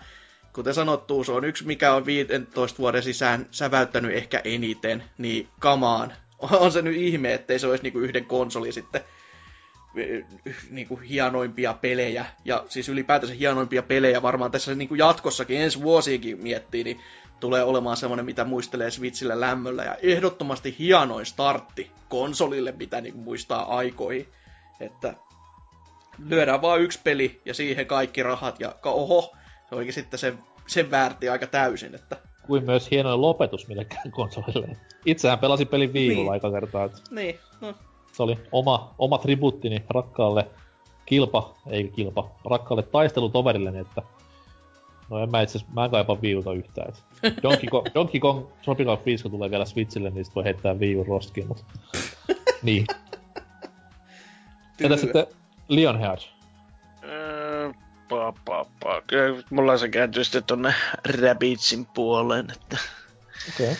kuten sanottu, se on yksi, mikä on 15 vuoden sisään säväyttänyt ehkä eniten, niin kamaan. On se nyt ihme, ettei se olisi niinku yhden konsoli sitten niinku hienoimpia pelejä, ja siis ylipäätänsä hienoimpia pelejä varmaan tässä niinku jatkossakin, ensi vuosiinkin miettii, niin tulee olemaan semmoinen, mitä muistelee Switchillä lämmöllä, ja ehdottomasti hienoin startti konsolille, mitä niinku muistaa aikoihin. Että lyödään vaan yksi peli, ja siihen kaikki rahat, ja oho, se olikin sitten sen, sen väärti aika täysin, että Kuin myös hienoin lopetus millekään konsolille. Itsehän pelasin pelin viikolla Niin. aika kertaa. Et niin, no, se oli oma, oma tribuuttini rakkaalle kilpa, ei kilpa, rakkaalle taistelutoverilleni, että No en mä itse mä en kaipaa viiuta yhtään. Et Donkey, Kong, Donkey Kong Tropical Freeze, kun tulee vielä Switchille, niin sit voi heittää viiun roskiin, mut... niin. Entä sitten Lionheart? Pa, pa, pa. Kyllä mulla se kääntyy sitten tonne Rabbitsin puoleen, että Okei. Okay.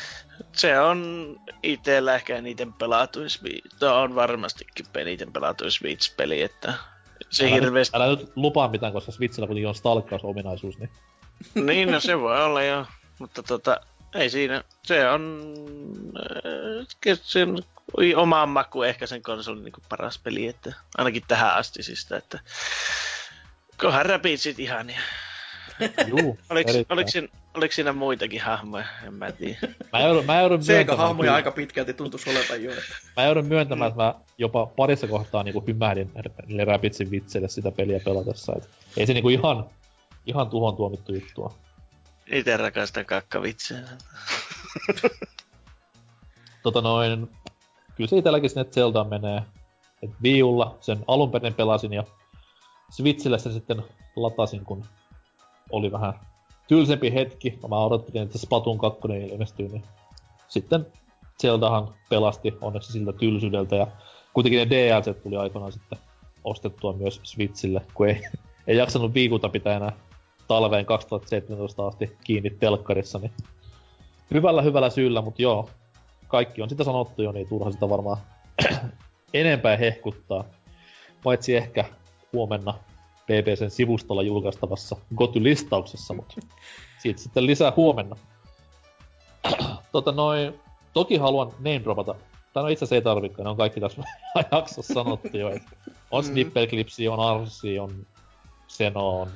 se on itellä ehkä eniten pelatuin. Tämä on varmastikin eniten pelatuin Switch-peli, että se Älä, hirveästi... nyt, älä nyt lupaa mitään, koska Switchillä kuitenkin on stalkkausominaisuus, niin... niin, no se voi olla jo, mutta tota, ei siinä. Se on, äh, se on omaan maku ehkä sen konsolin niin paras peli, että ainakin tähän asti siis, että kohan Rabidsit ihania. Juu, Oliko, oliko, siinä, oliko siinä muitakin hahmoja? En mä tiedä. Mä joudun, mä joudun kyllä- aika pitkälti tuntuisi olevan jo. Että... mä joudun myöntämään, että mä jopa parissa kohtaa niinku hymähdin niille Rabidsin vitselle sitä peliä pelatessa. Et ei se niinku ihan, ihan tuhon tuomittu juttua. Itse rakastan kakkavitsejä. Tota noin, kyllä se itselläkin sinne Zeldaan menee. Et Viulla sen alun perin pelasin ja Switchille sen sitten latasin, kun oli vähän tylsempi hetki. Mä odottelin, että Spatun 2 ilmestyy, niin sitten Zeldahan pelasti onneksi siltä tylsyydeltä ja kuitenkin ne DLC tuli aikoinaan sitten ostettua myös Switchille, kun ei, ei jaksanut viikuta pitää enää talveen 2017 asti kiinni telkkarissa, niin hyvällä hyvällä syyllä, mutta joo, kaikki on sitä sanottu jo, niin turha sitä varmaan enempää hehkuttaa. Paitsi ehkä huomenna BBCn sivustolla julkaistavassa Goty-listauksessa, mutta siitä sitten lisää huomenna. tota noin, toki haluan name dropata, tai no itse asiassa ei tarvikaan, ne on kaikki tässä jaksossa sanottu jo, että on Mm. Snipperclipsi, on Arsi, on Xeno, on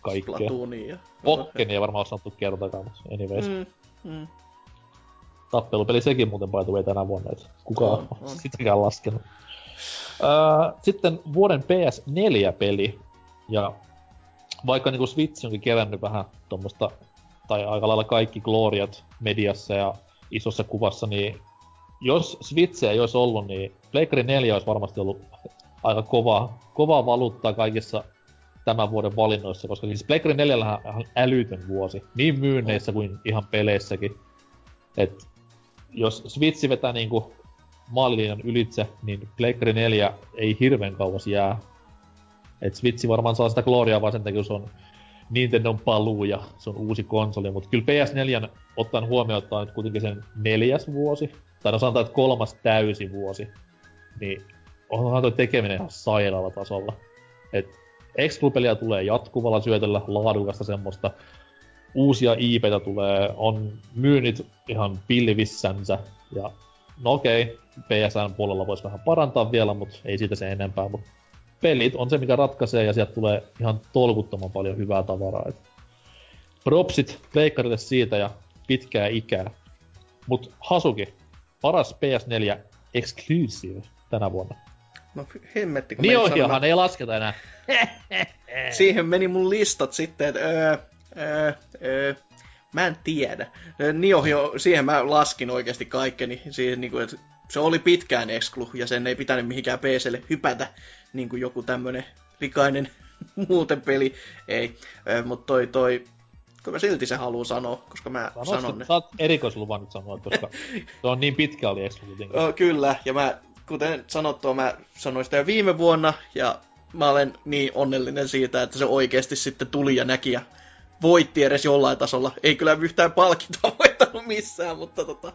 kaikkea. Pokkeni ei varmaan ole sanottu kertakaan, mutta anyways. Mm. Mm. Tappelupeli sekin muuten by the way tänä vuonna, että kukaan On, on, on. sitäkään laskenut. Sitten vuoden PS4-peli, ja vaikka niinku Switch onkin kerännyt vähän tuommoista, tai aika lailla kaikki gloriat mediassa ja isossa kuvassa, niin jos Switch ei olisi ollut, niin Pleikkari 4 olisi varmasti ollut aika kova, kovaa valuuttaa kaikissa tämän vuoden valinnoissa, koska siis Pleikkari 4 on ihan älytön vuosi, niin myynneissä kuin ihan peleissäkin. Et jos Switch vetää niinku maalilinjan ylitse, niin Pleikkari 4 ei hirveän kauas jää. Et Switch varmaan saa sitä gloriaa vaan sen takia, kun se on Nintendon paluu ja se on uusi konsoli, mutta kyllä PS4 ottaen huomioon, että on nyt kuitenkin sen neljäs vuosi, tai no sanotaan, että kolmas täysi vuosi, niin onhan toi tekeminen ihan sairaalla tasolla. Et Exclu-peliä tulee jatkuvalla syötöllä, laadukasta semmoista, uusia IPtä tulee, on myynnit ihan pilvissänsä, ja no okei, PSN puolella voisi vähän parantaa vielä, mutta ei siitä se enempää, mutta pelit on se, mikä ratkaisee, ja sieltä tulee ihan tolkuttoman paljon hyvää tavaraa. Et propsit Pleikkarille siitä ja pitkää ikää. Mut Hasuki, paras PS4 exclusive tänä vuonna. No hemmetti, kun Niohiahan sanonut- ei lasketa enää. Siihen meni mun listat sitten, että öö, öö, öö, mä en tiedä. Niohio, siihen mä laskin oikeasti kaikkeni. Siihen, niin kuin, että se oli pitkään exclu, ja sen ei pitänyt mihinkään PClle hypätä, niin kuin joku tämmönen rikainen muuten peli. Ei, mutta toi, toi, kun mä silti se haluan sanoa, koska mä Sanoit, sanon ne. Saat erikoisluvan nyt sanoa, koska se on niin pitkä oli exclusive. Oh, kyllä, ja mä, kuten sanottua, mä sanoin sitä jo viime vuonna, ja mä olen niin onnellinen siitä, että se oikeasti sitten tuli ja näki ja voitti edes jollain tasolla. Ei kyllä yhtään palkintoa voittanut missään, mutta tota,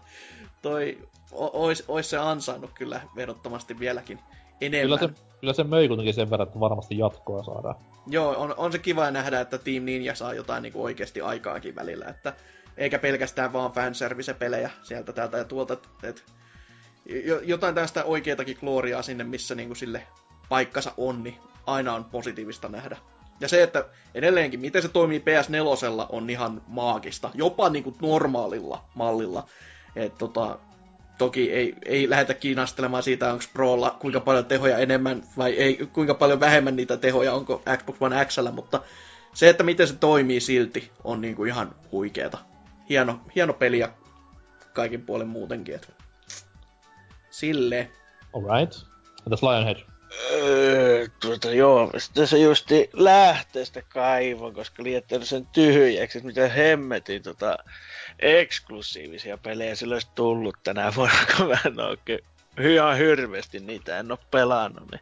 toi o- ois, se ansainnut kyllä verottomasti vieläkin enemmän. Kyllä se, kyllä se möi kuitenkin sen verran, että varmasti jatkoa saadaan. Joo, on, on se kiva nähdä, että Team Ninja saa jotain niin oikeasti aikaakin välillä, että eikä pelkästään vaan fanservice-pelejä sieltä täältä ja tuolta, et, et, jo, jotain tästä oikeatakin gloriaa sinne, missä niin kuin sille paikkansa on, niin aina on positiivista nähdä. Ja se, että edelleenkin, miten se toimii PS4, on ihan maagista. Jopa niin kuin normaalilla mallilla. Et tota, toki ei, ei lähdetä kiinastelemaan siitä, onko Prolla kuinka paljon tehoja enemmän vai ei, kuinka paljon vähemmän niitä tehoja onko Xbox One X, mutta se, että miten se toimii silti, on niin kuin ihan huikeeta. Hieno, hieno peli ja kaikin puolen muutenkin. Et. Sille. Alright. Entäs Lionhead? Öö, tuota, joo, sitten se justi lähteestä kaivon, koska jättänyt sen tyhjäksi, että miten hemmetin tota, eksklusiivisia pelejä sillä olisi tullut tänä vuonna, kun mä en oikein ihan hirveästi niitä en ole pelannut, niin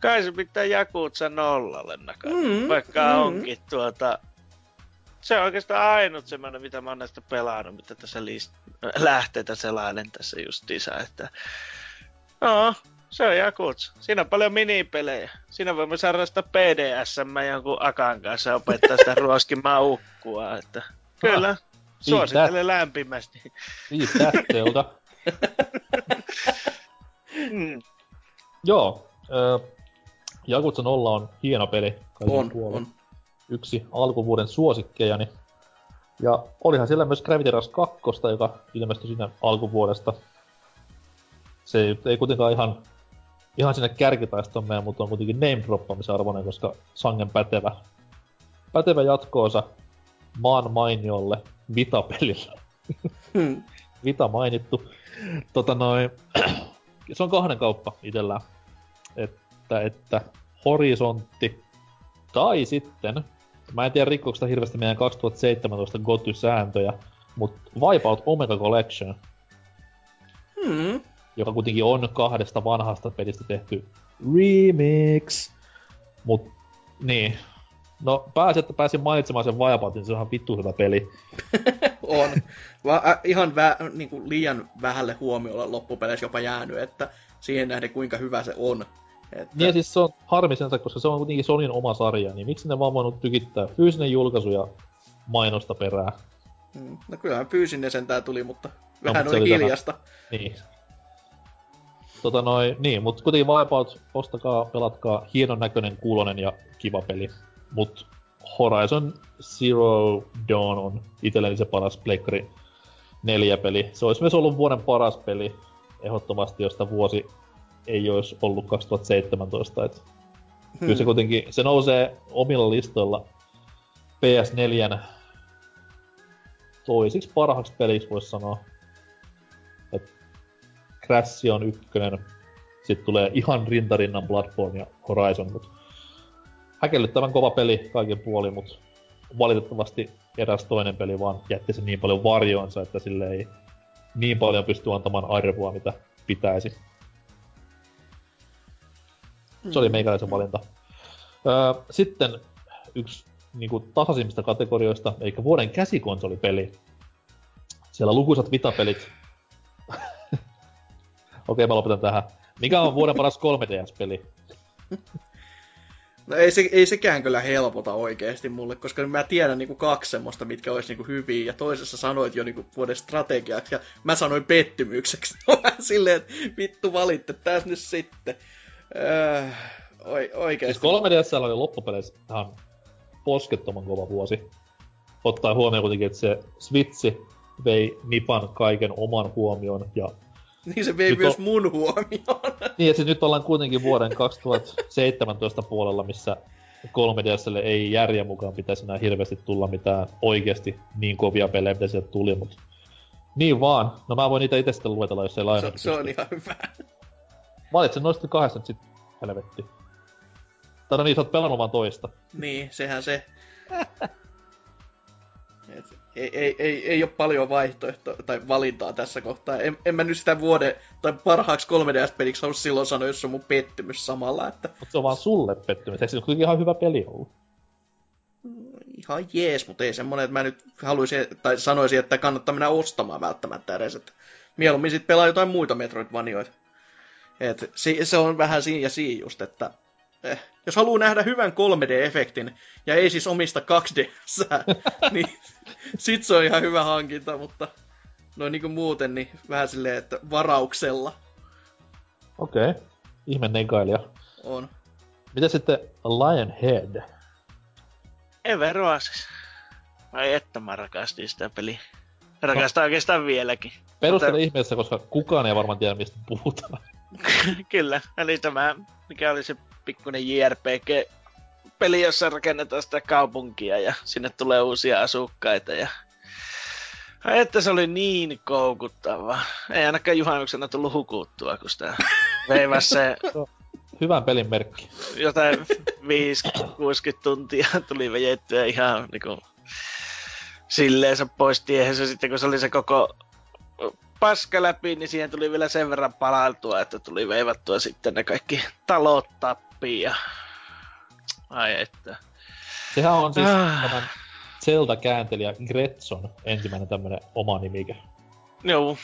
kai se pitää Jakutsa nollalle nakata, Mm, vaikka mm. onkin tuota, se on oikeastaan ainut semmoinen, mitä mä oon näistä pelannut, mitä tässä list- lähteitä selailen tässä justiinsa, että no, se on Jakuts. Siinä on paljon minipelejä. Siinä voimme saada sitä PDSM jonkun Akan kanssa opettaa sitä ruoskimaan ukkua. Että kyllä, suosittelen lämpimästi. Viisi tähteeltä. Mm. Joo. Äh, Jakutsa 0 on hieno peli. On, puolin. on. Yksi alkuvuoden suosikkejani. Ja olihan siellä myös Gravity Rush 2, joka ilmestyi siinä alkuvuodesta. Se ei, ei kuitenkaan ihan, ihan sinne kärkitaistoon mene, mutta on kuitenkin name droppamisen arvoinen, koska sangen pätevä. Pätevä jatkoosa maan mainiolle Vita-pelille. Hmm. Vita mainittu. Tota noin, se on kahden kauppa itellä. Että, että horisontti tai sitten, mä en tiedä rikkoako sitä hirveästi meidän 2017 Goty-sääntöjä, mutta Wipeout Omega Collection, Hmm. Joka kuitenkin on kahdesta vanhasta pelistä tehty remix. Mut niin. No pääsi, että pääsin mainitsemaan sen Wipeoutin, se on ihan vittu hyvä peli. On. Va, ä, ihan vä, niin kuin liian vähälle huomiolle loppupeleissä jopa jäänyt, että siihen nähden kuinka hyvä se on. Että, Niin siis se on harmi sentä, koska se on kuitenkin Sonyn oma sarja, niin miksi ne vaan voinut tykittää fyysinen julkaisu ja mainosta perää? Mm, No kyllähän fyysinen sentään tuli, mutta No, vähän mutta se oli vähän- hiljasta. Niin. Tota noin, niin, mut kuitenkin Wipeout, ostakaa, pelatkaa, hienon näköinen, kuulonen ja kiva peli. Mut Horizon Zero Dawn on itselleni se paras Pleikkari 4 peli. Se olisi myös ollut vuoden paras peli, ehdottomasti, josta vuosi ei olisi ollut 2017. Et Kyllä se kuitenkin, se nousee omilla listoilla PS4 toisiksi parhaaksi peliksi voisi sanoa. Crash on ykkönen, sitten tulee ihan rintarinnan Bloodborne ja Horizon, mut häkellyttävän kova peli kaiken puolin, mut valitettavasti eräs toinen peli vaan jätti sen niin paljon varjoonsa, että sille ei niin paljon pysty antamaan arvoa, mitä pitäisi. Se oli meikäläisen valinta. Öö, sitten yksi niinku, tasaisimmista kategorioista, eli vuoden käsikonsolipeli. Siellä lukuisat vitapelit. Okei, mä lopetan tähän. Mikä on vuoden paras 3DS-peli? No ei, se, ei sekään kyllä helpota oikeasti mulle, koska mä tiedän niinku kaksi semmoista, mitkä olisi niinku hyviä, ja toisessa sanoit jo niinku vuoden strategiaksi, ja mä sanoin pettymykseksi. Silleen, että vittu valitte tässä nyt sitten. Öö, oi, Siis oikeesti. 3DS oli loppupeleissä ihan poskettoman kova vuosi. Ottaa huomioon kuitenkin, että se Switchi vei Nipan kaiken oman huomioon ja Niin se vei Nyt myös on- mun huomioon. Niin, että siis nyt ollaan kuitenkin vuoden 2017 puolella, missä 3DSlle ei järjen mukaan pitäisi enää hirveästi tulla mitään oikeasti niin kovia pelejä, mitä sieltä tuli, mutta niin vaan. No mä voin niitä itse sitten luetella, jos ei se, laina. se on ihan hyvä. Valitsen noista kahdesta nyt sit helvetti. Tai no niin, sä oot pelannut vaan toista. Niin, sehän se. Et, ei, ei, ei, ei ole paljon vaihtoehtoa tai valintaa tässä kohtaa. En, en mä nyt sitä vuoden tai parhaaksi 3DS-peliksi halua silloin sanoa, jos se on mun pettymys samalla, että Mutta se on vaan sulle pettymys. Eikö se kuitenkin ihan hyvä peli ollut? ihan jees, mutta ei semmonen, että mä nyt haluaisin tai sanoisin, että kannattaa mennä ostamaan välttämättä edes. Että mieluummin sit pelaa jotain muita Metroidvanioita. Et se, se on vähän siinä ja siinä just, että eh, jos haluaa nähdä hyvän 3D-efektin, ja ei siis omista 2D, niin sit se on ihan hyvä hankinta, mutta no niin kuin muuten, niin vähän silleen, että varauksella Okei. Okay. Ihme negailija. on. Mitä sitten Lionhead? Everoa siis. Ai että mä rakastin sitä peliä. Rakastan oikeastaan vieläkin. Perustele Mutta- ihmeessä, koska kukaan ei varmaan tiedä, mistä puhutaan. Kyllä, eli tämä, mikä oli se pikkuinen JRPG-peli, jossa rakennetaan sitä kaupunkia ja sinne tulee uusia asukkaita ja että se oli niin koukuttava. Ei ainakaan juhannuksena tullut hukuttua, kun sitä veivasi se Hyvän pelin merkki. jotain 5-60 tuntia tuli vejettyä ihan niinku silleensä pois tiehensä. Sitten kun se oli se koko paska läpi, niin siihen tuli vielä sen verran palailtua, että tuli veivattua sitten ne kaikki talot tappiin ja... Ai että. Sehän on siis Ah. tämän Zelda-kääntelijä Gretson ensimmäinen tämmönen oma nimike. Joo,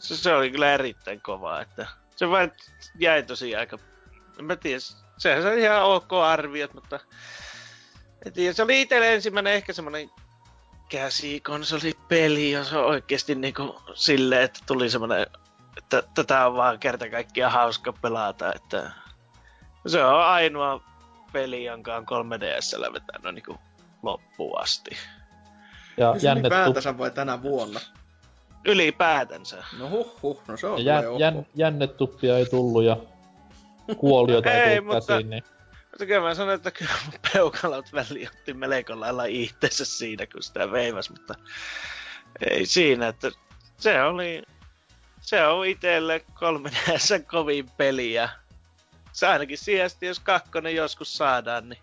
se, se oli kyllä erittäin kovaa, että se vain jäi tosi aika... En mä tiedä, sehän se ihan ok arviot, mutta... En tiedä, se oli itselle ensimmäinen ehkä semmonen käsikonsolipeli, jos on oikeesti niinku silleen, että tuli semmonen, että tätä on vaan kerta kaikkiaan hauska pelata, että se on ainoa peli, jonka on 3DSllä vetänyt niinku loppuun asti. Ja Siis jännettu, ylipäätänsä vai tänä vuonna? Ylipäätänsä. No huh huh, no se on ja jän, jän, jännetuppia ei tullut ja kuolioita ei Ei, tullut mutta- käsiin, niin Mutta kyllä mä sanoin, että kyllä mun peukalot väliin otti melko lailla itteensä siinä, kun sitä veivas, mutta ei siinä, että se oli, se on itelle 3DS kovin peli ja se ainakin sijasti, jos kakkonen joskus saadaan, niin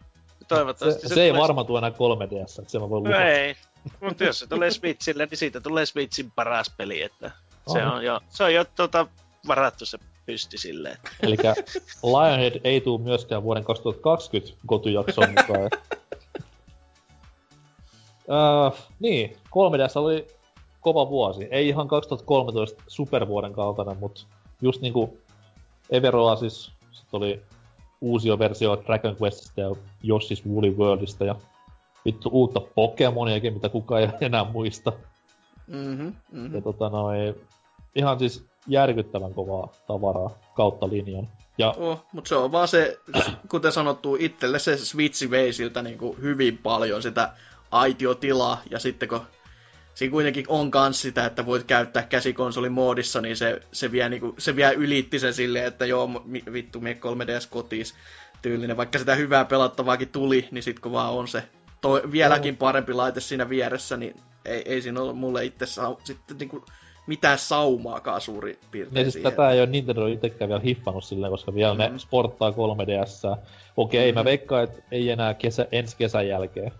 toivottavasti se, se, ei tulee- varmaan tule enää 3DS, että se mä voin No luvata. ei, mutta jos se tulee Switchille, niin siitä tulee Switchin paras peli, että se On. jo, se on jo tuota, varattu se pysti silleen. Eli Lionhead ei tule myöskään vuoden 2020 kotujakson mukaan. uh, niin, 3DS oli kova vuosi. Ei ihan 2013 supervuoden kaltainen, mutta just niinku Everoa siis sit oli uusio versio Dragon Questista ja Yoshi's Woolly Worldista ja vittu uutta Pokemoniakin, mitä kukaan ei enää muista. Mhm, mhm. Ja tota noin, ihan siis järkyttävän kovaa tavaraa kautta linjan. Ja Oh, mutta se on vaan se, kuten sanottu, itselle se Switch vei siltä niin kuin hyvin paljon sitä aitiotilaa, ja sitten kun siinä kuitenkin on kans sitä, että voit käyttää käsikonsolin moodissa, niin se, se, vie, niin kuin, se vie ylitti sen silleen, että joo, vittu, me 3DS kotiin tyylinen. Vaikka sitä hyvää pelattavaakin tuli, niin sit kun vaan on se toi, vieläkin parempi laite siinä vieressä, niin ei, ei siinä ole mulle itse saa, sitten niin kuin, mitään saumaakaan suurin piirtein Ja siis siihen. tätä ei ole Nintendo itsekään vielä hiffannut silleen, koska vielä mm. Mhm. ne sporttaa 3DS. Okei, mä Mhm. veikkaan, että ei enää kesä, ensi kesän jälkeen.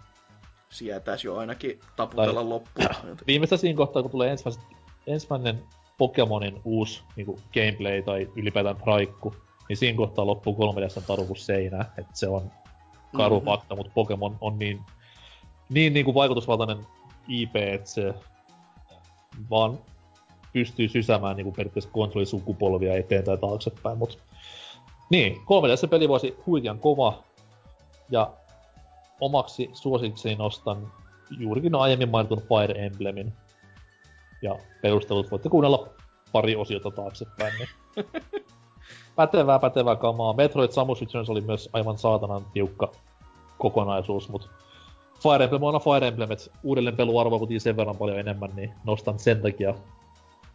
Sietäisi jo ainakin taputella Tai- loppuun. Viimeistä siinä kohtaa, kun tulee ensimmäiset, ensimmäinen Pokemonin uusi niin gameplay tai ylipäätään traikku, niin siinä kohtaa loppuu 3DS taru kuin seinää. Että se on karu Mhm. mm-hmm. fakta, mutta Pokemon on niin, niin, niin kuin vaikutusvaltainen IP, että se vaan pystyy sysäämään niin kuin periaatteessa konsolisukupolvia eteen tai taaksepäin, mutta niin, 3DS-peli voisi huikean kova, ja omaksi suosikseni nostan juurikin aiemmin mainitun Fire Emblemin. Ja perustelut voitte kuunnella pari osiota taaksepäin. Niin. pätevää, pätevää kamaa. Metroid Samus Returns oli myös aivan saatanan tiukka kokonaisuus, mutta Fire Emblem on Fire Emblem, että uudelleen peluarvoa kuitenkin sen verran paljon enemmän, niin nostan sen takia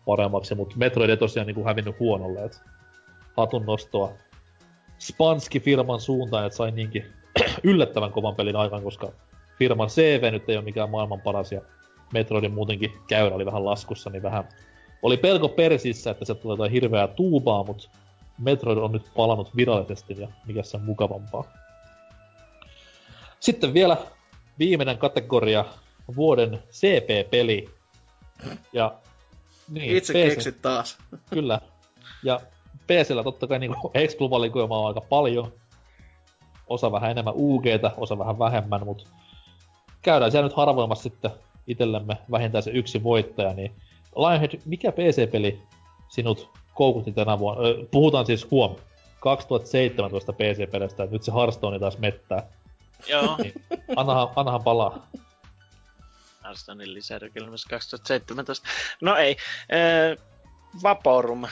paremmaksi, mutta Metroid ei tosiaan niinku hävinnyt huonolle, et hatun nostoa Spanski-firman suuntaan, että sai niinkin yllättävän kovan pelin aikaan, koska firman CV nyt ei ole mikään maailman paras ja Metroidin muutenkin käyrä oli vähän laskussa, niin vähän oli pelko persissä, että se tulee jotain hirveää tuubaa, mutta Metroid on nyt palannut virallisesti ja mikä se on mukavampaa. Sitten vielä viimeinen kategoria, vuoden CP-peli. Ja niin, Itse PC keksit taas. Kyllä. Ja PCllä totta kai niinku Exclu-valikoimaa on aika paljon. Osa vähän enemmän UGtä, osa vähän vähemmän, mutta käydään siellä nyt harvoimmassa sitten itsellemme vähintään se yksi voittaja, niin Lionhead, mikä PC-peli sinut koukutti tänä vuonna. Ö, puhutaan siis huom. 2017 PC-peleistä, että nyt se Hearthstone taas mettää. Joo. Niin, annahan, annahan palaa. Hearthstonein lisärykelmässä 2017. No ei. Äh, Vaporum.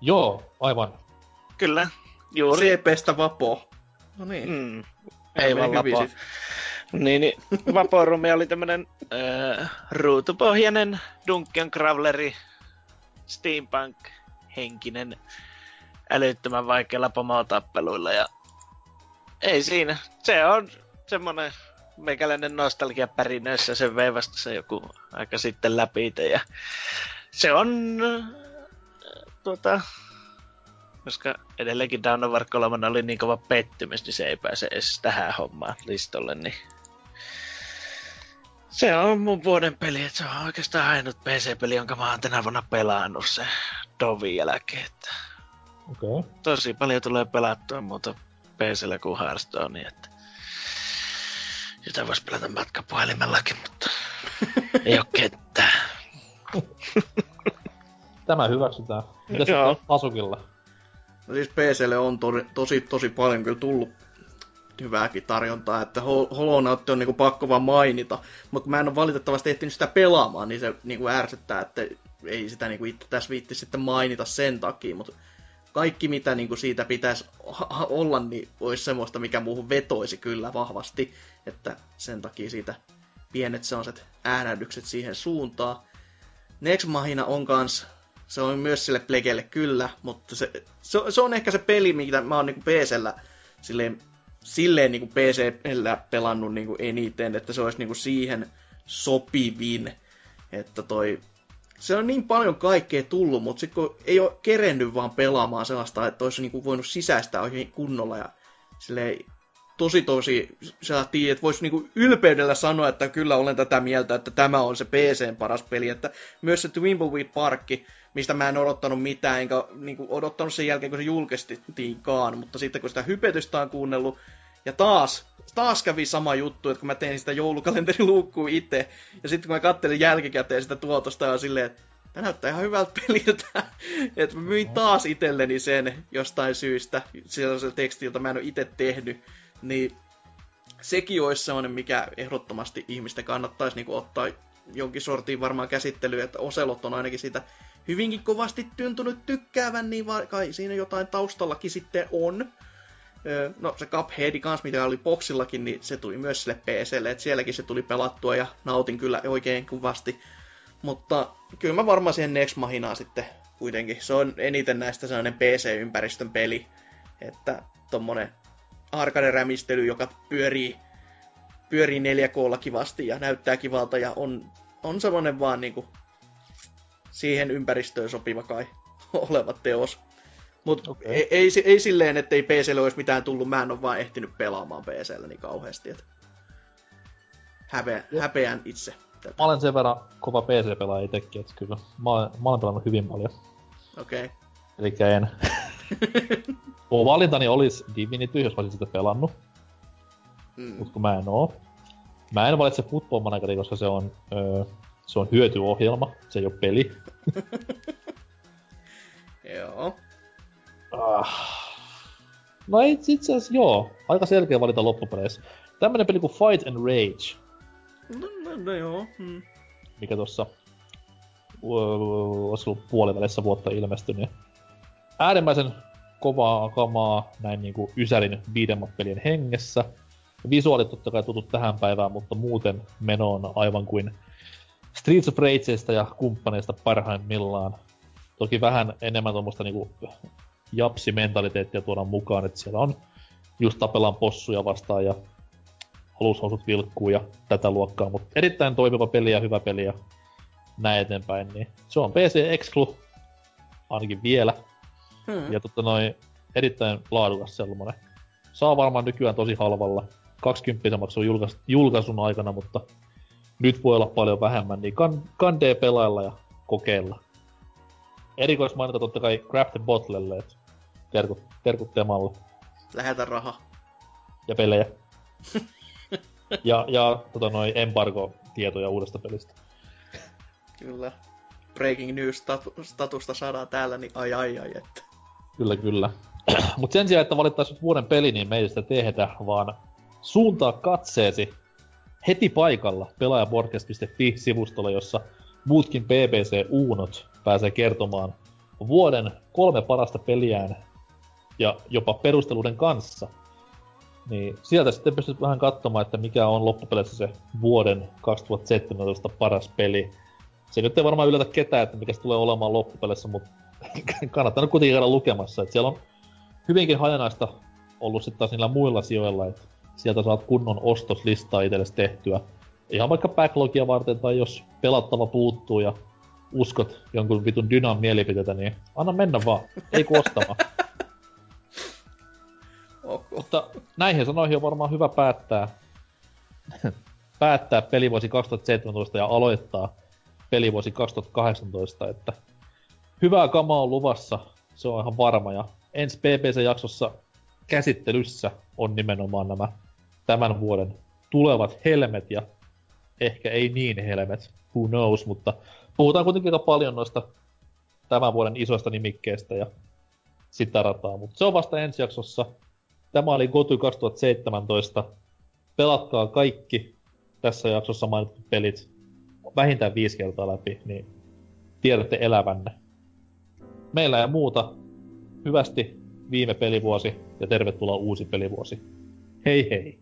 Joo, aivan. Kyllä. Juuri. CPstä Vapo. No niin. Mm. Ei vaan Vapo. siis. Niin, niin Vaporumi oli tämmönen äh, ruutupohjainen Dungeon Crawleri Steampunk henkinen älyttömän vaikeilla pomotappeluilla ja ei siinä. Se on semmonen meikäläinen nostalgia pärinöissä sen vei vasta se joku aika sitten läpi ja se on äh, tuota koska edelleenkin Dawn of War 3 oli niin kova pettymys, niin se ei pääse edes tähän hommaan listolle, niin se on mun vuoden peli, että se on oikeastaan ainut PC-peli, jonka mä oon tänä vuonna pelannut se Dovin jälkeen. Että. Okay. tosi paljon tulee pelattua muuta PCllä kuin Hearthstonea, että sitä voisi pelata matkapuhelimellakin, mutta ei oo ketään. Tämä hyväksytään. Mitäs Joo. sitten Asukilla? No siis PClle on tosi, tosi, tosi paljon kyllä tullut hyvääkin tarjontaa, että Hol- Hollow Knight on niinku pakko vaan mainita, mutta mä en ole valitettavasti ehtinyt sitä pelaamaan, niin se niinku ärsyttää, että ei sitä niinku itse tässä viitti sitten mainita sen takia, mutta kaikki mitä niinku siitä pitäisi olla, niin olisi semmoista, mikä muuhun vetoisi kyllä vahvasti, että sen takia siitä pienet sellaiset äänähdykset siihen suuntaan. Next Mahina on kans, se on myös sille plegelle kyllä, mutta se, se, se on ehkä se peli, mitä mä oon niinku PCllä silleen, silleen niinku PCllä pelannut niinku eniten, että se olisi niinku siihen sopivin, että toi se on niin paljon kaikkea tullut, mutta sitten kun ei ole kerennyt vaan pelaamaan sellaista, että olisi niinku voinut sisäistää oikein kunnolla ja silleen, tosi tosi, sä tiedät, että voisi niinku ylpeydellä sanoa, että kyllä olen tätä mieltä, että tämä on se PCn paras peli, että myös se Twimbleweed Parkki, mistä mä en odottanut mitään, enkä niinku odottanut sen jälkeen, kun se julkaistettiinkaan, mutta sitten kun sitä hypetystä on kuunnellut, ja taas, taas kävi sama juttu, että kun mä tein sitä joulukalenteriluukkuun itse, ja sitten kun mä kattelin jälkikäteen sitä tuotosta, ja silleen, että tämä näyttää ihan hyvältä peliltä. että mä myin taas itselleni sen jostain syystä, sellaisella tekstiltä mä en ole itse tehnyt, niin sekin olisi sellainen, mikä ehdottomasti ihmisten kannattaisi niin ottaa jonkin sortiin varmaan käsittelyyn, että Oselot on ainakin sitä hyvinkin kovasti tuntunut tykkäävän, niin va- kai siinä jotain taustallakin sitten on. Öö, No se Cuphead kanssa, mitä oli boksillakin, niin se tuli myös sille PClle, että sielläkin se tuli pelattua ja nautin kyllä oikein kuvasti. Mutta kyllä mä varmaan siihen Next Machinaan sitten kuitenkin. Se on eniten näistä sellainen PC-ympäristön peli, että tommonen arcade-rämistely, joka pyörii, pyörii 4Klla kivasti ja näyttää kivalta ja on, on semmonen vaan niinku siihen ympäristöön sopiva kai oleva teos. Mutta Okei. ei, ei, ei, silleen, että ei PClle olisi mitään tullut, mä en ole vaan ehtinyt pelaamaan PCllä niin kauheasti. Et häpeä, häpeän itse tätä. Mä olen sen verran kova PC-pelaaja itekin, että kyllä mä olen, mä olen pelannut hyvin paljon. Okei. Okay. Eli en. Mun valintani olisi Divinity, jos mä olisin sitä pelannut, Mm. mut kun mä en oo. Mä en valitse Football Manageria, koska se on, öö, se on hyötyohjelma, se ei oo peli. Joo. Ah. No ei itse asiassa joo, aika selkeä valita loppupeleissä. Tämmönen peli kuin Fight and Rage, No, no, no joo. Mm. mikä tossa olisi ollut puolivälissä vuotta ilmestynyt. Äärimmäisen kovaa kamaa näin niinku Ysärin beat'em hengessä. Visuaalit totta kai tutut tähän päivään, mutta muuten meno on aivan kuin Streets of Rageista ja kumppaneista parhaimmillaan. Toki vähän enemmän tuommoista niinku japsimentaliteettia tuodaan mukaan, että siellä on just tapellaan possuja vastaan ja alushousut vilkkuu ja tätä luokkaa, mutta erittäin toimiva peli ja hyvä peli ja näin eteenpäin, niin se on PC Exclu, ainakin vielä, Hmm. ja totta noin erittäin laadukas sellainen. Saa varmaan nykyään tosi halvalla. 20 se maksoi julkais, julkaisun aikana, mutta nyt voi olla paljon vähemmän, niin kan, kandee pelailla ja kokeilla. Erikoismainita totta kai Craft Bottlelle, että terkut, terkut temalle Lähetä raha. ja pelejä. ja, ja tota noin embargo-tietoja uudesta pelistä. Kyllä. breaking news statu- statusta saadaan täällä, niin ai ai ai, että. Kyllä, kyllä. Mutta sen sijaan, että valittaisiin nyt vuoden peli, niin me ei sitä tehdä, vaan suuntaa katseesi heti paikalla pelaajapodcast.fi-sivustolla, jossa muutkin BBC Uunot pääsee kertomaan vuoden kolme parasta peliään ja jopa perusteluiden kanssa. Niin sieltä sitten pystyt vähän katsomaan, että mikä on loppupeleissä se vuoden 2017 paras peli. Se nyt ei varmaan yllätä ketään, että mikä se tulee olemaan loppupeleissä, mutta kannattaa nyt kuitenkin käydä lukemassa. Että siellä on hyvinkin hajanaista ollut sitten taas niillä muilla sijoilla, että sieltä saat kunnon ostoslistaa itsellesi tehtyä. Ihan vaikka backlogia varten, tai jos pelattava puuttuu ja uskot jonkun vitun dynan mielipiteitä, niin anna mennä vaan, ei kun ostamaan. Okay. Mutta näihin sanoihin on varmaan hyvä päättää, päättää pelivuosi 2017 ja aloittaa pelivuosi 2018, että hyvää kamaa on luvassa, se on ihan varma. Ja ensi PPC-jaksossa käsittelyssä on nimenomaan nämä tämän vuoden tulevat helmet ja ehkä ei niin helmet, who knows, mutta puhutaan kuitenkin aika paljon noista tämän vuoden isoista nimikkeistä ja sitä rataa, mutta se on vasta ensi jaksossa. Tämä oli Goty 2017. Pelatkaa kaikki tässä jaksossa mainitut pelit vähintään viisi kertaa läpi, niin tiedätte elävänne. Meillä ei muuta. Hyvästi viime pelivuosi ja tervetuloa uusi pelivuosi. Hei hei!